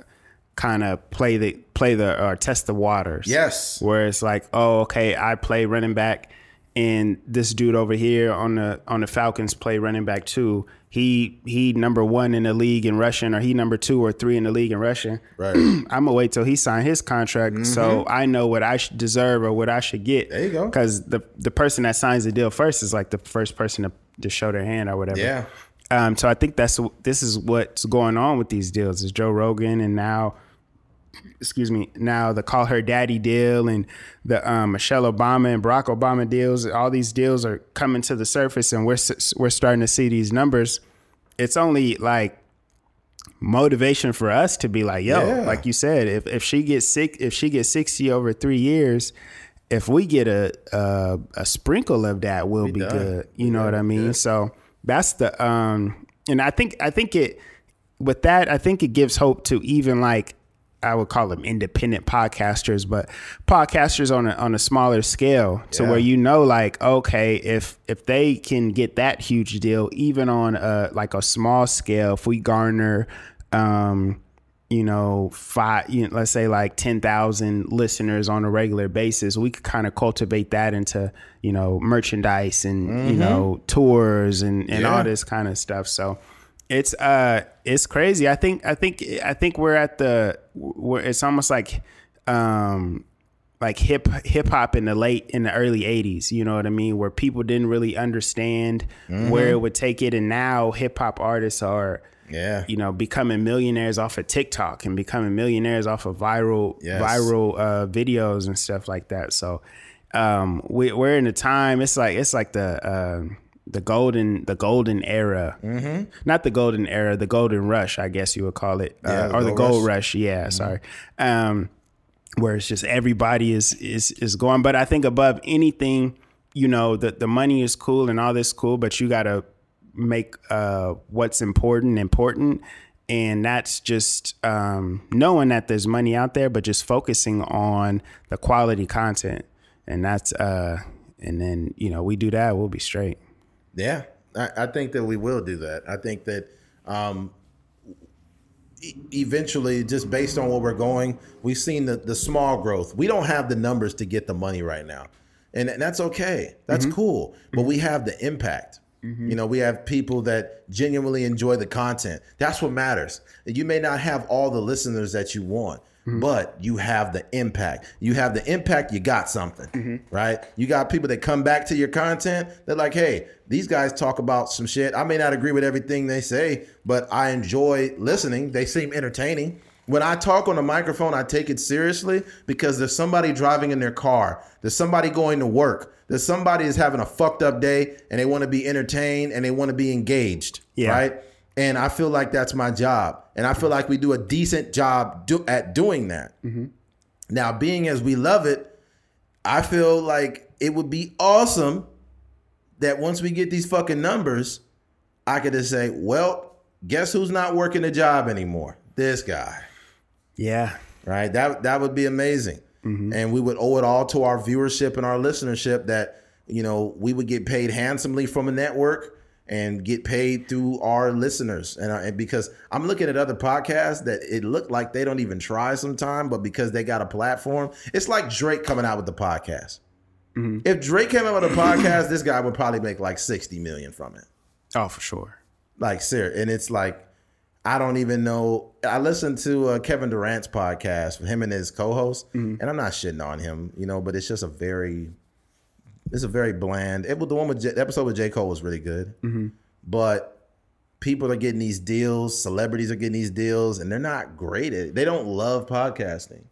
kind of play the play the or test the waters. Yes. Where it's like, "Oh, okay, I play running back and this dude over here on the on the Falcons play running back too. He he number one in the league in rushing, or he number two or three in the league in rushing. Right. I'm gonna wait till he signed his contract, so I know what I should deserve or what I should get. Mm-hmm. There you go. Because the the person that signs the deal first is like the first person to, to show their hand or whatever. Yeah. Um, so I think that's this is what's going on with these deals is Joe Rogan and now, excuse me, now the call her daddy deal and the um, Michelle Obama and Barack Obama deals. All these deals are coming to the surface, and we're we're starting to see these numbers. It's only like motivation for us to be like, yo, Yeah. like you said, if if she gets sick, if she gets sixty over three years. If we get a a, a sprinkle of that, we'll be done. good. You know what I mean? So that's the um and I think I think it with that I think it gives hope to even like I would call them independent podcasters, but podcasters on a on a smaller scale to Yeah. where you know like okay if if they can get that huge deal even on a like a small scale if we garner um you know five you know, let's say like 10,000 listeners on a regular basis we could kind of cultivate that into you know merchandise and you know tours and and Yeah. all this kind of stuff so it's uh it's crazy i think i think i think we're at the where it's almost like um like hip hip hop in the late in the early 80s you know what i mean where people didn't really understand where it would take it and now hip hop artists are Yeah. you know becoming millionaires off of TikTok and becoming millionaires off of viral Yes. viral uh, videos and stuff like that. So um, we, we're in a time. It's like it's like the um the golden the golden era, mm-hmm. not the golden era, the golden rush, I guess you would call it, Yeah, uh, the or the gold rush. rush. Yeah, sorry. Um, where it's just everybody is is is going. But I think above anything, you know, the the money is cool and all this cool, but you gotta make uh what's important important. And that's just um, knowing that there's money out there, but just focusing on the quality content, and that's uh, and then you know we do that, we'll be straight. Yeah, I, I think that we will do that. I think that um, e- eventually, just based on where we're going, we've seen the, the small growth. We don't have the numbers to get the money right now, and, and that's okay. That's mm-hmm. cool. But mm-hmm. we have the impact. Mm-hmm. You know, we have people that genuinely enjoy the content. That's what matters. You may not have all the listeners that you want, Mm-hmm. but you have the impact. You have the impact, you got something, mm-hmm. right? You got people that come back to your content. They're like, hey, these guys talk about some shit. I may not agree with everything they say, but I enjoy listening. They seem entertaining. When I talk on a microphone, I take it seriously because there's somebody driving in their car. There's somebody going to work. There's somebody is having a fucked up day and they want to be entertained and they want to be engaged. Yeah. Right. And I feel like that's my job. And I feel like we do a decent job do, at doing that. Mm-hmm. Now, being as we love it, I feel like it would be awesome that once we get these fucking numbers, I could just say, well, guess who's not working the job anymore? This guy Yeah, right? That that would be amazing, mm-hmm. and we would owe it all to our viewership and our listenership that you know we would get paid handsomely from a network and get paid through our listeners. And, I, and because I'm looking at other podcasts that it looked like they don't even try sometime, but because they got a platform, it's like Drake coming out with the podcast. If Drake came out with a podcast, this guy would probably make like 60 million from it. oh for sure. Like sir. and it's like I don't even know. I listened to uh, Kevin Durant's podcast with him and his co-host, and I'm not shitting on him, you know, but it's just a very, it's a very bland. It the one with J, the episode with J Cole was really good, but people are getting these deals, celebrities are getting these deals, and they're not great at it. They don't love podcasting.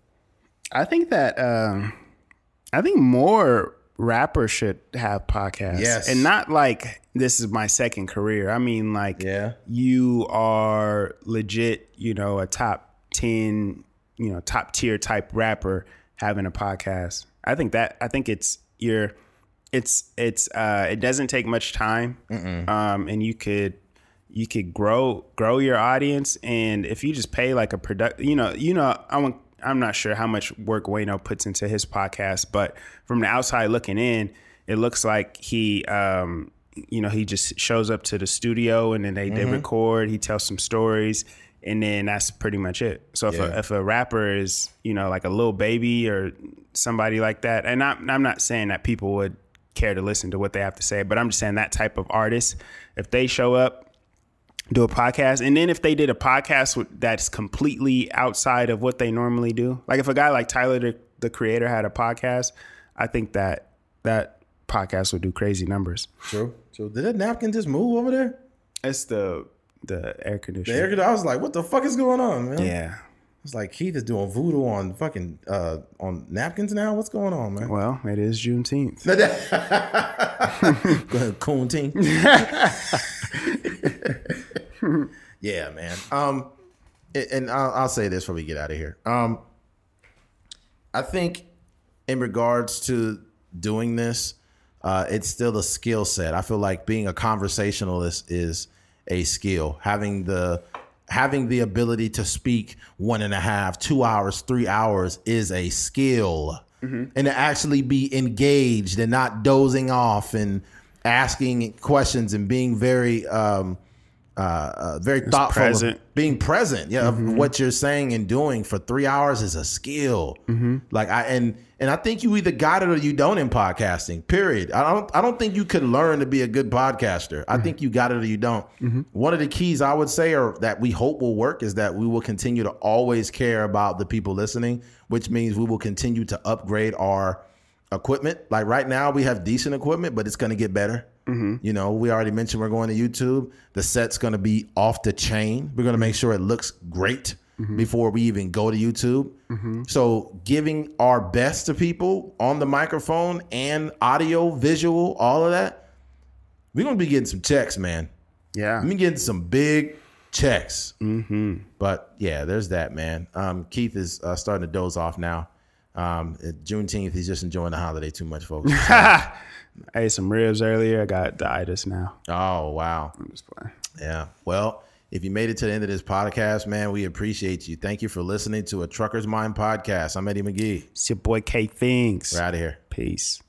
I think that um, I think more rappers should have podcasts. Yes. And not like this is my second career. I mean like Yeah. you are legit, you know, a top 10, you know, top tier type rapper having a podcast. I think that I think it's you're it's it's uh it doesn't take much time. Um and you could you could grow grow your audience and if you just pay like a product you know you know I'm I'm not sure how much work Wayno puts into his podcast but from the outside looking in it looks like he um you know he just shows up to the studio and then they, they record he tells some stories and then that's pretty much it so if, Yeah. a, if a rapper is you know like a Lil Baby or somebody like that and I'm, I'm not saying that people would care to listen to what they have to say but i'm just saying that type of artist if they show up do a podcast and then if they did a podcast that's completely outside of what they normally do like if a guy like tyler the, the creator had a podcast i think that that podcast would do crazy numbers True. So did that napkin just move over there? it's the the air conditioner. The air conditioner I was like, what the fuck is going on, man? yeah It's like Keith is doing voodoo on fucking uh on napkins now. What's going on, man? well it is juneteenth Go ahead, coon team. yeah, man. Um, and I'll, I'll say this before we get out of here. Um, I think in regards to doing this, uh, it's still a skill set. I feel like being a conversationalist is a skill. Having the having the ability to speak one and a half, two hours, three hours is a skill. And to actually be engaged and not dozing off and asking questions and being very um, uh, uh, very thoughtful, present. being present, yeah, of what you're saying and doing for three hours is a skill. Like I and and I think you either got it or you don't in podcasting. Period. I don't I don't think you could learn to be a good podcaster. I mm-hmm. think you got it or you don't. Mm-hmm. One of the keys I would say or that we hope will work is that we will continue to always care about the people listening, which means we will continue to upgrade our equipment. Like right now, we have decent equipment, but it's going to get better. Mm-hmm. You know, we already mentioned we're going to YouTube. The set's going to be off the chain. We're going to make sure it looks great before we even go to YouTube. So, giving our best to people on the microphone and audio, visual, all of that, we're to be getting some checks, man. yeah I'm getting some big checks. Mm-hmm. But yeah, there's that, man. Um, Keith is uh, starting to doze off now. Um, Juneteenth, he's just enjoying the holiday too much, folks. I ate some ribs earlier. I got the itis now. oh wow, I'm just playing. yeah. Well, if you made it to the end of this podcast, man, we appreciate you. Thank you for listening to a Trucker's Mind podcast. I'm Eddie McGee. It's your boy K Fingers. We're out of here. Peace.